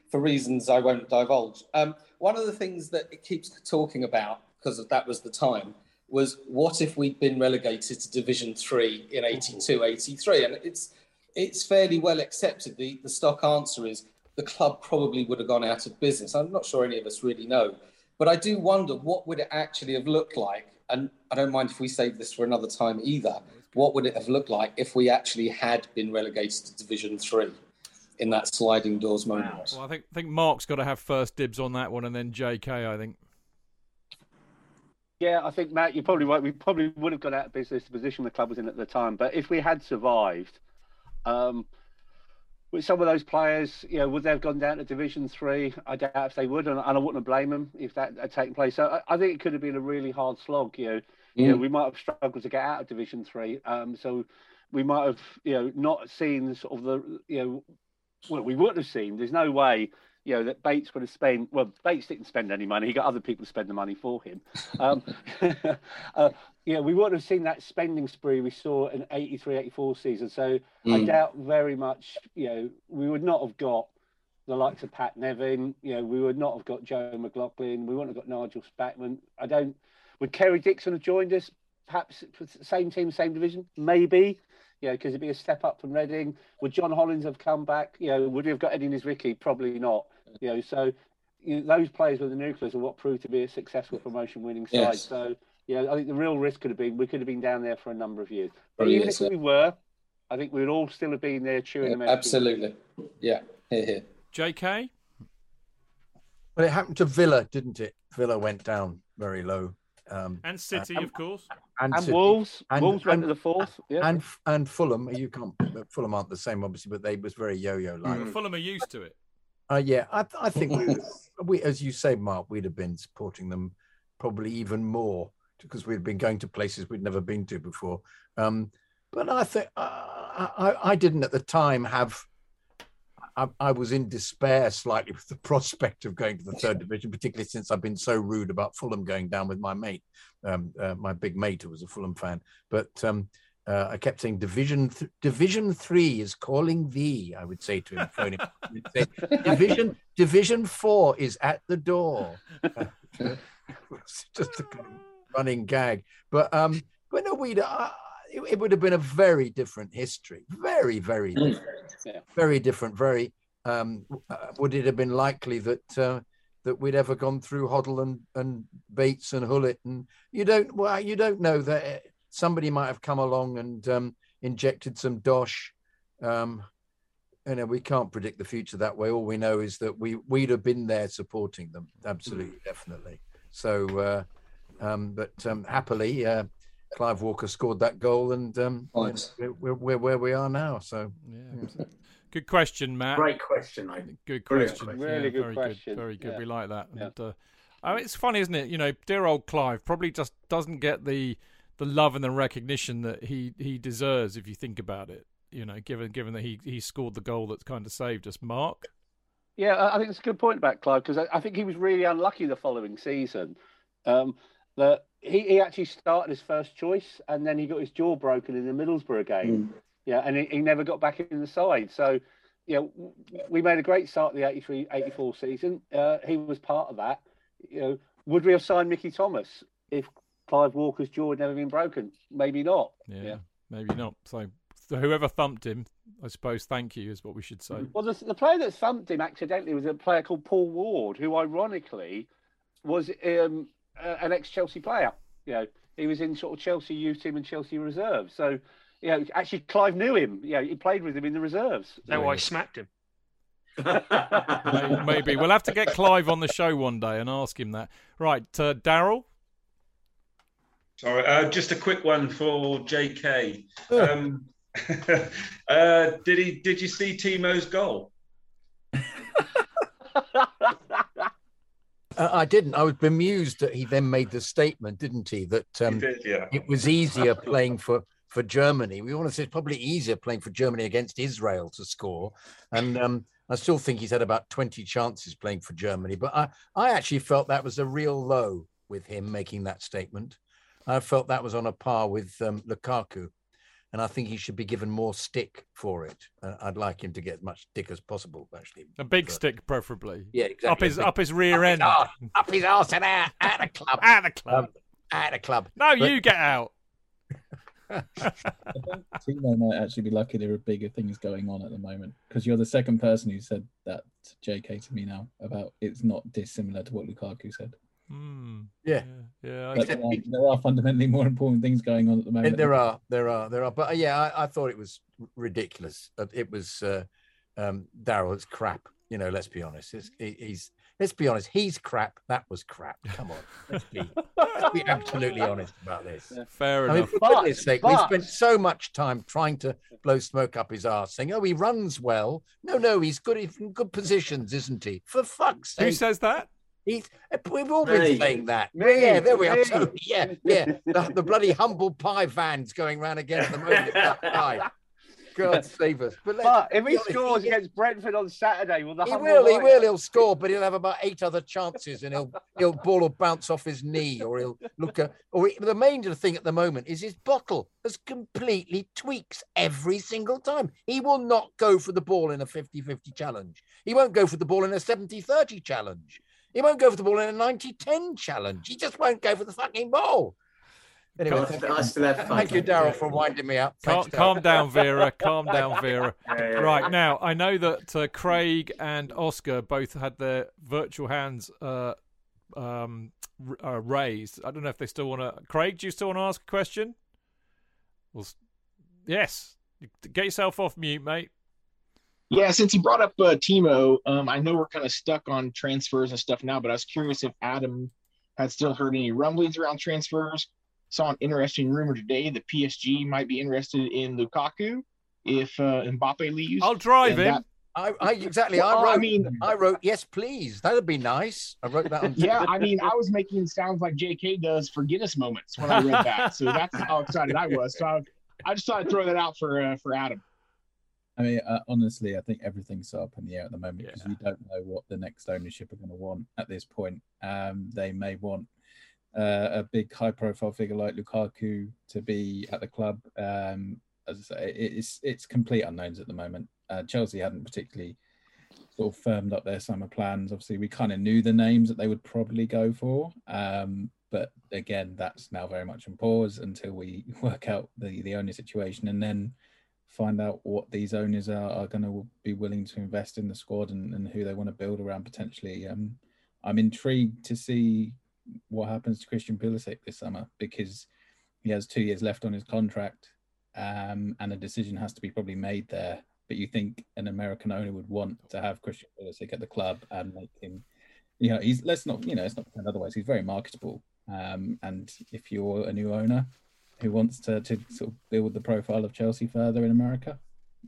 for reasons I won't divulge. Um, one of the things that it keeps talking about because that was the time was what if we'd been relegated to Division Three in 82, 83, and it's it's fairly well accepted. The the stock answer is the club probably would have gone out of business. I'm not sure any of us really know, but I do wonder what would it actually have looked like. And I don't mind if we save this for another time either. What would it have looked like if we actually had been relegated to Division Three in that sliding doors moment? Well, I think think Mark's got to have first dibs on that one, and then JK. I think. Yeah, I think Matt, you're probably right. We probably would have got out of business the position the club was in at the time. But if we had survived, um, with some of those players, you know, would they have gone down to Division Three? I doubt if they would, and, and I wouldn't blame them if that had taken place. So I, I think it could have been a really hard slog. You know, you know, Mm. we might have struggled to get out of Division Three. Um, so we might have, you know, not seen sort of the, you know, well, we wouldn't have seen. There's no way, you know, that Bates would have spent. Well, Bates didn't spend any money. He got other people to spend the money for him. Um, uh, you know, we wouldn't have seen that spending spree we saw in 83, 84 season. So I Mm. doubt very much, you know, we would not have got the likes of Pat Nevin. You know, we would not have got Joe McLaughlin. We wouldn't have got Nigel Spackman. I don't. Would Kerry Dixon have joined us? Perhaps same team, same division, maybe. You know, because it'd be a step up from Reading. Would John Hollins have come back? You know, would he have got Eddie Niedzwiecki? Probably not. You know, so you know, those players with the nucleus are what proved to be a successful promotion winning side. Yes. So, you know, I think the real risk could have been we could have been down there for a number of years. Oh, but Three even if yeah. we were, I think we'd all still have been there chewing them. Absolutely. Yeah. Here, here. JK? Well, it happened to Villa, didn't it? Villa went down very low. Um, And City, of course. And City. Wolves. And- Wolves went and- to the fourth. Yeah. and and Fulham. You can't. Fulham aren't the same, obviously, but they was very yo-yo like. Well, Fulham are used to it. Uh, yeah, I, I think we, we, as you say, Mark, we'd have been supporting them probably even more because we'd been going to places we'd never been to before. Um, but I think uh, I, I didn't at the time have. I, I was in despair slightly with the prospect of going to the third division, particularly since I've been so rude about Fulham going down with my mate, um, uh, my big mate who was a Fulham fan. But um, uh, I kept saying, "Division th- Division Three is calling thee." I would say to him, phone him. Say, Division Division Four is at the door. It's just a kind of running gag, but um, but no, we'd. Uh, it, it would have been a very different history, very, very different, very different. Very. Um, uh, would it have been likely that uh, that we'd ever gone through Hoddle and, and Bates and Gullit? And you don't. Well, you don't know that uh, somebody might have come along and um, injected some dosh. Um, you know, we can't predict the future that way. All we know is that we we'd have been there supporting them, absolutely, definitely. So, uh, um, but um, happily, uh, Clive Walker scored that goal, and um, Nice. we're, we're, we're where we are now. So, Yeah. Good question, Matt. Great question, I Good question. question. Really Yeah, good very question. Good. Very good. Yeah. We like that. Yeah. And, uh, I mean, it's funny, isn't it? You know, dear old Clive probably just doesn't get the the love and the recognition that he he deserves if you think about it. You know, given given that he he scored the goal that's kind of saved us. Mark. Yeah, I I think it's a good point about Clive because I, I think he was really unlucky the following season. Um, that he, he actually started his first choice and then he got his jaw broken in the Middlesbrough game. Yeah, and he, he never got back in the side. So, you know, we made a great start the 83 84 season. Uh, he was part of that. You know, would we have signed Mickey Thomas if Clive Walker's jaw had never been broken? Maybe not. Yeah, maybe not. So, so whoever thumped him, I suppose, thank you is what we should say. Well, the, the player that thumped him accidentally was a player called Paul Ward, who ironically was um, uh, an ex-Chelsea player. You know, he was in sort of Chelsea youth team and Chelsea reserves. So, you know, actually Clive knew him. You know, he played with him in the reserves. Is that why I smacked him? Maybe we'll have to get Clive on the show one day and ask him that. Right, uh, Daryl. Sorry, uh, just a quick one for JK. Um, uh, did he? Did you see Timo's goal? Uh, I didn't. I was bemused that he then made the statement, didn't he? That um, did, yeah. it was easier playing for for Germany. We want to say it's probably easier playing for Germany against Israel to score. And um, I still think he's had about twenty chances playing for Germany. But I, I actually felt that was a real low with him making that statement. I felt that was on a par with um, Lukaku. And I think he should be given more stick for it. Uh, I'd like him to get as much stick as possible, actually. A big But- stick, preferably. Yeah, exactly. Up his big- up his rear up his end. arse, up his arse and out, out of club. out of club. Um, out of club. No, But- you get out. Timo might actually be lucky there are bigger things going on at the moment because you're the second person who said that JK to me now about it's not dissimilar to what Lukaku said. Hmm. Yeah. Yeah. But there, are, there are fundamentally more important things going on at the moment. There are, there are, there are. But uh, yeah, I, I thought it was ridiculous. Uh, It was uh, um, Daryl. It's crap. You know, let's be honest. It's, he- he's let's be honest. He's crap. That was crap. Come on, let's be, let's be absolutely honest about this. Fair I mean, enough. for But- goodness sake, we spent so much time trying to blow smoke up his arse, saying, "Oh, he runs well." No, no, he's good in good positions, isn't he? For fuck's sake! Who says that? He's, we've all been Me. saying that. Me. Yeah, there we are. Yeah, yeah. The, the bloody humble pie vans going round again at the moment. That. God save us. But, But if he honest, scores against Brentford on Saturday, will the he will, he will, he'll score, but he'll have about eight other chances, and he'll he'll ball will bounce off his knee, or he'll look at, or he, the main thing at the moment is his bottle has completely tweaks every single time. He will not go for the ball in a 50-50 challenge. He won't go for the ball in a 70-30 challenge. He won't go for the ball in a 90-10 challenge. He just won't go for the fucking ball. Anyway, I thank you, I still have thank you, Daryl, for winding me up. Calm, Thanks, Daryl. calm down, Vera. Calm down, Vera. Yeah, yeah, Right yeah. now, I know that uh, Craig and Oscar both had their virtual hands uh, um, uh, raised. I don't know if they still want to. Craig, do you still want to ask a question? Well, yes. Get yourself off mute, mate. Yeah, since you brought up uh, Timo, um, I know we're kind of stuck on transfers and stuff now, but I was curious if Adam had still heard any rumblings around transfers. Saw an interesting rumor today that PSG might be interested in Lukaku if uh, Mbappe leaves. I'll drive And him. that- I, I exactly. I wrote. I mean- I wrote. Yes, please. That'd be nice. I wrote that on. yeah, I mean, I was making sounds like JK does for Guinness moments when I read that, so that's how excited I was. So I, I just thought I'd throw that out for uh, for Adam. I mean, uh, honestly, I think everything's up in the air at the moment because we don't know what the next ownership are going to want at this point. Um, they may want uh, a big, high-profile figure like Lukaku to be at the club. Um, as I say, it's it's complete unknowns at the moment. Uh, Chelsea hadn't particularly sort of firmed up their summer plans. Obviously, we kind of knew the names that they would probably go for, um, but again, that's now very much on pause until we work out the the owner situation and then find out what these owners are, are going to be willing to invest in the squad and, and who they want to build around potentially. Um, I'm intrigued to see what happens to Christian Pulisic this summer because he has two years left on his contract, um, and a decision has to be probably made there. But you think an American owner would want to have Christian Pulisic at the club and make him, you know, he's let's not, you know, it's not otherwise. He's very marketable, um, and if you're a new owner who wants to to sort of build the profile of Chelsea further in America,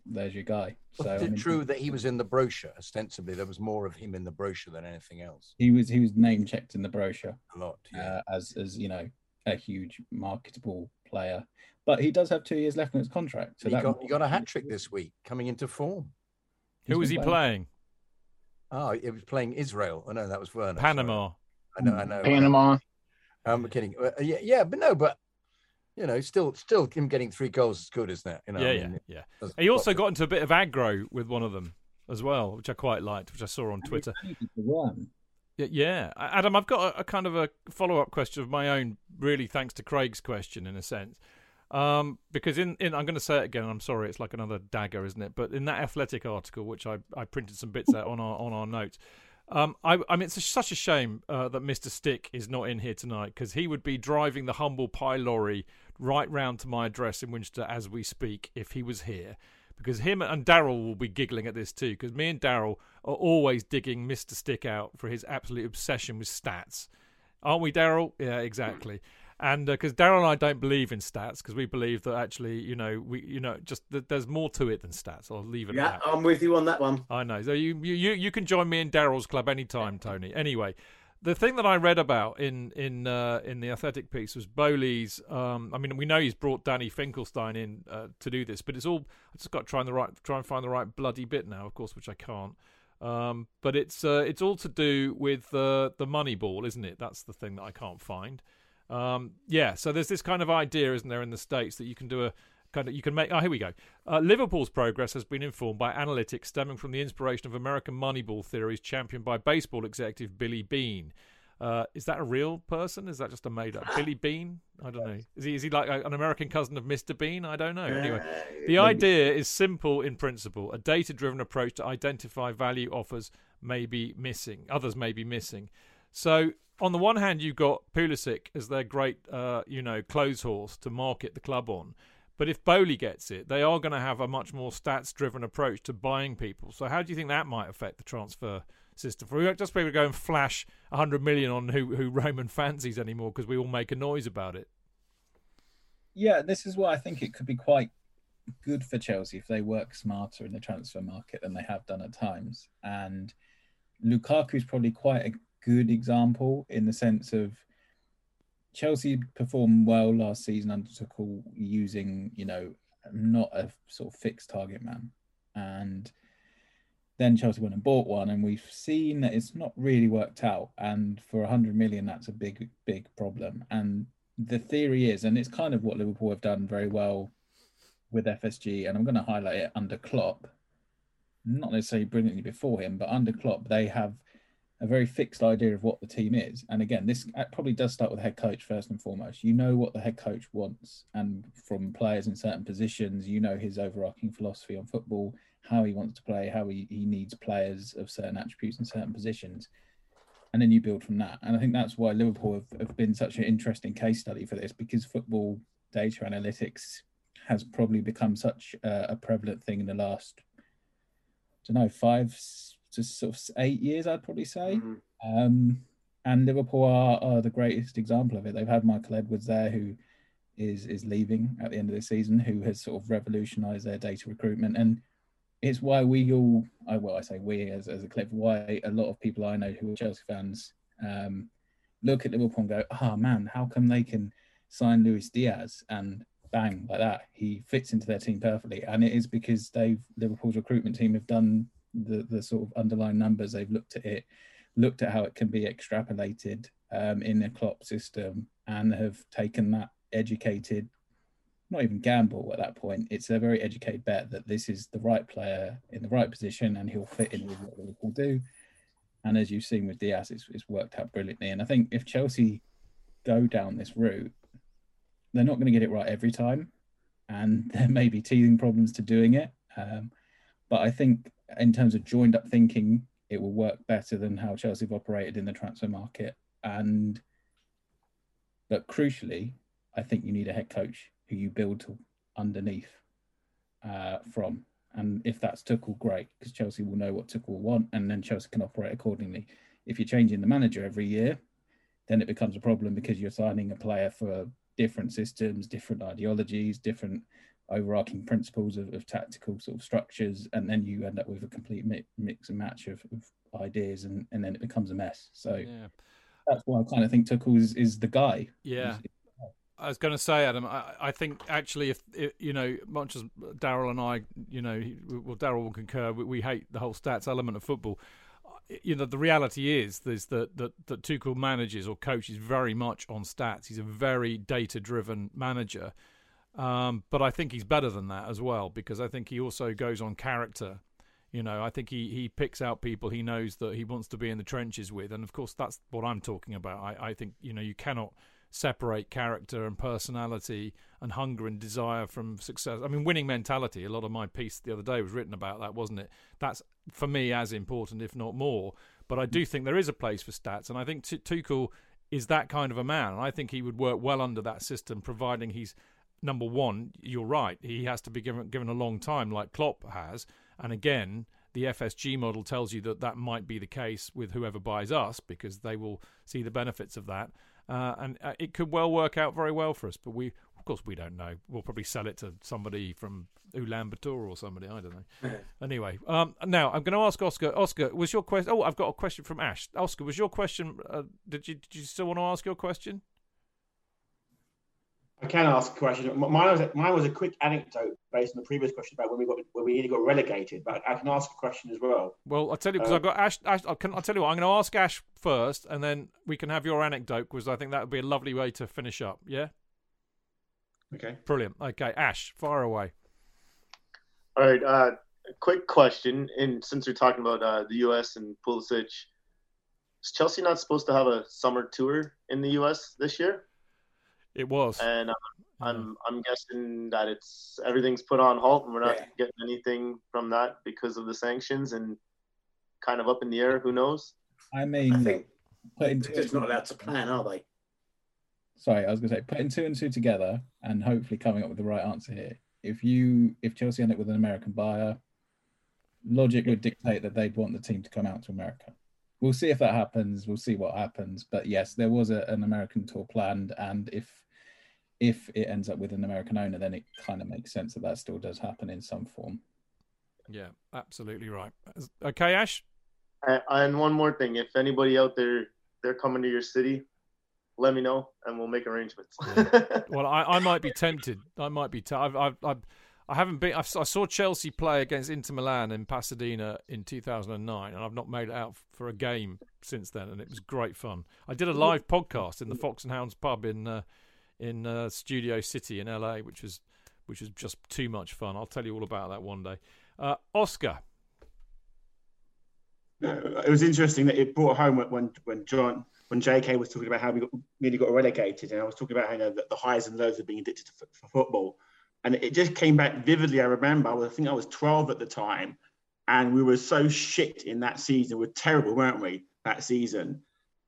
there's your guy. So Was I it mean, true that he was in the brochure? Ostensibly, there was more of him in the brochure than anything else. he was he was name checked in the brochure A lot. uh, as as you know a huge marketable player, but he does have two years left on his contract. So he got he got a hat trick this week, coming into form. Who was he playing? Oh, it was playing Israel. Oh no, that was Werner. Panama. I know, I know. Panama. I'm kidding. Uh, yeah, yeah, but no, but you know, still, still, him getting three goals is good, isn't it? You know, yeah, I yeah, mean, yeah. that's- He also got into a bit of aggro with one of them as well, which I quite liked, which I saw on Twitter. Yeah, yeah. Adam, I've got a, a kind of a follow up question of my own, really thanks to Craig's question in a sense. Um, because in, in I'm going to say it again. I'm sorry, it's like another dagger, isn't it? But in that athletic article, which I, I printed some bits out on our on our notes, um, I, I mean, it's a, such a shame uh, that Mr. Stick is not in here tonight because he would be driving the humble pie lorry right round to my address in Winchester as we speak if he was here. Because him and Daryl will be giggling at this too. Because me and Daryl are always digging Mr. Stick out for his absolute obsession with stats, aren't we, Daryl? Yeah, exactly. Hmm. And uh, because Daryl and I don't believe in stats, because we believe that actually, you know, we, you know, just that there's more to it than stats. I'll leave it Yeah, at that. I'm with you on that one. I know. So you you you you can join me in Daryl's club anytime, Tony. Anyway, the thing that I read about in in uh, in the athletic piece was Boehly's. Um, I mean, we know he's brought Danny Finkelstein in uh, to do this, but it's all. I just got to try and the right try and find the right bloody bit now, of course, which I can't. Um, but it's uh, it's all to do with uh, the money ball, isn't it? That's the thing that I can't find. Um, yeah, so there's this kind of idea, isn't there, in the states that you can do a kind of you can make. Oh, here we go. Uh, Liverpool's progress has been informed by analytics stemming from the inspiration of American Moneyball theories championed by baseball executive Billy Beane. Uh, is that a real person? Is that just a made up Billy Beane? I don't know. Is he is he like a, an American cousin of Mr. Bean? I don't know. Anyway, the idea is simple in principle. A data driven approach to identify value offers may be missing. Others may be missing. So on the one hand, you've got Pulisic as their great, uh, you know, clothes horse to market the club on. But if Boehly gets it, they are going to have a much more stats-driven approach to buying people. So how do you think that might affect the transfer system? For we won't just be able to go and flash 100 million on who, who Roman fancies anymore because we all make a noise about it. Yeah, this is why I think it could be quite good for Chelsea if they work smarter in the transfer market than they have done at times. And Lukaku is probably quite a good example in the sense of Chelsea performed well last season under Tuchel using, you know, not a sort of fixed target man. And then Chelsea went and bought one, and we've seen that it's not really worked out. And for 100 million, that's a big, big problem. And the theory is, and it's kind of what Liverpool have done very well with FSG, and I'm going to highlight it under Klopp, not necessarily brilliantly before him, but under Klopp, they have a very fixed idea of what the team is. And again, this uh, probably does start with the head coach first and foremost. You know what the head coach wants, and from players in certain positions, you know his overarching philosophy on football, how he wants to play, how he, he needs players of certain attributes in certain positions. And then you build from that. And I think that's why Liverpool have, have been such an interesting case study for this because football data analytics has probably become such a, a prevalent thing in the last, I don't know, five, just sort of eight years, I'd probably say. Mm-hmm. Um, and Liverpool are, are, the greatest example of it. They've had Michael Edwards there, who is is leaving at the end of the season, who has sort of revolutionised their data recruitment, and it's why we all, I well, I say we as as a club, why a lot of people I know who are Chelsea fans um, look at Liverpool and go, "Oh man, how come they can sign Luis Diaz and bang like that, he fits into their team perfectly?" And it is because they've Liverpool's recruitment team have done the the sort of underlying numbers. They've looked at it, looked at how it can be extrapolated um, in the Klopp system, and have taken that educated, not even gamble at that point. It's a very educated bet that this is the right player in the right position, and he'll fit in with what Liverpool do. And as you've seen with Diaz, it's, it's worked out brilliantly. And I think if Chelsea go down this route, they're not going to get it right every time, and there may be teething problems to doing it. Um, but I think in terms of joined up thinking, it will work better than how Chelsea have operated in the transfer market. And but crucially, I think you need a head coach who you build underneath uh, from. And if that's Tuchel, great, because Chelsea will know what Tuchel will want, and then Chelsea can operate accordingly. If you're changing the manager every year, then it becomes a problem because you're signing a player for different systems, different ideologies, different overarching principles of, of, tactical sort of structures, and then you end up with a complete mi- mix and match of, of, ideas, and, and then it becomes a mess. So yeah. that's why I kind of think Tuchel is, is the guy. Yeah. I was going to say, Adam. I, I think actually, if, if, you know, much as Daryl and I, you know, well, Daryl will concur. We, we, hate the whole stats element of football. You know, the reality is is that that that Tuchel manages or coaches very much on stats. He's a very data-driven manager, um, but I think he's better than that as well because I think he also goes on character. You know, I think he, he picks out people he knows that he wants to be in the trenches with, and of course that's what I'm talking about. I, I think you know you cannot separate character and personality and hunger and desire from success. I mean, winning mentality. A lot of my piece the other day was written about that, wasn't it? That's for me as important, if not more. But I do think there is a place for stats, and I think Tuchel is that kind of a man, and I think he would work well under that system, providing he's number one, you're right. He has to be given given a long time, like Klopp has. And again, the FSG model tells you that that might be the case with whoever buys us because they will see the benefits of that. Uh, and uh, it could well work out very well for us. But we, of course, we don't know. We'll probably sell it to somebody from Ulaanbaatar or somebody. I don't know. anyway, um, now I'm going to ask Oscar. Oscar, was your question? Oh, I've got a question from Ash. Oscar, was your question? Uh, did you did you still want to ask your question? I can ask a question. Mine was a, mine was a quick anecdote based on the previous question about when we got when we got relegated. But I can ask a question as well. Well, I'll tell you because uh, I've got Ash. Ash I can, I'll tell you what. I'm going to ask Ash first, and then we can have your anecdote because I think that would be a lovely way to finish up. Yeah. Okay. Brilliant. Okay, Ash, fire away. All right. Uh, quick question. And since we're talking about uh, the U.S. and Pulisic, is Chelsea not supposed to have a summer tour in the U.S. this year? It was, and uh, I'm I'm guessing that it's everything's put on halt, and we're not yeah. getting anything from that because of the sanctions, and kind of up in the air. Who knows? I mean, I think they're just not allowed to plan, are they? Sorry, I was going to say putting two and two together, and hopefully coming up with the right answer here. If you if Chelsea end up with an American buyer, logic would dictate that they'd want the team to come out to America we'll see if that happens. We'll see what happens. But yes, there was a, an American tour planned, and if if it ends up with an American owner, then it kind of makes sense that that still does happen in some form. Yeah, absolutely right. Okay, Ash. and one more thing: if anybody out there they're coming to your city, let me know and we'll make arrangements. yeah. Well, I, I might be tempted. I might be. T- I've, I've, I've I haven't been. I've, i saw Chelsea play against Inter Milan in Pasadena in 2009, and I've not made it out for a game since then, and it was great fun. I did a live podcast in the Fox and Hounds pub in uh, in uh, Studio City in LA, which was which was just too much fun. I'll tell you all about that one day. Uh, Oscar. it was interesting that it brought home when when John when JK was talking about how we got, nearly got relegated, and I was talking about how you know, the, the highs and lows of being addicted to f- football, and it just came back vividly. I remember I, was, I think I was 12 at the time, and we were so shit in that season. We were terrible, weren't we? That season,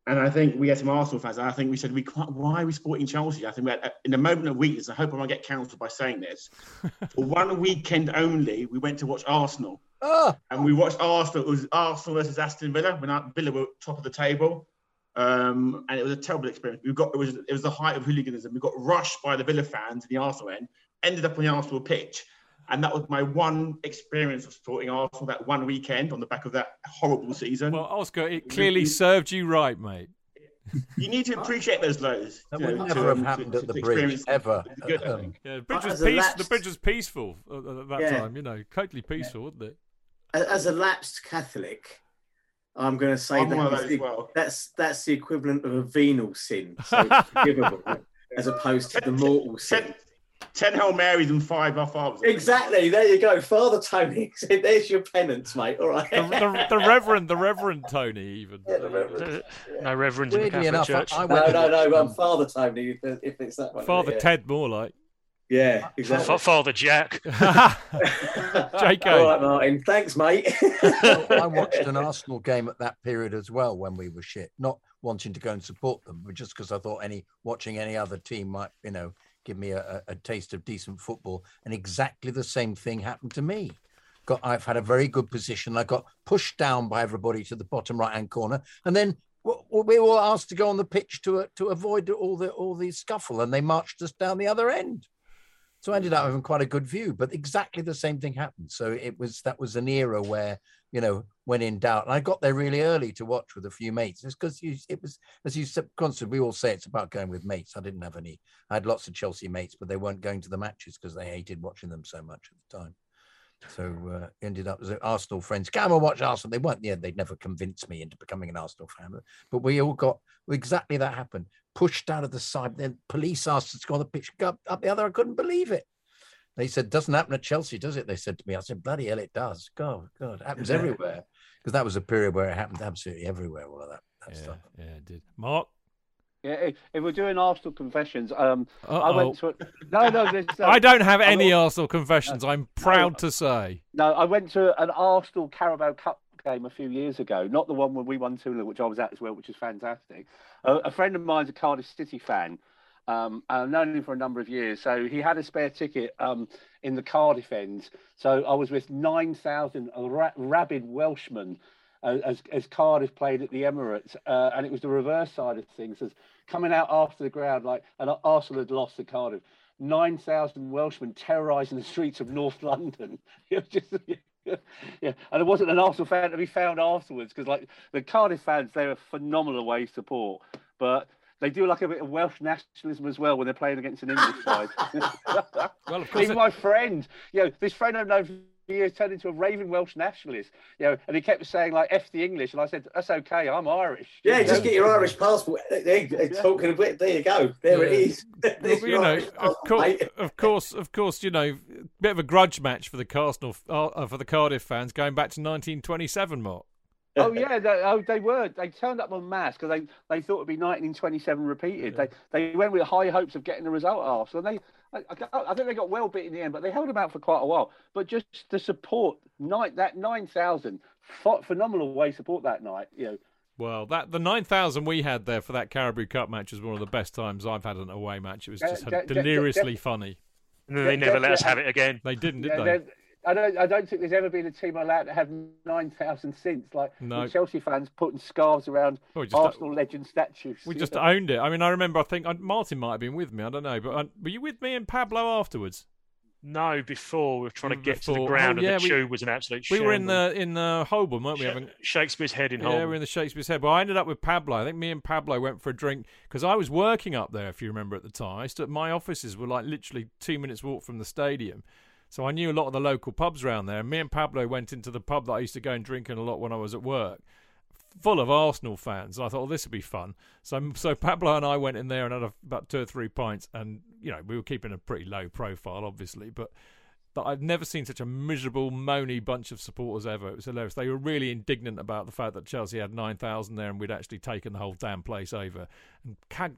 and I think we had some Arsenal fans. I think we said we can't. Why are we supporting Chelsea? I think we had, in a moment of weakness. I hope I won't get cancelled by saying this. For one weekend only, we went to watch Arsenal. Oh. And we watched Arsenal. It was Arsenal versus Aston Villa when Villa were top of the table, um, and it was a terrible experience. We got it was it was the height of hooliganism. We got rushed by the Villa fans in the Arsenal end. Ended up on the Arsenal pitch, and that was my one experience of supporting Arsenal that one weekend on the back of that horrible season. Well, Oscar, it clearly served you right, mate. You need to appreciate those lows. That you would know, never to, have happened to- at the to bridge ever. good, Um. Yeah, the bridge was peace. lapsed- The bridge was peaceful at, at that Yeah. time. You know, totally peaceful, wasn't it? As, as a lapsed Catholic, I'm going to say I'm that one of is those the- well. that's that's the equivalent of a venial sin, so it's forgivable, as opposed to the mortal sin. Ten Hail Marys and five Our Fathers. Exactly. There you go, Father Tony. There's your penance, mate. All right. The, the, the Reverend, the Reverend Tony, even. No reverends in the Catholic enough, Church. I, I no, went no, no. um, I'm Father Tony. If, if it's that one. Father yeah. Ted, more like. Yeah, exactly. Fa- Father Jack. JK. All right, Martin. Thanks, mate. I watched an Arsenal game at that period as well when we were shit, not wanting to go and support them, but just because I thought any watching any other team might, you know, give me a, a taste of decent football. And exactly the same thing happened to me. Got I've had a very good position. I got pushed down by everybody to the bottom right hand corner, and then we were asked to go on the pitch to uh, to avoid all the all the scuffle, and they marched us down the other end. So I ended up having quite a good view, but exactly the same thing happened. So it was that was an era where you know when in doubt, and I got there really early to watch with a few mates. It's because it was as you said, constantly we all say it's about going with mates. I didn't have any. I had lots of Chelsea mates, but they weren't going to the matches because they hated watching them so much at the time. So uh, ended up as Arsenal friends. Come and watch Arsenal. They weren't. Yeah, they'd never convinced me into becoming an Arsenal fan. But, we all got exactly that happened. Pushed out of the side. Then police asked us to go on the pitch. Up, up the other. I couldn't believe it. They said, "Doesn't happen at Chelsea, does it?" They said to me. I said, "Bloody hell, it does. God, God, it happens everywhere." Because that was a period where it happened absolutely everywhere. All of that, that yeah, stuff. Yeah, it did. Mark. Yeah, if, if we're doing Arsenal confessions, um, I Uh-oh. went to a, no, no. There's, uh, I don't have I'm any Arsenal confessions. I'm proud to say. No, I went to an Arsenal Carabao Cup game a few years ago, not the one where we won 2 0, which I was at as well, which was fantastic. Uh, a friend of mine's a Cardiff City fan. Um, I've known him for a number of years. So he had a spare ticket um, in the Cardiff end. So I was with 9,000 ra- rabid Welshmen uh, as, as Cardiff played at the Emirates. Uh, and it was the reverse side of things. As coming out after the ground, like, and Arsenal had lost to Cardiff. 9,000 Welshmen terrorising the streets of North London. Just, yeah, and it wasn't an Arsenal fan to be found afterwards because, like, the Cardiff fans, they're a phenomenal way support, but they do like a bit of Welsh nationalism as well when they're playing against an English side. well, of course Even it- my friend, you know, this friend I've known for years turned into a raving Welsh nationalist, you know, and he kept saying like "f the English," and I said, "That's okay, I'm Irish." Yeah, You just know? get your Irish passport. There, there, talking a bit. There you go. There it Yeah. is. Well, you know, of passport, course, of course, of course, you know, bit of a grudge match for the Arsenal, uh, for the Cardiff fans going back to 1927, Mark. Oh yeah, they, oh, they were. They turned up en masse because they, they thought it'd be 1927 repeated. They they went with high hopes of getting the result off. So they, I, I, I think they got well beat in the end, but they held them out for quite a while. But just the support, nine that 9,000, phenomenal way support that night. You know, Well, that the 9,000 we had there for that Carabao Cup match was one of the best times I've had an away match. It was just de- de- de- deliriously de- funny. And then they never let us have it again. They didn't, did Yeah, they? They're- I don't. I don't think there's ever been a team allowed to have nine thousand since. Like No. Chelsea fans putting scarves around Oh, just- Arsenal legend statues. We just know. owned it. I mean, I remember. I think uh, Martin might have been with me. I don't know, but uh, were you with me and Pablo afterwards? No, before we were trying to get to the ground, oh, yeah, and the we- tube was an absolute. Shit. We were in the in uh, Holborn, weren't we? Sha- having Shakespeare's Head in Yeah, we were in the Shakespeare's Head. But I ended up with Pablo. I think me and Pablo went for a drink because I was working up there. If you remember at the time, I stood, my offices were like literally two minutes walk from the stadium. So I knew a lot of the local pubs around there. And me and Pablo went into the pub that I used to go and drink in a lot when I was at work, full of Arsenal fans. And I thought, oh, this would be fun. So so Pablo and I went in there and had a, about two or three pints, and you know we were keeping a pretty low profile, obviously, but that I've never seen such a miserable, moany bunch of supporters ever. It was hilarious. They were really indignant about the fact that Chelsea had 9,000 there and we'd actually taken the whole damn place over. And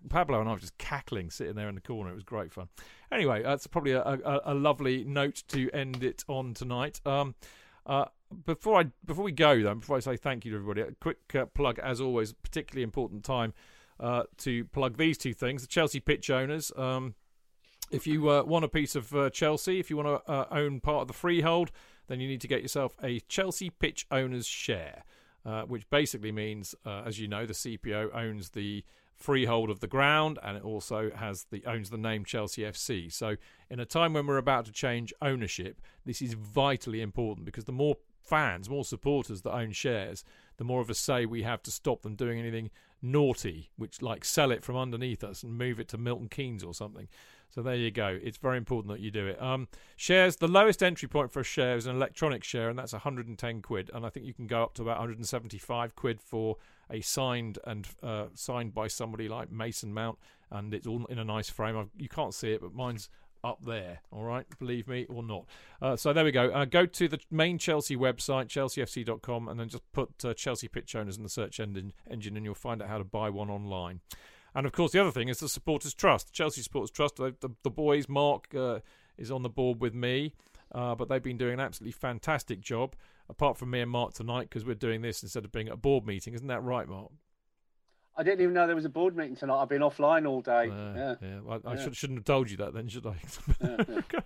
Pablo and I were just cackling, sitting there in the corner. It was great fun. Anyway, that's probably a, a, a lovely note to end it on tonight. Um, uh, before I before we go though, before I say thank you to everybody, a quick uh, plug as always, particularly important time uh, to plug these two things: the Chelsea pitch owners. Um, if you uh, want a piece of uh, Chelsea, if you want to uh, own part of the freehold, then you need to get yourself a Chelsea pitch owners share, uh, which basically means, uh, as you know, the CPO owns the freehold of the ground and it also has the owns the name Chelsea FC. So in a time when we're about to change ownership, this is vitally important because the more fans, more supporters that own shares, the more of a say we have to stop them doing anything naughty, which like sell it from underneath us and move it to Milton Keynes or something. So there you go. It's very important that you do it. Um, shares, the lowest entry point for a share is an electronic share, and that's 110 quid. And I think you can go up to about 175 quid for a signed and uh, signed by somebody like Mason Mount, and it's all in a nice frame. I've, you can't see it, but mine's up there. All right, believe me or not. Uh, so there we go. Uh, go to the main Chelsea website, chelseafc.com, and then just put uh, Chelsea pitch owners in the search engine, and you'll find out how to buy one online. And of course, the other thing is the Supporters Trust, Chelsea Supporters Trust. The, the, the boys, Mark uh, is on the board with me, uh, but they've been doing an absolutely fantastic job. Apart from me and Mark tonight, because we're doing this instead of being at a board meeting, isn't that right, Mark? I didn't even know there was a board meeting tonight. I've been offline all day. Uh, yeah, yeah. Well, I Yeah. should, shouldn't have told you that then, should I? okay.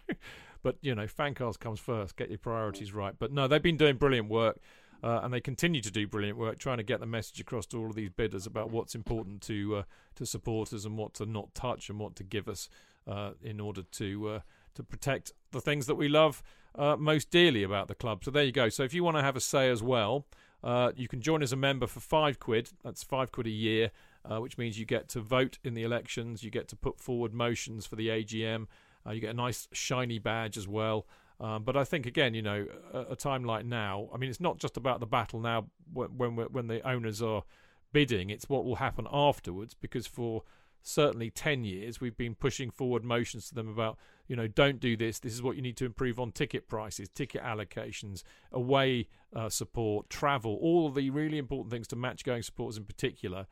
But you know, Fancast comes first. Get your priorities right. But no, they've been doing brilliant work, uh, and they continue to do brilliant work, trying to get the message across to all of these bidders about what's important to uh, to supporters and what to not touch and what to give us uh, in order to uh, to protect the things that we love uh, most dearly about the club. So there you go. So if you want to have a say as well, uh, you can join as a member for five quid. That's five quid a year, uh, which means you get to vote in the elections. You get to put forward motions for the AGM. Uh, you get a nice shiny badge as well. Um, but I think again, you know, a, a time like now, I mean, it's not just about the battle now when when, when the owners are bidding. It's what will happen afterwards because for certainly 10 years we've been pushing forward motions to them about you know don't do this this is what you need to improve on ticket prices ticket allocations away uh, support travel all the really important things to match going supporters in particular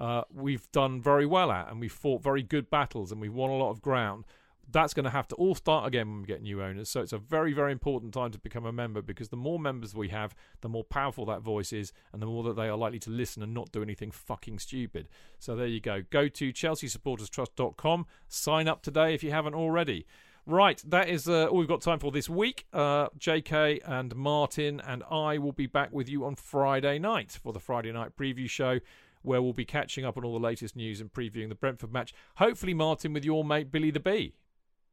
uh, we've done very well at and we've fought very good battles and we've won a lot of ground that's going to have to all start again when we get new owners. So it's a very, very important time to become a member because the more members we have, the more powerful that voice is, and the more that they are likely to listen and not do anything fucking stupid. So there you go. Go to chelseasupporterstrust.com. Sign up today if you haven't already. Right, that is uh, all we've got time for this week. Uh, JK and Martin and I will be back with you on Friday night for the Friday night preview show where we'll be catching up on all the latest news and previewing the Brentford match. Hopefully, Martin, with your mate Billy the Bee.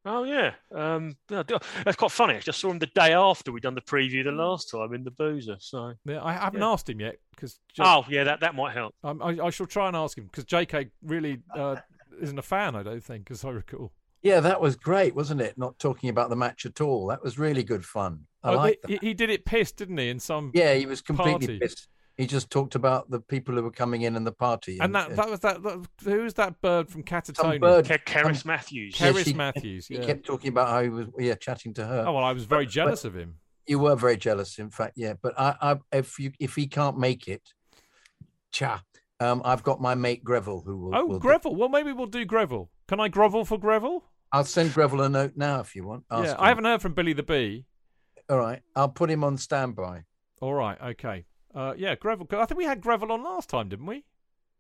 Oh yeah, um, that's quite funny. I just saw him the day after we'd done the preview the last time in the Boozer. So Yeah, I haven't asked him yet because. oh yeah, that that might help. Um, I, I shall try and ask him because JK really uh, isn't a fan. I don't think, as I recall. Yeah, that was great, wasn't it? Not talking about the match at all. That was really good fun. I Oh, like he, he did it pissed, didn't he? In some Yeah, he was completely party. pissed. He just talked about the people who were coming in and the party. And that that was that. that who was that bird from Catatonia? bird- Ke- Cerys some- Matthews. Yeah, Cerys she- Matthews. He kept talking about how he was, yeah, chatting to her. Oh well, I was very But- jealous but of him. You were very jealous, in fact, yeah. But I, I if you if he can't make it, cha. Um, I've got my mate Greville who will. Oh, will do- Greville. Well, maybe we'll do Greville. Can I grovel for Greville? I'll send Greville a note now if you want. Yeah, him. I haven't heard from Billy the Bee. All right, I'll put him on standby. All right, okay. Uh, yeah, Greville. I think we had Greville on last time, didn't we?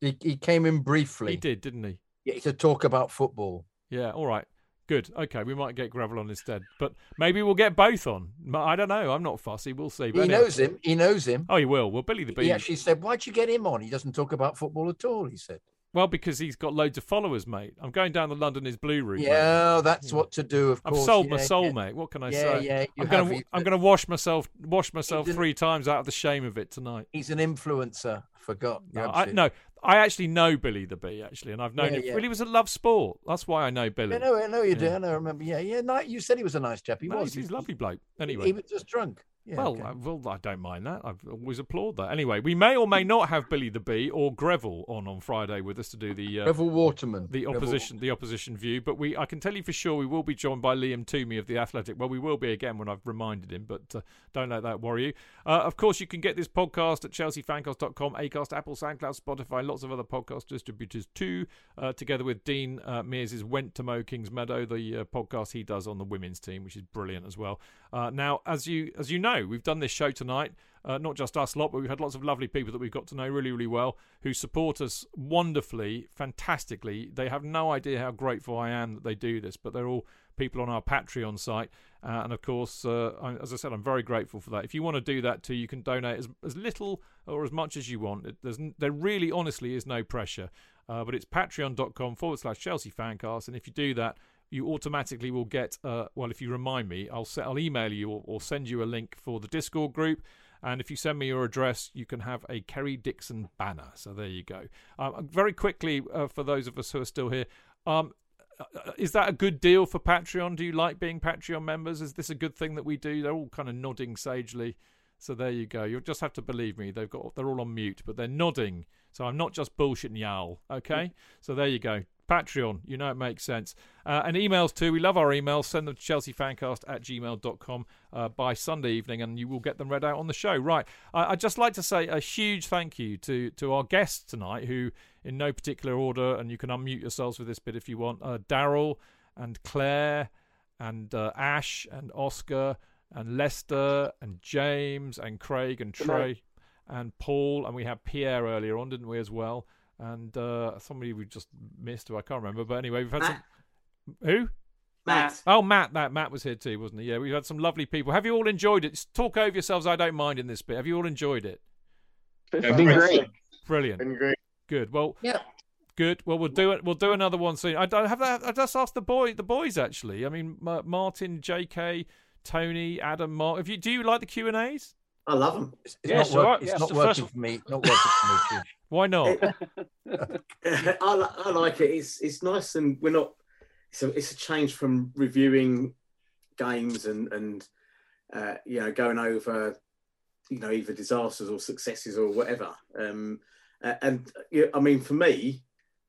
He, he came in briefly. He did, didn't he? Yeah, to talk about football. Yeah, all right. Good. Okay, we might get Greville on instead. But maybe we'll get both on. I don't know. I'm not fussy. We'll see. But He knows him. He knows him. Oh, he will. Well, Billy the Bee. He actually said, "Why'd you get him on? He doesn't talk about football at all." He said. Well, because he's got loads of followers, mate. I'm going down the London is Blue route. mate. Yeah, that's what to do. Of course. I've course, sold my soul, yeah. mate. What can I Yeah, say? yeah, I'm gonna, I'm gonna wash myself, wash myself three times out of the shame of it tonight. He's an influencer. Forgot. No, I, no, I actually know Billy the Bee actually, and I've known Yeah, him. yeah. Really, was a love sport. That's why I know Billy. I know, I know you do. Yeah. I know. I remember. Yeah, yeah. No, you said he was a nice chap. He No, was. he's, he's a lovely bloke. Anyway, he was just drunk. Yeah, well, okay. I, well, I don't mind that. I always applaud that. Anyway, we may or may not have Billy the Bee or Greville on on Friday with us to do the uh, Greville Waterman. the Greville- opposition, the opposition view. But we, I can tell you for sure, we will be joined by Liam Twomey of the Athletic. Well, we will be again when I've reminded him, but uh, don't let that worry you. Uh, of course, you can get this podcast at chelseafancast.com, Acast, Apple, SoundCloud, Spotify, lots of other podcast distributors too. Uh, together with Dean uh, Mears' Went to Mo Kings Meadow, the uh, podcast he does on the women's team, which is brilliant as well. Uh, now, as you as you know, we've done this show tonight. Uh, not just us lot, but we've had lots of lovely people that we've got to know really, really well who support us wonderfully, fantastically. They have no idea how grateful I am that they do this, but they're all people on our Patreon site. Uh, and of course, uh, I, as I said, I'm very grateful for that. If you want to do that too, you can donate as, as little or as much as you want. It, there's, there really, honestly, is no pressure. Uh, but it's patreon.com forward slash Chelsea Fancast. And if you do that, you automatically will get, uh, well, if you remind me, I'll, se- I'll email you or, or send you a link for the Discord group. And if you send me your address, you can have a Kerry Dixon banner. So there you go. Um, very quickly, uh, for those of us who are still here, um, uh, is that a good deal for Patreon? Do you like being Patreon members? Is this a good thing that we do? They're all kind of nodding sagely. So there you go. You'll just have to believe me. They've got they're all on mute, but they're nodding. So I'm not just bullshitting y'all. Okay. So there you go. Patreon, you know it makes sense. Uh, and emails too. We love our emails. Send them to chelseafancast at gmail.com uh, by Sunday evening and you will get them read out on the show. Right. I, I'd just like to say a huge thank you to, to our guests tonight, who, in no particular order, and you can unmute yourselves for this bit if you want, uh, Daryl and Claire and uh, Ash and Oscar and Lester and James and Craig and Trey and Paul. And we had Pierre earlier on, didn't we, as well? And uh, somebody we just missed who I can't remember. But anyway, we've had some. Who? Matt. Oh, Matt. That Matt was here too, wasn't he? Yeah, we've had some lovely people. Have you all enjoyed it? Talk over yourselves. I don't mind in this bit. Have you all enjoyed it? It's been great. Brilliant. Been great. Good. Well, yeah. Good. Well, we'll do it. We'll do another one soon. I don't have that. I just asked the boy, the boys actually. I mean, Martin, J.K., Tony, Adam, Mark. If you do, you like the Q and A's? I love them. It's not, work, it's not working for me. Not working for me. Chief. Why not? I, I like it. It's it's nice, and we're not. It's a it's a change from reviewing games and and uh, you know going over you know either disasters or successes or whatever. Um, and yeah, I mean, for me,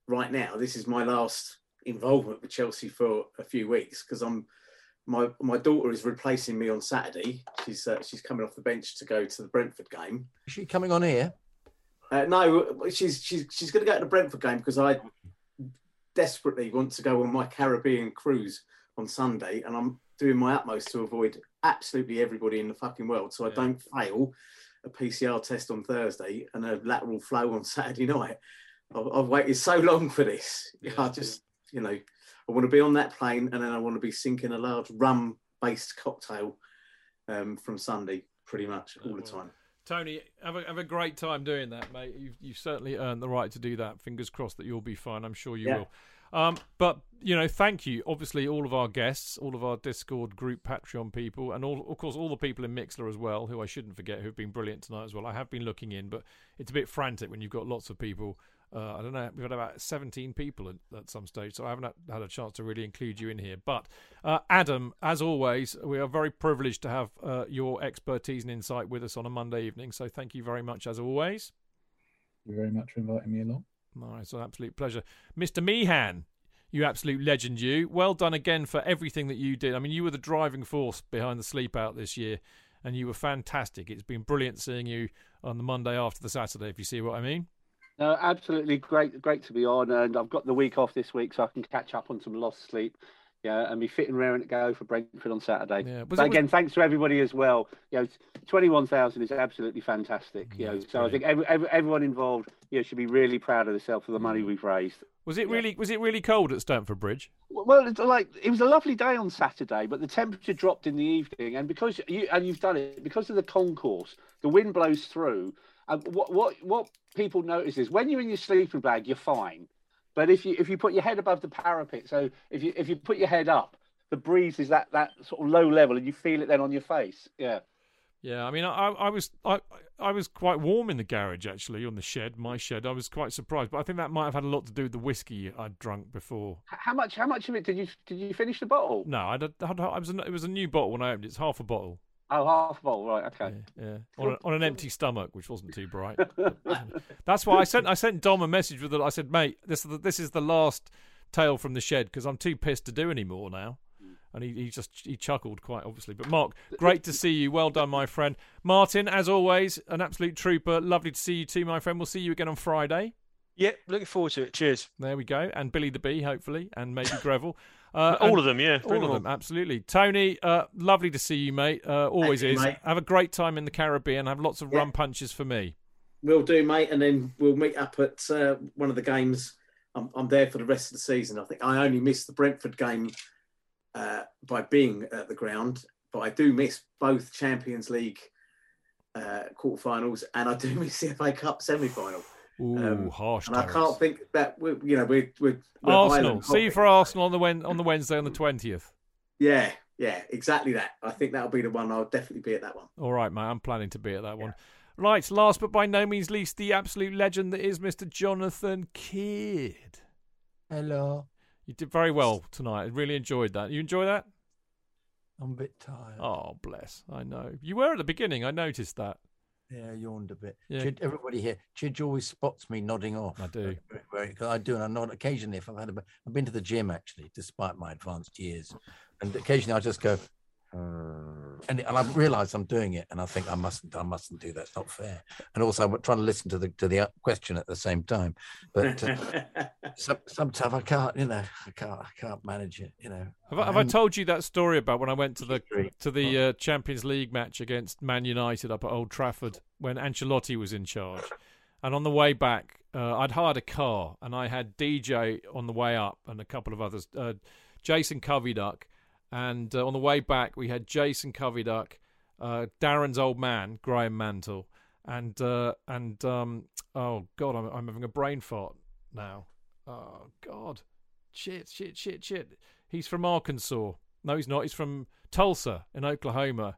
right now, this is my last involvement with Chelsea for a few weeks because I'm my my daughter is replacing me on Saturday. She's uh, she's coming off the bench to go to the Brentford game. Is she coming on here? Uh, no, she's she's she's going to go to the Brentford game because I desperately want to go on my Caribbean cruise on Sunday, and I'm doing my utmost to avoid absolutely everybody in the fucking world, so I don't fail a PCR test on Thursday and a lateral flow on Saturday night. I've, I've waited so long for this. I just, you know, I want to be on that plane, and then I want to be sinking a large rum-based cocktail um, from Sunday, pretty much all the time. Tony, have a have a great time doing that, mate. You've you've certainly earned the right to do that. Fingers crossed that you'll be fine. I'm sure you Yeah. will. Um, but you know, thank you. Obviously, all of our guests, all of our Discord group, Patreon people, and all of course all the people in Mixlr as well, who I shouldn't forget, who've been brilliant tonight as well. I have been looking in, but it's a bit frantic when you've got lots of people. Uh, I don't know. We've had about 17 people at, at some stage, so I haven't had, a chance to really include you in here. But uh, Adam, as always, we are very privileged to have uh, your expertise and insight with us on a Monday evening. So thank you very much, as always. Thank you very much for inviting me along. No, it's an absolute pleasure. Mr. Meehan, you absolute legend, you. Well done again for everything that you did. I mean, you were the driving force behind the sleep out this year, and you were fantastic. It's been brilliant seeing you on the Monday after the Saturday, if you see what I mean. No, absolutely great, great to be on, and I've got the week off this week, so I can catch up on some lost sleep. Yeah, and be fit and raring to go for Brentford on Saturday. Yeah, but again, thanks to everybody as well. You know, twenty-one thousand is absolutely fantastic. You know, so I think every, every, everyone involved, you know, should be really proud of themselves for the money mm. we've raised. Was it really was it really cold at Stamford Bridge? Well, it's like it was a lovely day on Saturday, but the temperature dropped in the evening, and because you and you've done it because of the concourse, the wind blows through. What what what people notice is when you're in your sleeping bag, you're fine, but if you if you put your head above the parapet, so if you if you put your head up, the breeze is that that sort of low level, and you feel it then on your face. Yeah. Yeah, I mean, I, I was I, I was quite warm in the garage actually on the shed, my shed. I was quite surprised, but I think that might have had a lot to do with the whiskey I'd drunk before. How much? How much of it did you did you finish the bottle? No, I'd, I'd, I was a, it was a new bottle when I opened it. It's half a bottle. Oh, half a bowl, right? Okay. Yeah, on, a, on an empty stomach, which wasn't too bright. That's why I sent I sent Dom a message with it. I said, "Mate, this is the, this is the last tale from the shed because I'm too pissed to do any more now." Hmm. And he, he just he chuckled quite obviously. But Mark, great to see you. Well done, my friend. Martin, as always, an absolute trooper. Lovely to see you too, my friend. We'll see you again on Friday. Yep, looking forward to it. Cheers. There we go. And Billy the Bee, hopefully, and maybe Greville. Uh, All of them, yeah. Bring All of them them, absolutely. Tony, uh, lovely to see you, mate. Uh, always Thank you, is. mate. Have a great time in the Caribbean. Have lots of rum punches for me. We'll do, mate, and then we'll meet up at uh, one of the games. I'm, I'm there for the rest of the season. I think I only missed the Brentford game uh, by being at the ground, but I do miss both Champions League uh, quarterfinals, and I do miss the FA Cup semi-final. Um, Ooh, harsh. And I can't think that we, you know, we're, we're, we're Arsenal. See you for Arsenal on the Wen- on the Wednesday on the twentieth. Yeah, yeah, exactly that. I think that'll be the one. I'll definitely be at that one. All right, mate. I'm planning to be at that one. Right. Last but by no means least, the absolute legend that is Mr. Jonathan Kidd. Hello. You did very well tonight. I really enjoyed that. You enjoy that? I'm a bit tired. Oh, bless. I know. You were at the beginning. I noticed that. Yeah, I yawned a bit. Yeah. Chid, everybody here, Chidge always spots me nodding off. I do. Because I do, and I nod occasionally if I've had a. I've been to the gym actually, despite my advanced years, and occasionally I just go, and and I realise I'm doing it, and I think I mustn't. I mustn't do that. It's not fair. And also, I'm trying to listen to the to the question at the same time, but uh, some, sometimes I can't. You know, I can't. I can't manage it. You know. Have I, have I told you that story about when I went to the to the uh, Champions League match against Man United up at Old Trafford when Ancelotti was in charge? And on the way back, uh, I'd hired a car and I had DJ on the way up and a couple of others, uh, Jason Covyduck, and uh, on the way back we had Jason Covyduck, uh, Darren's old man Graham Mantle, and uh, and um, oh god, I'm, I'm having a brain fart now. Oh god, shit, shit, shit, shit. He's from Arkansas. No, he's not. He's from Tulsa in Oklahoma.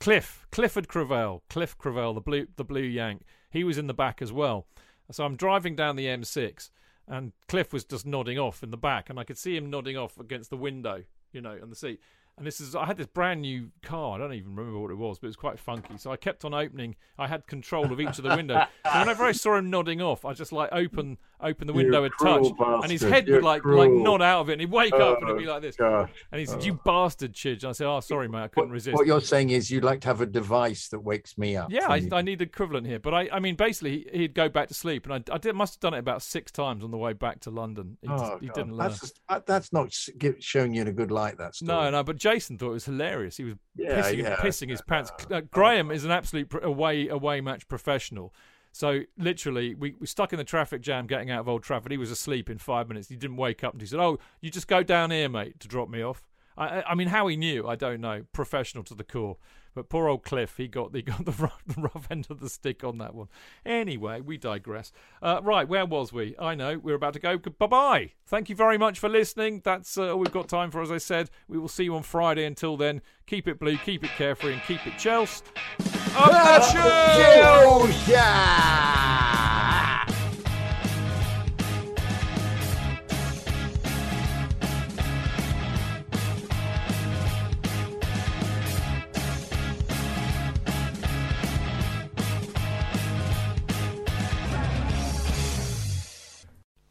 Cliff, Clifford Cravell, Cliff Cravell, the blue, the blue Yank. He was in the back as well. So I'm driving down the M6, and Cliff was just nodding off in the back, and I could see him nodding off against the window, you know, on the seat. And this is, I had this brand new car. I don't even remember what it was, but it was quite funky. So I kept on opening. I had control of each of the windows. So whenever I saw him nodding off, I just like open, open the You window a cruel touch, and his head would You're like, like cruel. nod out of it, and he'd wake up and it'd be Oh, like this. And he said, Oh. "You bastard, Chidge." And I said, "Oh, sorry, mate, I couldn't resist." What you're saying is you'd like to have a device that wakes me up. Yeah, I. I need the equivalent here. But I, I mean, basically, he- he'd go back to sleep, and I, I did, must have done it about six times on the way back to London. He, just, Oh, he didn't learn. That's just, that's not showing you in a good light. That story. No, no, but Jason thought it was hilarious. He was Yeah, pissing, yeah, pissing his pants. Uh, Graham is an absolute away away match professional. So literally, we we stuck in the traffic jam getting out of Old Trafford. He was asleep in five minutes. He didn't wake up, and he said, "Oh, you just go down here, mate, to drop me off." I- I mean, how he knew, I don't know. Professional to the core. But poor old Cliff, he got he got the rough, the rough end of the stick on that one. Anyway, we digress. Uh, right, where was we? I know we're about to go. Bye bye. Thank you very much for listening. That's uh, all we've got time for. As I said, we will see you on Friday. Until then, keep it blue, keep it carefree, and keep it Chelsea. Up the Chelsea!